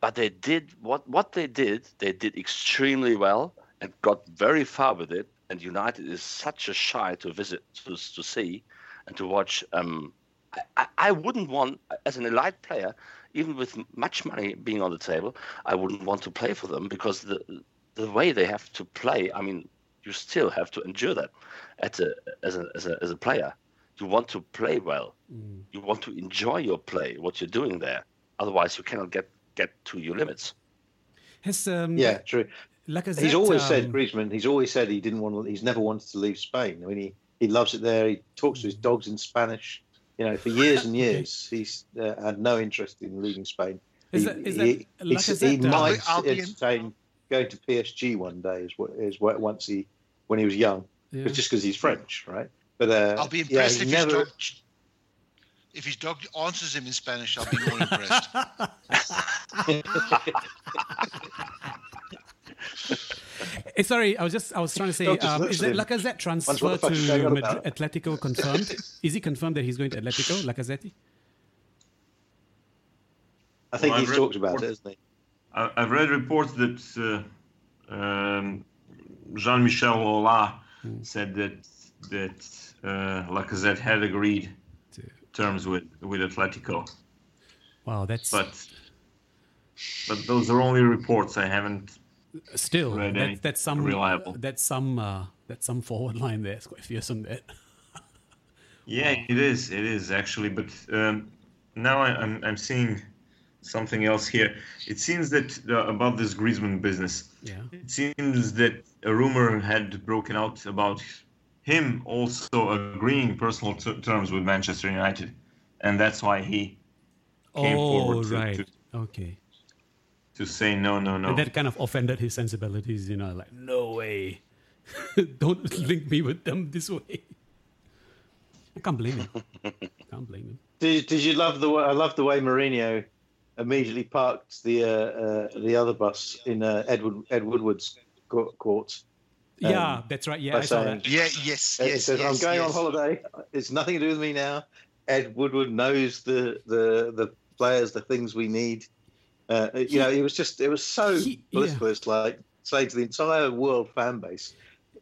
but they did what what they did. They did extremely well and got very far with it. And United is such a shy to visit to to see and to watch. Um, I, I wouldn't want, as an elite player, even with much money being on the table, I wouldn't want to play for them because the the way they have to play. I mean, you still have to endure that as a as a as a, as a player. You want to play well. Mm. You want to enjoy your play, what you're doing there. Otherwise, you cannot get get to your limits. Has um, yeah, true. Lacazette, he's always um, said Griezmann. He's always said he didn't want. To, he's never wanted to leave Spain. I mean, he, he loves it there. He talks to his dogs in Spanish. You know, for years and years, okay. he's uh, had no interest in leaving Spain. Is he, that, is he, that he, he might I'll be- entertain going to PSG one day. Is what is what once he when he was young. Yeah. It's just because he's French, right? But uh, I'll be yeah, impressed he if never. his dog if his dog answers him in Spanish. I'll be more impressed. Eh, sorry, I was just I was trying to say, um, is at that him. Lacazette transfer what the fuck he's going to on Madrid. Atletico confirmed? is he confirmed that he's going to Atletico, Lacazette? I think Well, he's talked read- about it, hasn't he? I- I've read reports that uh, um, Jean-Michel Aulas said that that uh, Lacazette had agreed terms with with Atletico, Wow, that's but but those are only reports. I haven't. Still read any that's, that's some reliable. That's some uh, that's some forward line there. It's quite fearsome. That Yeah, it is. It is actually, but um, now I, I'm I'm seeing something else here. It seems that uh, about this Griezmann business. yeah. It seems that a rumor had broken out about him also agreeing personal t- terms with Manchester United, and that's why he came Oh, forward to, right. to, Okay. To say no, no, no. And that kind of offended his sensibilities. You know, like no way, don't link me with them this way. I can't blame him. can't blame him. Did, did you love the? way- I love the way Mourinho immediately parked the uh, uh, the other bus in uh, Edward Ed Woodward's court. court. Um, yeah, that's right. Yeah, by I saw saying- that. yeah, yes, He yes, says, yes. "I'm going yes. on holiday. It's nothing to do with me now." Ed Woodward knows the the the players, the things we need. Uh, you know, it was just it was so He- blissful. It's like saying to the entire world fan base,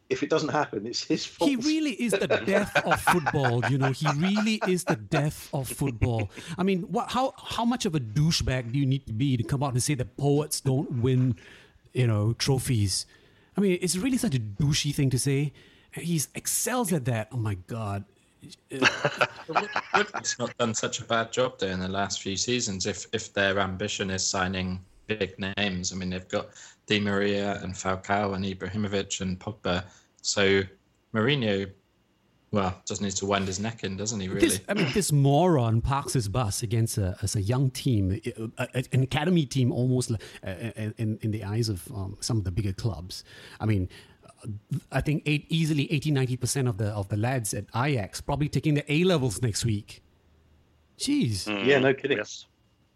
if it doesn't happen, it's his fault. He really is the death of football. You know, he really is the death of football. I mean, what? How how much of a douchebag do you need to be to come out and say that poets don't win, you know, trophies? I mean, it's really such a douchey thing to say. He excels at that. Oh my god. Woodward's not done such a bad job there in the last few seasons. If if their ambition is signing big names, I mean they've got Di Maria and Falcao and Ibrahimovic and Pogba. So Mourinho, well, just needs to wind his neck in, doesn't he? Really? This, I mean, this moron parks his bus against a, as a young team, an academy team, almost uh, in in the eyes of um, some of the bigger clubs. I mean, uh, I think eight, easily 80 90 percent of the of the lads at Ajax probably taking their A levels next week. Jeez, yeah, no kidding. Yes.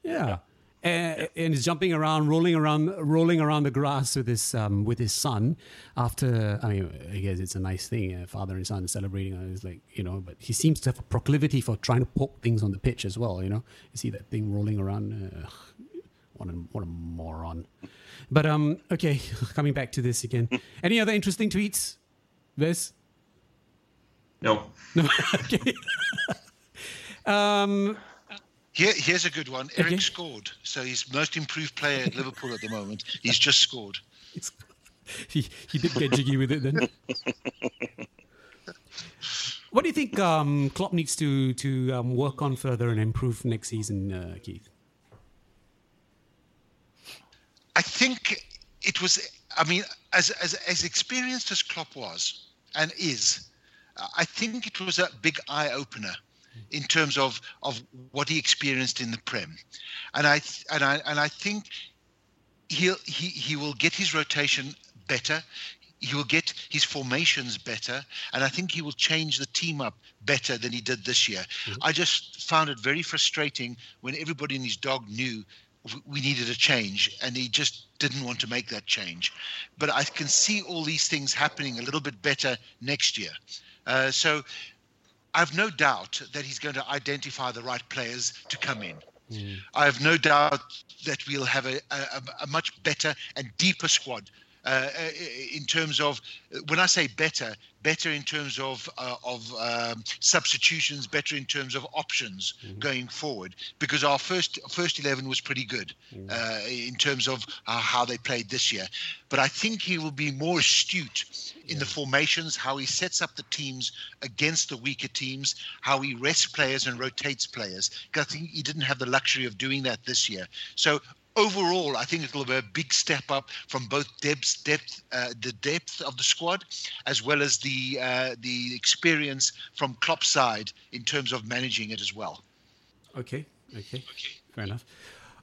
yeah. And, and he's jumping around, rolling around, rolling around the grass with his um, with his son. After, I mean, I guess it's a nice thing, uh, father and son celebrating. Uh, it's like you know, but he seems to have a proclivity for trying to poke things on the pitch as well. You know, you see that thing rolling around. Uh, what a what a moron! But um, okay, coming back to this again. Any other interesting tweets? This no. no. okay. um, Here, here's a good one. Eric Okay. scored, so he's most improved player at Liverpool at the moment. He's just scored. it's, he he did get jiggy with it then. What do you think um, Klopp needs to to um, work on further and improve next season, uh, Keith? I think it was. I mean, as as as experienced as Klopp was and is, I think it was a big eye opener in terms of of what he experienced in the Prem, and I and I and I think he'll he he will get his rotation better. He will get his formations better, and I think he will change the team up better than he did this year. Mm-hmm. I just found it very frustrating when everybody and his dog knew we needed a change, and he just didn't want to make that change. But I can see all these things happening a little bit better next year. Uh, so I've no doubt that he's going to identify the right players to come in. I have no doubt that we'll have a, a, a much better and deeper squad. Uh, uh, in terms of when I say better, better in terms of uh, of um, substitutions, better in terms of options going forward. Because our first first eleven was pretty good uh, in terms of uh, how they played this year. But I think he will be more astute in the formations, how he sets up the teams against the weaker teams, how he rests players and rotates players. 'Cause I think he didn't have the luxury of doing that this year. So overall, I think it'll be a big step up from both depth, depth, uh, the depth of the squad, as well as the uh, the experience from Klopp's side in terms of managing it as well. Okay, okay, okay. fair enough.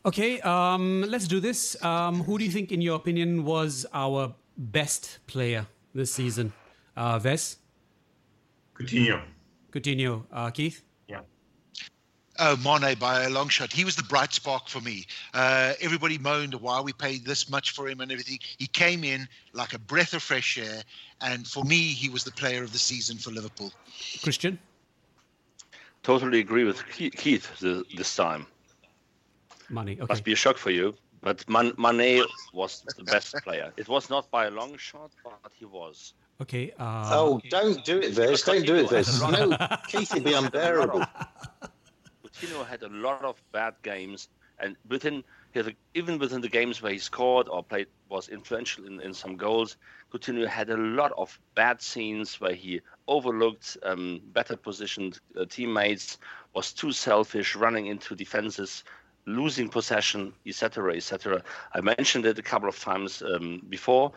Okay, um, let's do this. Um, who do you think, in your opinion, was our best player this season? Uh, Ves, Coutinho. Coutinho, uh, Keith. Yeah. Oh, Mane by a long shot. He was the bright spark for me. Uh, everybody moaned why we paid this much for him and everything. He came in like a breath of fresh air, and for me, he was the player of the season for Liverpool. Christian. Totally agree with Keith th- this time. Money. Okay. Must be a shock for you. But Man- Mane was the best player. It was not by a long shot, but he was. Okay. Uh, Oh, don't do it, Vers. Don't do it, Vers. No, Keith will be unbearable. Coutinho had a lot of bad games, and within even within the games where he scored or played was influential in, in some goals. Coutinho had a lot of bad scenes where he overlooked um, better positioned uh, teammates, was too selfish, running into defenses, losing possession, etc., etc. I mentioned it a couple of times um, before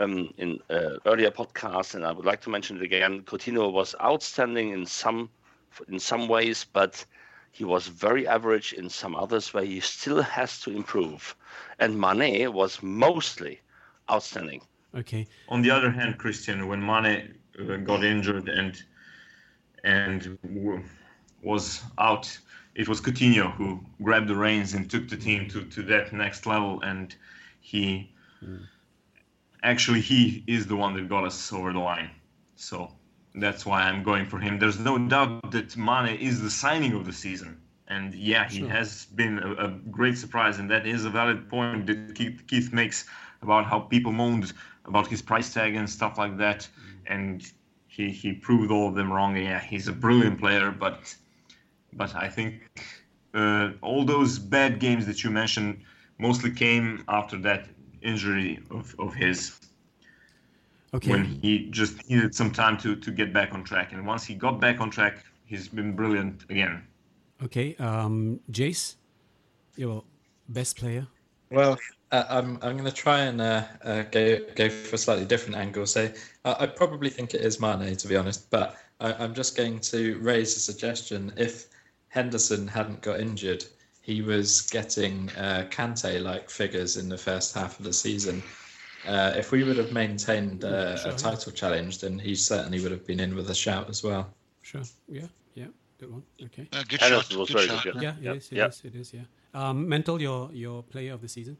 um, in uh, earlier podcasts, and I would like to mention it again. Coutinho was outstanding in some in some ways, but he was very average in some others where he still has to improve. And Mane was mostly outstanding. Okay. On the other hand, Christian, when Mane uh, got injured and and was out, it was Coutinho who grabbed the reins and took the team to, to that next level. And he actually he is the one that got us over the line. So that's why I'm going for him. There's no doubt that Mane is the signing of the season. And yeah, he Sure. has been a, a great surprise, and that is a valid point that Keith, Keith makes about how people moaned about his price tag and stuff like that. And he, he proved all of them wrong. Yeah, he's a brilliant player, but but I think uh, all those bad games that you mentioned mostly came after that injury of, of his Okay. when he just needed some time to, to get back on track. And once he got back on track, he's been brilliant again. Okay. Um, Jace, your best player. Well, uh, I'm I'm going to try and uh, uh, go go for a slightly different angle. So uh, I probably think it is Mane, to be honest. But I, I'm just going to raise a suggestion. If Henderson hadn't got injured, he was getting uh, Kante-like figures in the first half of the season. Uh, if we would have maintained uh, Sure, a yeah. title challenge, then he certainly would have been in with a shout as well. Sure. Yeah. Yeah. Good one. Okay. Uh, good Henderson shot. was good very shot. good. Yeah. Yeah. It is. It Yeah. is. It is. Yeah. Um, mental. Your your player of the season.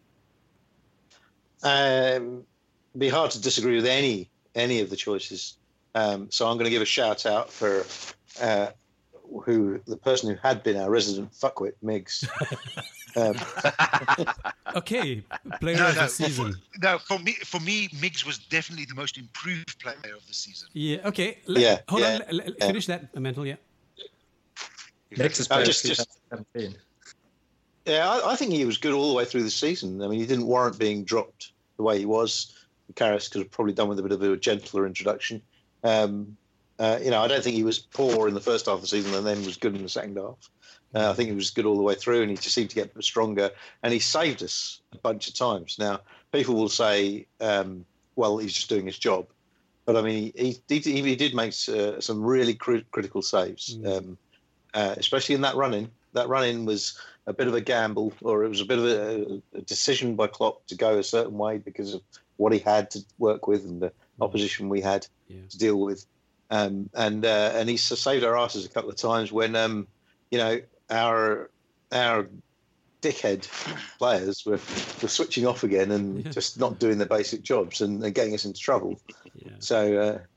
Um, be hard to disagree with any any of the choices. Um, so I'm going to give a shout out for uh, who the person who had been our resident fuckwit, Miggs. um, Okay. Player No, of no, the season. No, for me, for me, Miggs was definitely the most improved player of the season. Yeah. Okay. Let- Yeah, Hold on. yeah, Let- let- yeah. Finish that. Mental. Yeah. Next is player just- just- yeah, I, I think he was good all the way through the season. I mean, he didn't warrant being dropped the way he was. Karius could have probably done with a bit of a gentler introduction. Um, uh, you know, I don't think he was poor in the first half of the season and then was good in the second half. Uh, I think he was good all the way through, and he just seemed to get stronger. And he saved us a bunch of times. Now, people will say, um, "Well, he's just doing his job," but I mean, he he, he, he did make uh, some really cri- critical saves, um, uh, especially in that running. that run in was a bit of a gamble, or it was a bit of a, a decision by Klopp to go a certain way because of what he had to work with and the opposition we had Yeah. to deal with. Um, and uh, and he's saved our asses a couple of times when um, you know our our dickhead players were, were switching off again and just not doing their basic jobs and, and getting us into trouble. Yeah. So,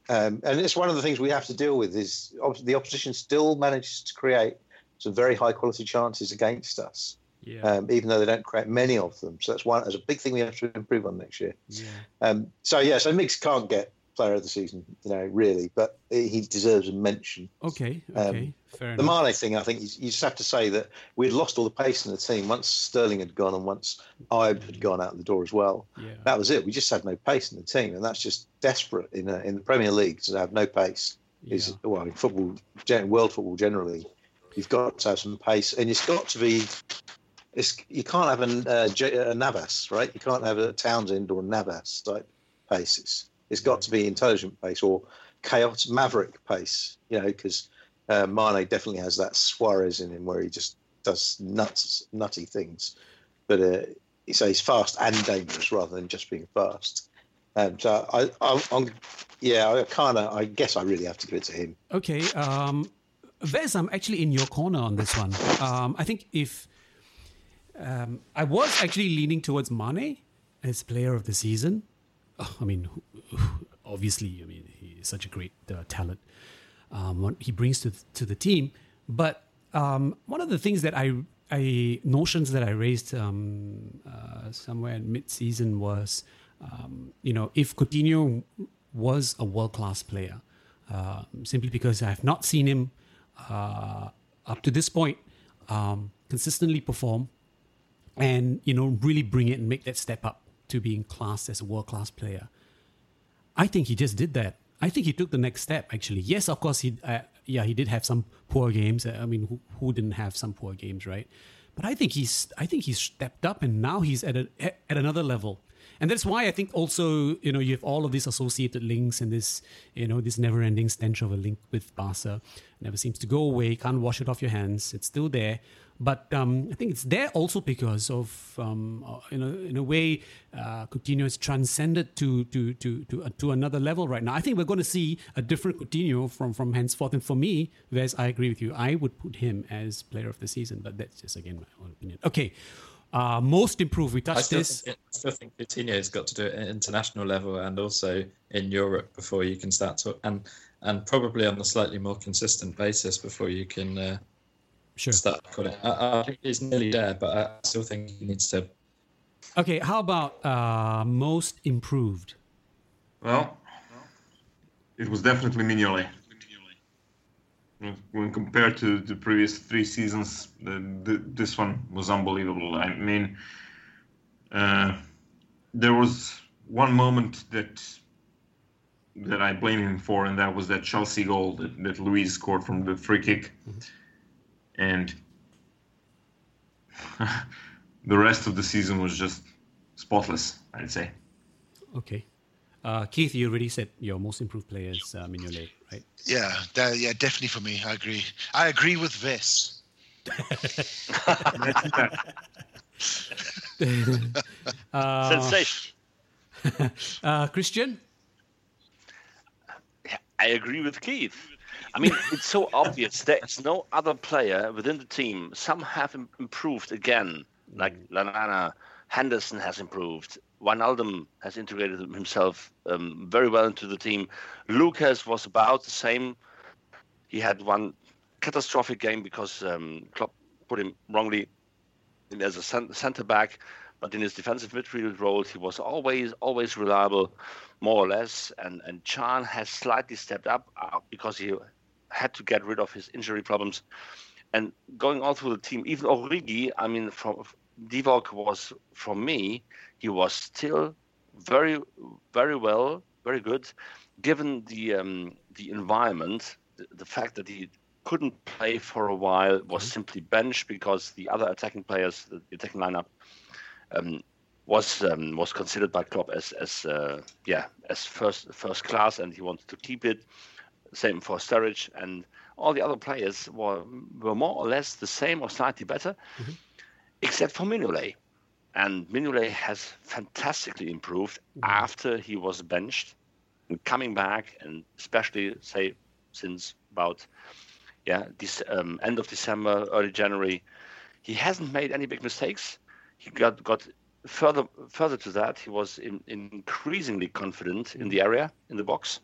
uh, um, and it's one of the things we have to deal with is ob- the opposition still manages to create some very high quality chances against us, Yeah. um, even though they don't create many of them. So that's one. That's a big thing we have to improve on next year. yeah. Um, so yeah, so Miggs can't get player of the season, you know, really, but he deserves a mention. Okay. Um, Okay. Fair The enough. Mane thing, I think you, you just have to say that we'd lost all the pace in the team once Sterling had gone and once Ibe had gone out the door as well. Yeah. That was it. We just had no pace in the team, and that's just desperate in a, in the Premier League to have no pace. Is Yeah. well in football, world football generally, you've got to have some pace, and it's got to be. It's you can't have an, uh, J- a Navas, right? You can't have a Townsend or Navas type pace. It's, got to be intelligent pace or chaotic maverick pace, you know, because uh, Mane definitely has that Suarez in him where he just does nuts, nutty things. But uh, so he's fast and dangerous rather than just being fast. Um, so I, I, I'm, yeah, I kind of, I guess I really have to give it to him. Okay. Um, Vez, I'm actually in your corner on this one. Um, I think if um, I was actually leaning towards Mane as player of the season. Oh, I mean, obviously, I mean, he is such a great uh, talent. Um, what he brings to to the team, but um, one of the things that I I notions that I raised um, uh, somewhere in mid-season was, um, you know, if Coutinho was a world-class player, uh, simply because I have not seen him uh, up to this point um, consistently perform and you know really bring it and make that step up to being classed as a world-class player. I think he just did that. I think he took the next step. Actually, yes, of course he, uh, yeah, he did have some poor games. I mean, who, who didn't have some poor games, right? But I think he's, I think he's stepped up, and now he's at a, at another level. And that's why I think also, you know, you have all of these associated links and this, you know, this never-ending stench of a link with Barca. Never seems to go away. Can't wash it off your hands. It's still there. But um, I think it's there also because of, um, uh, in, a, in a way, uh, Coutinho has transcended to to to to, uh, to another level right now. I think we're going to see a different Coutinho from from henceforth. And for me, Wes, I agree with you. I would put him as player of the season, but that's just again my own opinion. Okay, uh, most improved. We I touched still, this. think, I still think Coutinho's got to do it at international level and also in Europe before you can start to and and probably on a slightly more consistent basis before you can uh, Sure. start calling. I, I think he's nearly there, but I still think he needs to. Okay, how about uh, most improved? Well, it was definitely Mignolet. When compared to the previous three seasons, the, the, this one was unbelievable. I mean, uh, there was one moment that that I blame him for, and that was that Chelsea goal that, that Luiz scored from the free kick. And the rest of the season was just spotless, I'd say. Okay, uh, Keith, you already said your most improved player is uh, Mignolet, right? Yeah, that, yeah, definitely for me. I agree. I agree with this. uh, Sensation. uh, Christian. I agree with Keith. I mean, it's so obvious. There's no other player within the team. Some have improved again, like Lallana. Henderson has improved. Wijnaldum has integrated himself um, very well into the team. Lucas was about the same. He had one catastrophic game because um, Klopp put him wrongly as a centre back, but in his defensive midfield role, he was always always reliable, more or less. And and Can has slightly stepped up uh, because he had to get rid of his injury problems. And going all through the team, even Origi, I mean, from Divock was from me, he was still very very well, very good, given the um, the environment, the, the fact that he couldn't play for a while, was simply benched because the other attacking players, the attacking lineup, um, was um, was considered by Klopp as as uh, yeah as first first class, and he wanted to keep it. Same for Sturridge, and all the other players were were more or less the same or slightly better, except for Mignolet. And Mignolet has fantastically improved after he was benched and coming back, and especially say since about yeah this um, end of December, early January, he hasn't made any big mistakes. He got got further further to that. He was in, increasingly confident in the area in the box.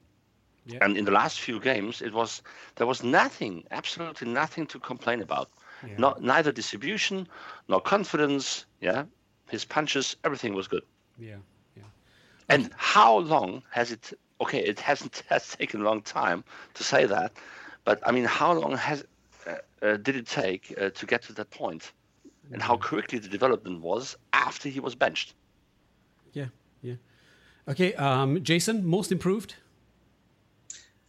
Yeah. And in the last few games, it was there was nothing, absolutely nothing to complain about. Yeah. Not neither distribution nor confidence. Yeah, his punches, everything was good. Yeah. Yeah. And how long has it? Okay, it hasn't has taken a long time to say that, but I mean, how long has uh, uh, did it take uh, to get to that point, and how quickly the development was after he was benched? Yeah. Yeah. Okay. Um, Jason, most improved.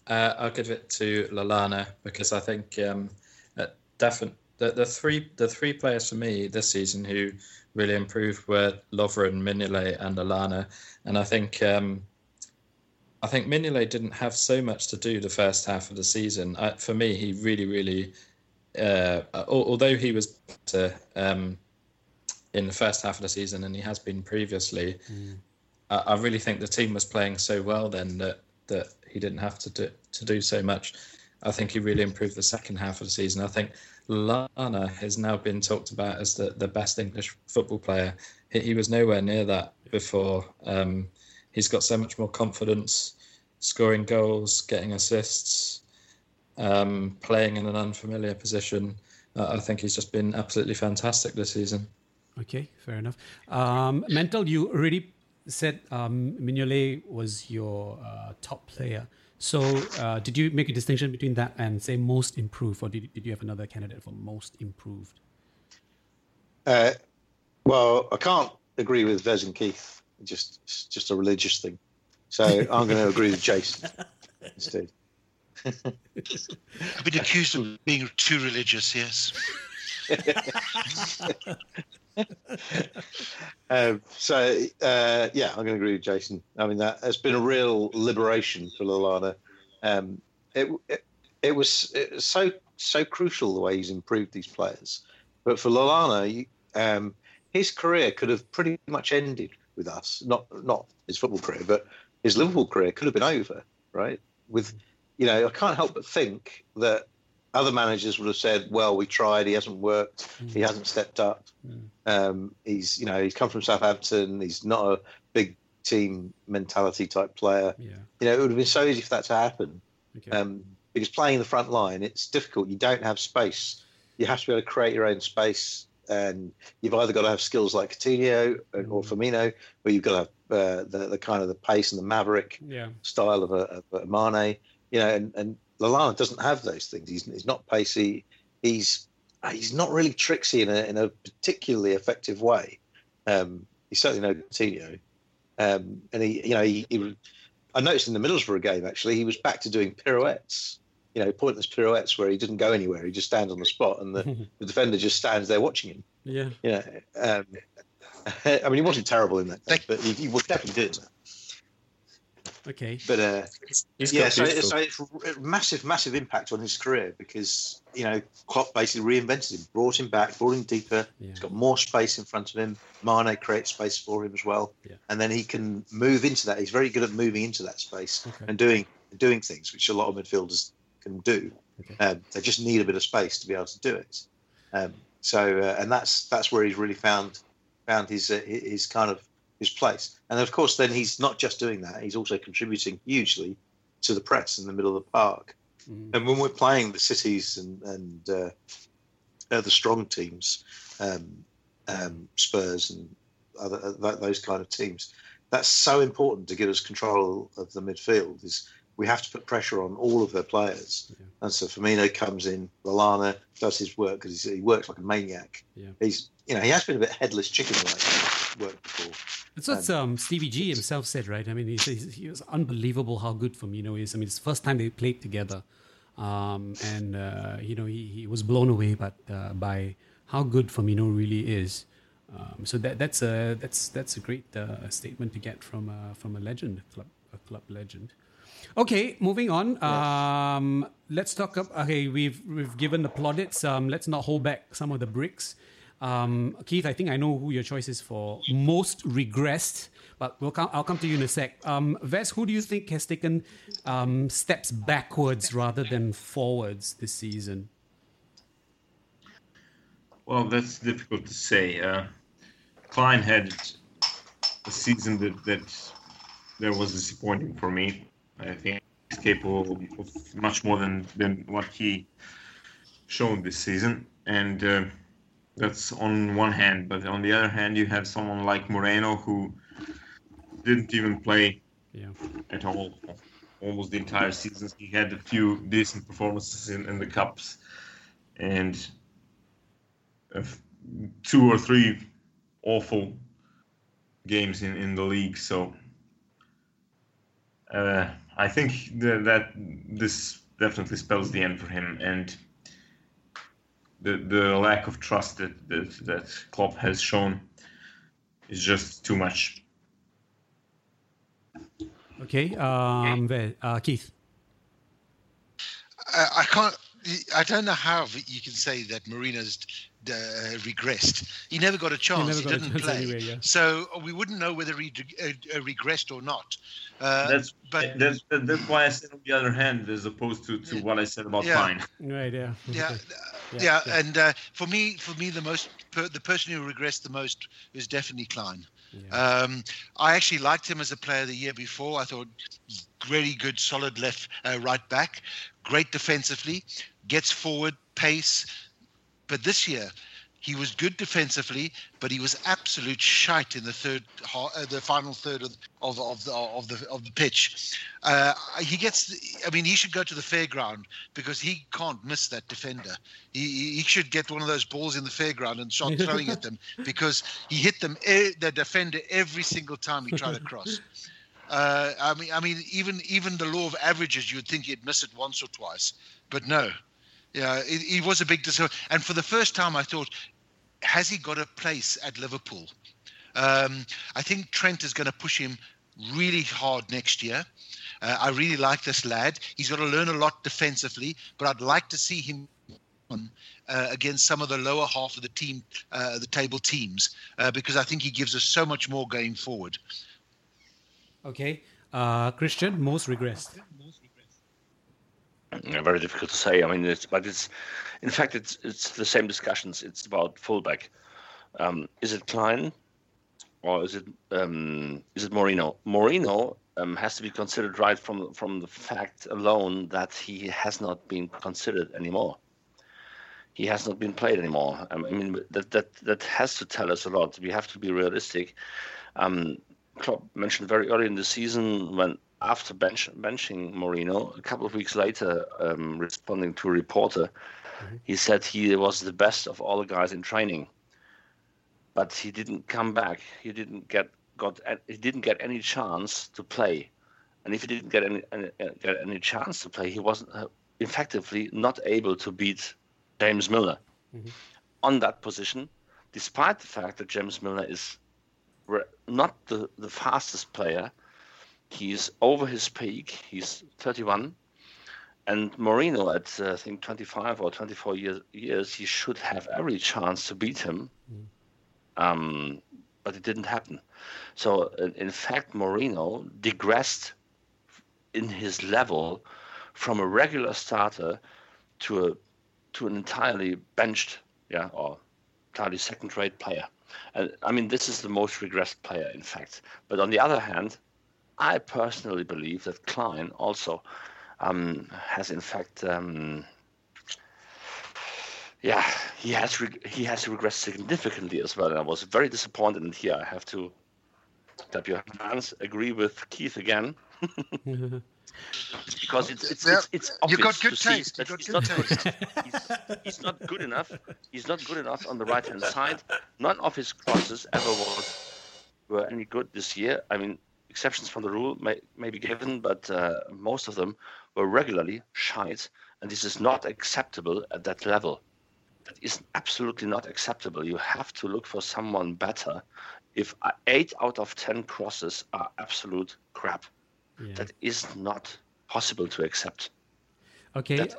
Uh, I'll give it to Lallana because I think um, uh, definitely the, the three the three players for me this season who really improved were Lovren, Mignolet, and Lallana, and I think um, I think Mignolet didn't have so much to do the first half of the season. I, for me, he really really uh, although he was better um, in the first half of the season and he has been previously. I, I really think the team was playing so well then that that he didn't have to do to do so much. I think he really improved the second half of the season. I think Lallana has now been talked about as the, the best English football player. He, he was nowhere near that before. Um, he's got so much more confidence, scoring goals, getting assists, um, playing in an unfamiliar position. Uh, I think he's just been absolutely fantastic this season. Okay, fair enough. Um, Mental, you already said um, Mignolet was your uh, top player. So, uh, did you make a distinction between that and say most improved, or did, did you have another candidate for most improved? Uh, well, I can't agree with Vez and Keith. Just, it's just a religious thing. So I'm going to agree with Jason instead. I've been accused of being too religious. Yes. um, so uh, yeah, I'm going to agree with Jason. I mean that has been a real liberation for Lallana. Um, it, it it was it so so crucial the way he's improved these players. But for Lallana, um, his career could have pretty much ended with us. Not not his football career, but his Liverpool career could have been over. Right? With you know, I can't help but think that other managers would have said, "Well, we tried. He hasn't worked. He hasn't stepped up. Um, he's, you know, he's come from Southampton. He's not a big team mentality type player. Yeah. You know, it would have been so easy for that to happen. Okay. Um, because playing the front line, it's difficult. You don't have space. You have to be able to create your own space, and you've either got to have skills like Coutinho or Firmino, or you've got to have uh, the the kind of the pace and the maverick Yeah. style of a, of a Mane. You know, and, and Lallana doesn't have those things. He's, he's not pacey. He's he's not really tricksy in a in a particularly effective way. Um, he's certainly no Coutinho. Um, and he, you know, he, he I noticed in the Middlesbrough game actually he was back to doing pirouettes. You know, pointless pirouettes where he didn't go anywhere. He just stands on the spot, and the, the defender just stands there watching him. Yeah. You know, um, I mean, he wasn't terrible in that, game, but he, he was definitely doing that. Okay. But uh, He's yeah, so, beautiful- so it's a massive, massive impact on his career because you know Klopp basically reinvented him, brought him back, brought him deeper. Yeah. He's got more space in front of him. Mane creates space for him as well, Yeah. and then he can move into that. He's very good at moving into that space Okay. and doing doing things which a lot of midfielders can do. Okay. Um, they just need a bit of space to be able to do it. Um, so, uh, and that's that's where he's really found found his uh, his kind of his place. And of course, then he's not just doing that; he's also contributing hugely to the press in the middle of the park. Mhm. And when we're playing the cities and and uh, uh, the strong teams, um, um, Spurs and other uh, th- those kind of teams, that's so important to give us control of the midfield. Is we have to put pressure on all of their players. Yeah. And so Firmino comes in, Lallana does his work because he works like a maniac. Yeah. He's, you know, he has been a bit headless chicken like work before. That's what um, Stevie G himself said, right? I mean, he says he was unbelievable how good Firmino is. I mean, it's the first time they played together, um, and uh, you know he, he was blown away, but uh, by how good Firmino really is. Um, so that that's a that's that's a great uh, statement to get from uh, from a legend club a club legend. Okay, moving on. Um, let's talk. Up, okay, we've we've given the plaudits. Um, let's not hold back some of the bricks. Um, Keith, I think I know who your choice is for most regressed, but we'll come, I'll come to you in a sec. Um, Ves, who do you think has taken um, steps backwards rather than forwards this season? Well, that's difficult to say. Uh, Clyne had a season that, that that was disappointing for me. I think he's capable of much more than, than what he shown this season, and uh, that's on one hand. But on the other hand, you have someone like Moreno who didn't even play yeah. at all almost the entire season. He had a few decent performances in, in the cups, and two or three awful games in, in the league. So uh, I think that, that this definitely spells the end for him, and the the lack of trust that that, that Klopp has shown is just too much. Okay, um, uh, Keith. I, I can't. I don't know how you can say that Moreno's uh, regressed. He never got a chance. He, he didn't play. Anyway, yeah. So we wouldn't know whether he uh, uh, regressed or not. Uh, that's but that's, that's why I said on the other hand, as opposed to, to what I said about yeah. Clyne. Right. Yeah. Yeah. Yeah. yeah. yeah. And uh, for me, for me, the most per, the person who regressed the most is definitely Clyne. Um, I actually liked him as a player the year before. I thought very good, solid left uh, right back, great defensively, gets forward, pace. But this year, he was good defensively, but he was absolute shite in the third, uh, the final third of, of, of the of the of the pitch. Uh, he gets, I mean, he should go to the fairground because he can't miss that defender. He he should get one of those balls in the fairground and start throwing at them because he hit them the defender every single time he tried to cross. Uh, I mean, I mean, even even the law of averages, you'd think he'd miss it once or twice, but no, yeah, he was a big disappointment. And for the first time, I thought, has he got a place at Liverpool? Um, I think Trent is going to push him really hard next year. Uh, I really like this lad. He's got to learn a lot defensively, but I'd like to see him on uh, against some of the lower half of the team, uh, the table teams, uh, because I think he gives us so much more going forward. Okay, uh, Christian, most regressed. Very difficult to say. I mean, it's but it's in fact it's it's the same discussions. It's about fullback. Um, is it Clyne or is it um, is it Moreno? Moreno um, has to be considered right from from the fact alone that he has not been considered anymore. He has not been played anymore. I mean that that that has to tell us a lot. We have to be realistic. Um, Klopp mentioned very early in the season when after bench, benching Moreno, a couple of weeks later, um, responding to a reporter, mm-hmm. he said he was the best of all the guys in training. But he didn't come back. He didn't get got. He didn't get any chance to play, and if he didn't get any, any get any chance to play, he wasn't uh, effectively not able to beat James Milner mm-hmm. on that position, despite the fact that James Milner is not the, the fastest player He's over his peak. He's 31. And Moreno, at uh, I think 25 or 24 years, years, he should have every chance to beat him. Mm. Um, but it didn't happen. So, in, in fact, Moreno digressed in his level from a regular starter to a to an entirely benched, yeah, or entirely second-rate player. And I mean, this is the most regressed player, in fact. But on the other hand, I personally believe that Clyne also um, has, in fact, um, yeah, he has re- he has regressed significantly as well. And I was very disappointed. And here I have to tap your hands. Agree with Keith again. because it's it's, it's, it's obvious you got good to taste. see that he's not good he's, he's, not good enough. He's not good enough on the right hand side. None of his crosses ever was were any good this year. I mean, exceptions from the rule may, may be given, but uh, most of them were regularly shite, and this is not acceptable at that level. That is absolutely not acceptable. You have to look for someone better. If eight out of ten crosses are absolute crap, Yeah. that is not possible to accept. Okay. That-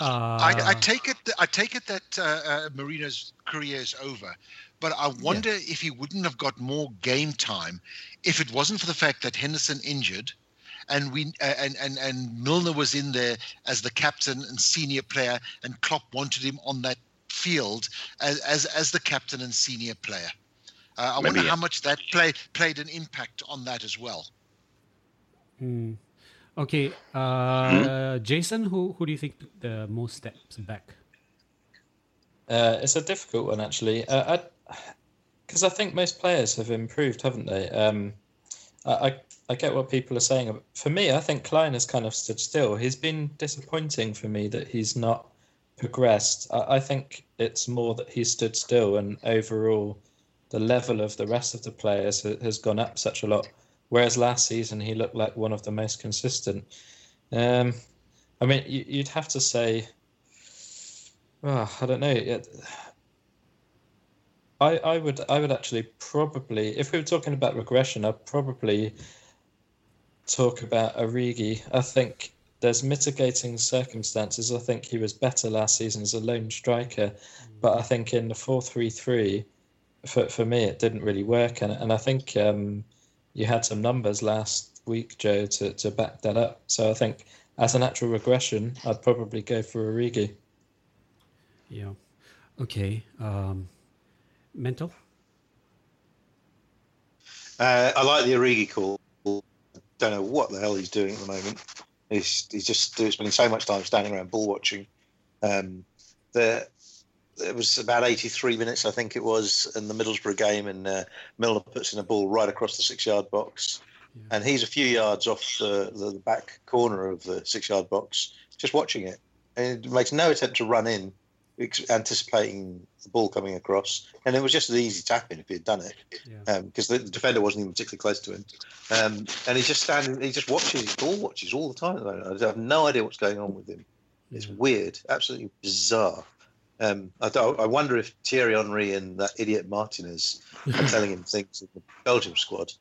Uh, I, I take it. I take it that uh, uh, Moreno's career is over, but I wonder if he wouldn't have got more game time if it wasn't for the fact that Henderson injured, and we uh, and and and Milner was in there as the captain and senior player, and Klopp wanted him on that field as as, as the captain and senior player. Uh, I Maybe, wonder yeah. how much that play played an impact on that as well. hmm. Okay. Uh, Jason, who who do you think took the most steps back? Uh, it's a difficult one actually, because I, 'cause I think most players have improved, haven't they? Um, I, I get what people are saying. For me, I think Clyne has kind of stood still. He's been disappointing for me that he's not progressed. I, I think it's more that he stood still, and overall, the level of the rest of the players has gone up such a lot. Whereas last season, he looked like one of the most consistent. Um, I mean, you, you'd have to say. Oh, I don't know. I, I would I would actually probably if we were talking about regression, I'd probably talk about Origi. I think there's mitigating circumstances. I think he was better last season as a lone striker, but I think in the four three three, for for me it didn't really work, and and I think um, you had some numbers last week, Joe, to to back that up. So I think as a natural regression, I'd probably go for Origi. Yeah. Okay. Um, mental. Uh, I like the Origi call. Don't know what the hell he's doing at the moment. He's, he's just he's spending so much time standing around ball watching. Um, the it was about 83 minutes, I think it was, in the Middlesbrough game, and uh, Milner puts in a ball right across the six-yard box, and he's a few yards off the, the back corner of the six-yard box, just watching it, and makes no attempt to run in, anticipating the ball coming across, and it was just an easy tap in if he had done it, because the, the defender wasn't even particularly close to him, um, and he's just standing, he just watches, he ball watches all the time. at the moment. I have no idea what's going on with him. It's weird, absolutely bizarre. Um, I, I wonder if Thierry Henry and that idiot Martinez are telling him things in the Belgium squad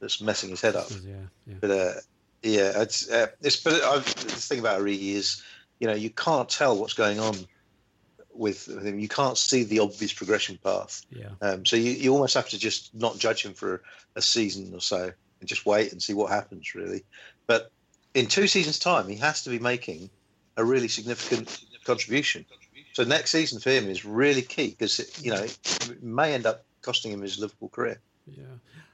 that's messing his head up. Yeah. Yeah. But uh, yeah, it's uh, it's. But I've, the thing about Origi is, you know, you can't tell what's going on with, with him. You can't see the obvious progression path. Yeah. Um, so you, you almost have to just not judge him for a season or so and just wait and see what happens, really. But in two seasons' time, he has to be making a really significant contribution. So next season for him is really key because you know it may end up costing him his Liverpool career. Yeah.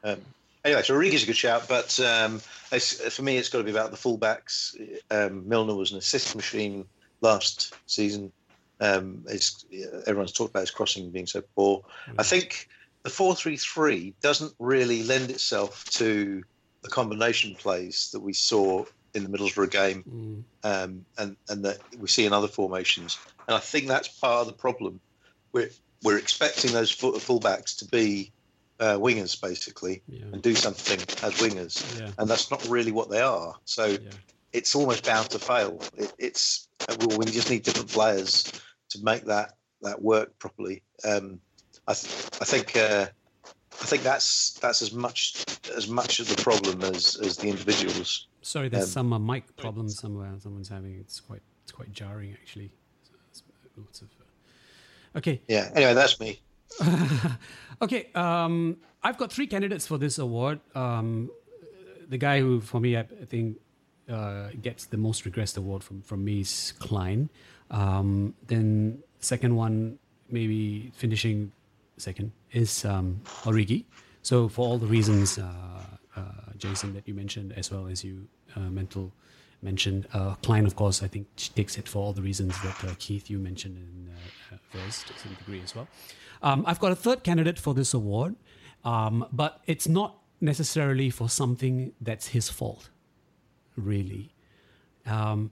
Um, anyway, so Origi's a good shout, but um, it's, for me, it's got to be about the fullbacks. Um, Milner was an assist machine last season. Um, it's, everyone's talked about his crossing being so poor. I think the four-three-three doesn't really lend itself to the combination plays that we saw in the Middlesbrough game um, and, and that we see in other formations. And I think that's part of the problem. We're, we're expecting those full, fullbacks to be uh, wingers, basically, and do something as wingers. Yeah. And that's not really what they are. So it's almost bound to fail. It, it's well, we just need different players to make that, that work properly. Um, I, th- I think uh, I think that's that's as much as much of the problem as, as the individuals. Sorry, there's Um, some uh, mic problem somewhere. Someone's having it's quite it's quite jarring actually. It's lots of, uh, Okay. Yeah. Anyway, that's me. okay. Um, I've got three candidates for this award. Um, the guy who, for me, I think uh, gets the most regressed award from from me is Clyne. Um, then second one, maybe finishing second is um, Origi. So for all the reasons, uh, uh, Jason, that you mentioned, as well as you uh, mental mentioned, uh, Clyne, of course, I think she takes it for all the reasons that uh, Keith you mentioned in uh, first, to some degree as well. Um, I've got a third candidate for this award, um, but it's not necessarily for something that's his fault, really. Um,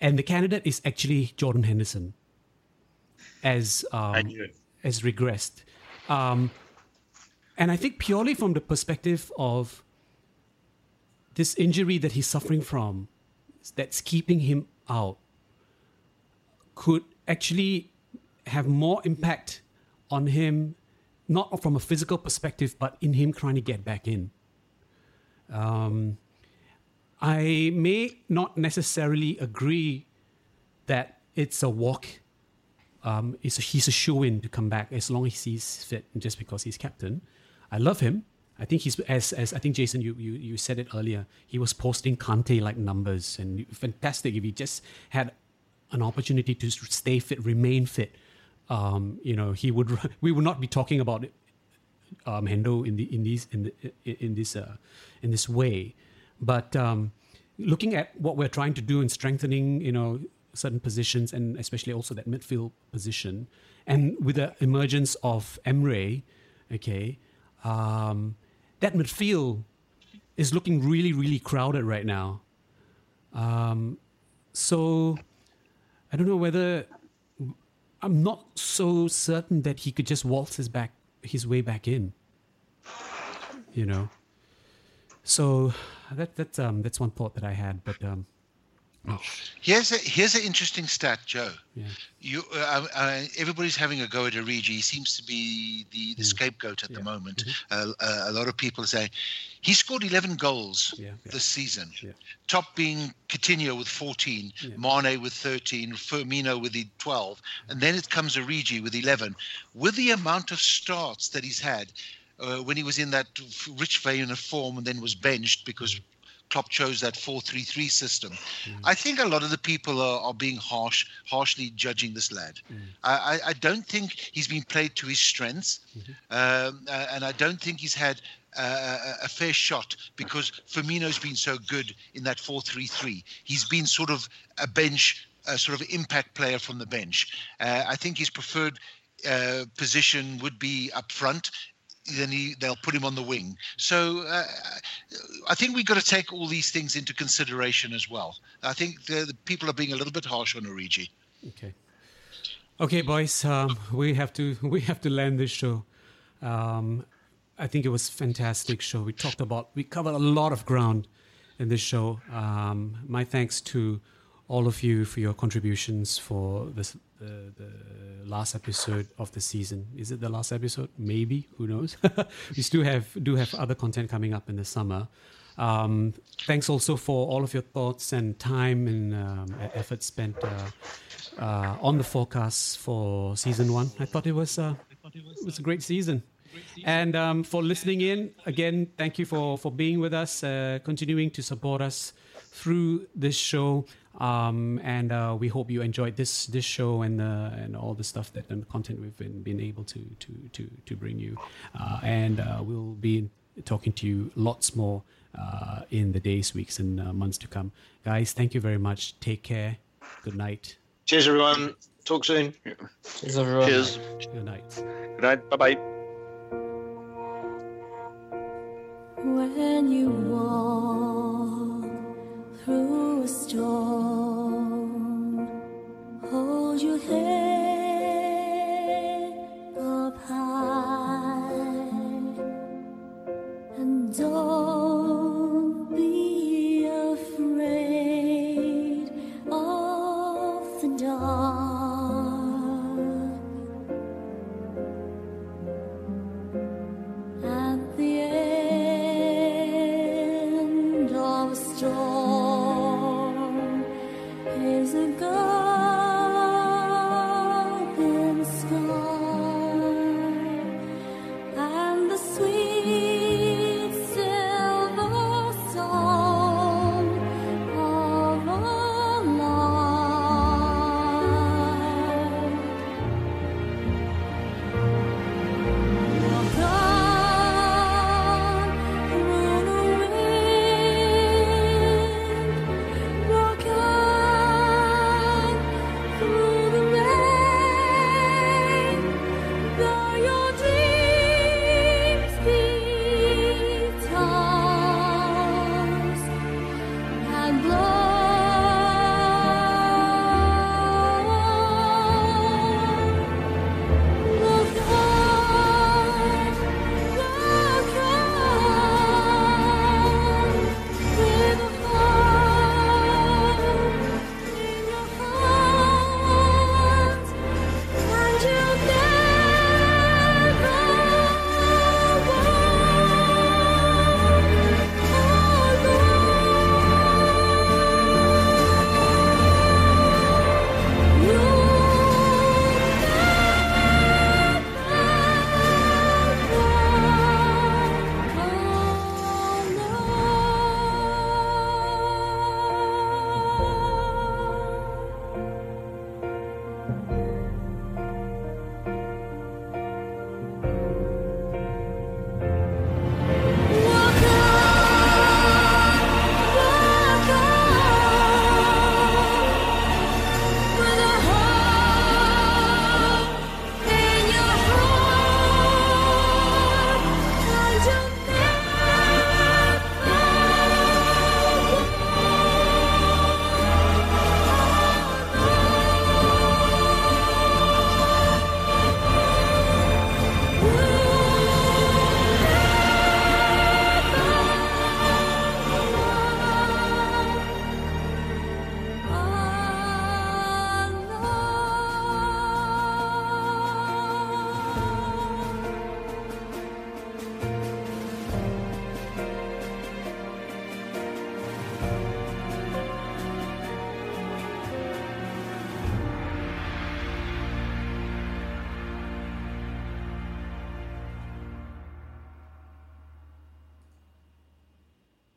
and the candidate is actually Jordan Henderson, as um, I knew it. as regressed. Um, and I think purely from the perspective of this injury that he's suffering from, that's keeping him out, could actually have more impact on him, not from a physical perspective, but in him trying to get back in. Um, I may not necessarily agree that it's a walk. Um, it's a, he's a shoe in to come back as long as he's fit, just because he's captain. I love him. I think he's as as I think Jason, you you, you said it earlier. He was posting Kante like numbers and fantastic. If he just had an opportunity to stay fit, remain fit, um, you know, he would. We would not be talking about um, Hendo in the in these in the, in this uh, in this way. But um, looking at what we're trying to do in strengthening, you know, certain positions and especially also that midfield position, and with the emergence of Emre, okay, um, that midfield is looking really really crowded right now. Um, so I don't know whether I'm not so certain that he could just waltz his back his way back in. You know. So that that's um that's one thought that I had, but um. Here's a here's an interesting stat, Joe. Yeah. You, uh, uh, everybody's having a go at Origi. He seems to be the, the scapegoat at the moment. Uh, uh, a lot of people say he scored 11 goals Yeah, yeah. this season. Yeah. Top being Coutinho with 14, Mane with 13, Firmino with the 12, and then it comes Origi with 11. With the amount of starts that he's had, uh, when he was in that rich vein of form and then was benched because Klopp chose that 4-3-3 system. I think a lot of the people are, are being harsh, harshly judging this lad. I, I, I don't think he's been played to his strengths, um, uh, and I don't think he's had uh, a a fair shot because Firmino's been so good in that 4-3-3. He's been sort of a bench, a sort of impact player from the bench. Uh, I think his preferred uh, position would be up front. Then he, they'll put him on the wing. So uh, I think we've got to take all these things into consideration as well. I think the, the people are being a little bit harsh on Origi. Okay. Okay, boys. Um, we have to we have to land this show. Um, I think it was fantastic show. We talked about we covered a lot of ground in this show. Um, my thanks to all of you for your contributions for this the, the last episode of the season. Is it the last episode? Maybe. Who knows? we still have do have other content coming up in the summer. Um, thanks also for all of your thoughts and time and um, effort spent uh, uh, on the FOARcast for season one. I thought it was uh, it was a great season. And um, for listening in again, thank you for for being with us, uh, continuing to support us through this show. Um, and uh, we hope you enjoyed this this show and uh, and all the stuff that and the content we've been, been able to to to to bring you. Uh, and uh, we'll be talking to you lots more uh, in the days, weeks, and uh, months to come. Guys, thank you very much. Take care. Good night. Cheers, everyone. Talk soon. Cheers, everyone. Cheers. Good night. Good night. Bye bye. When you walk through a storm, hold your head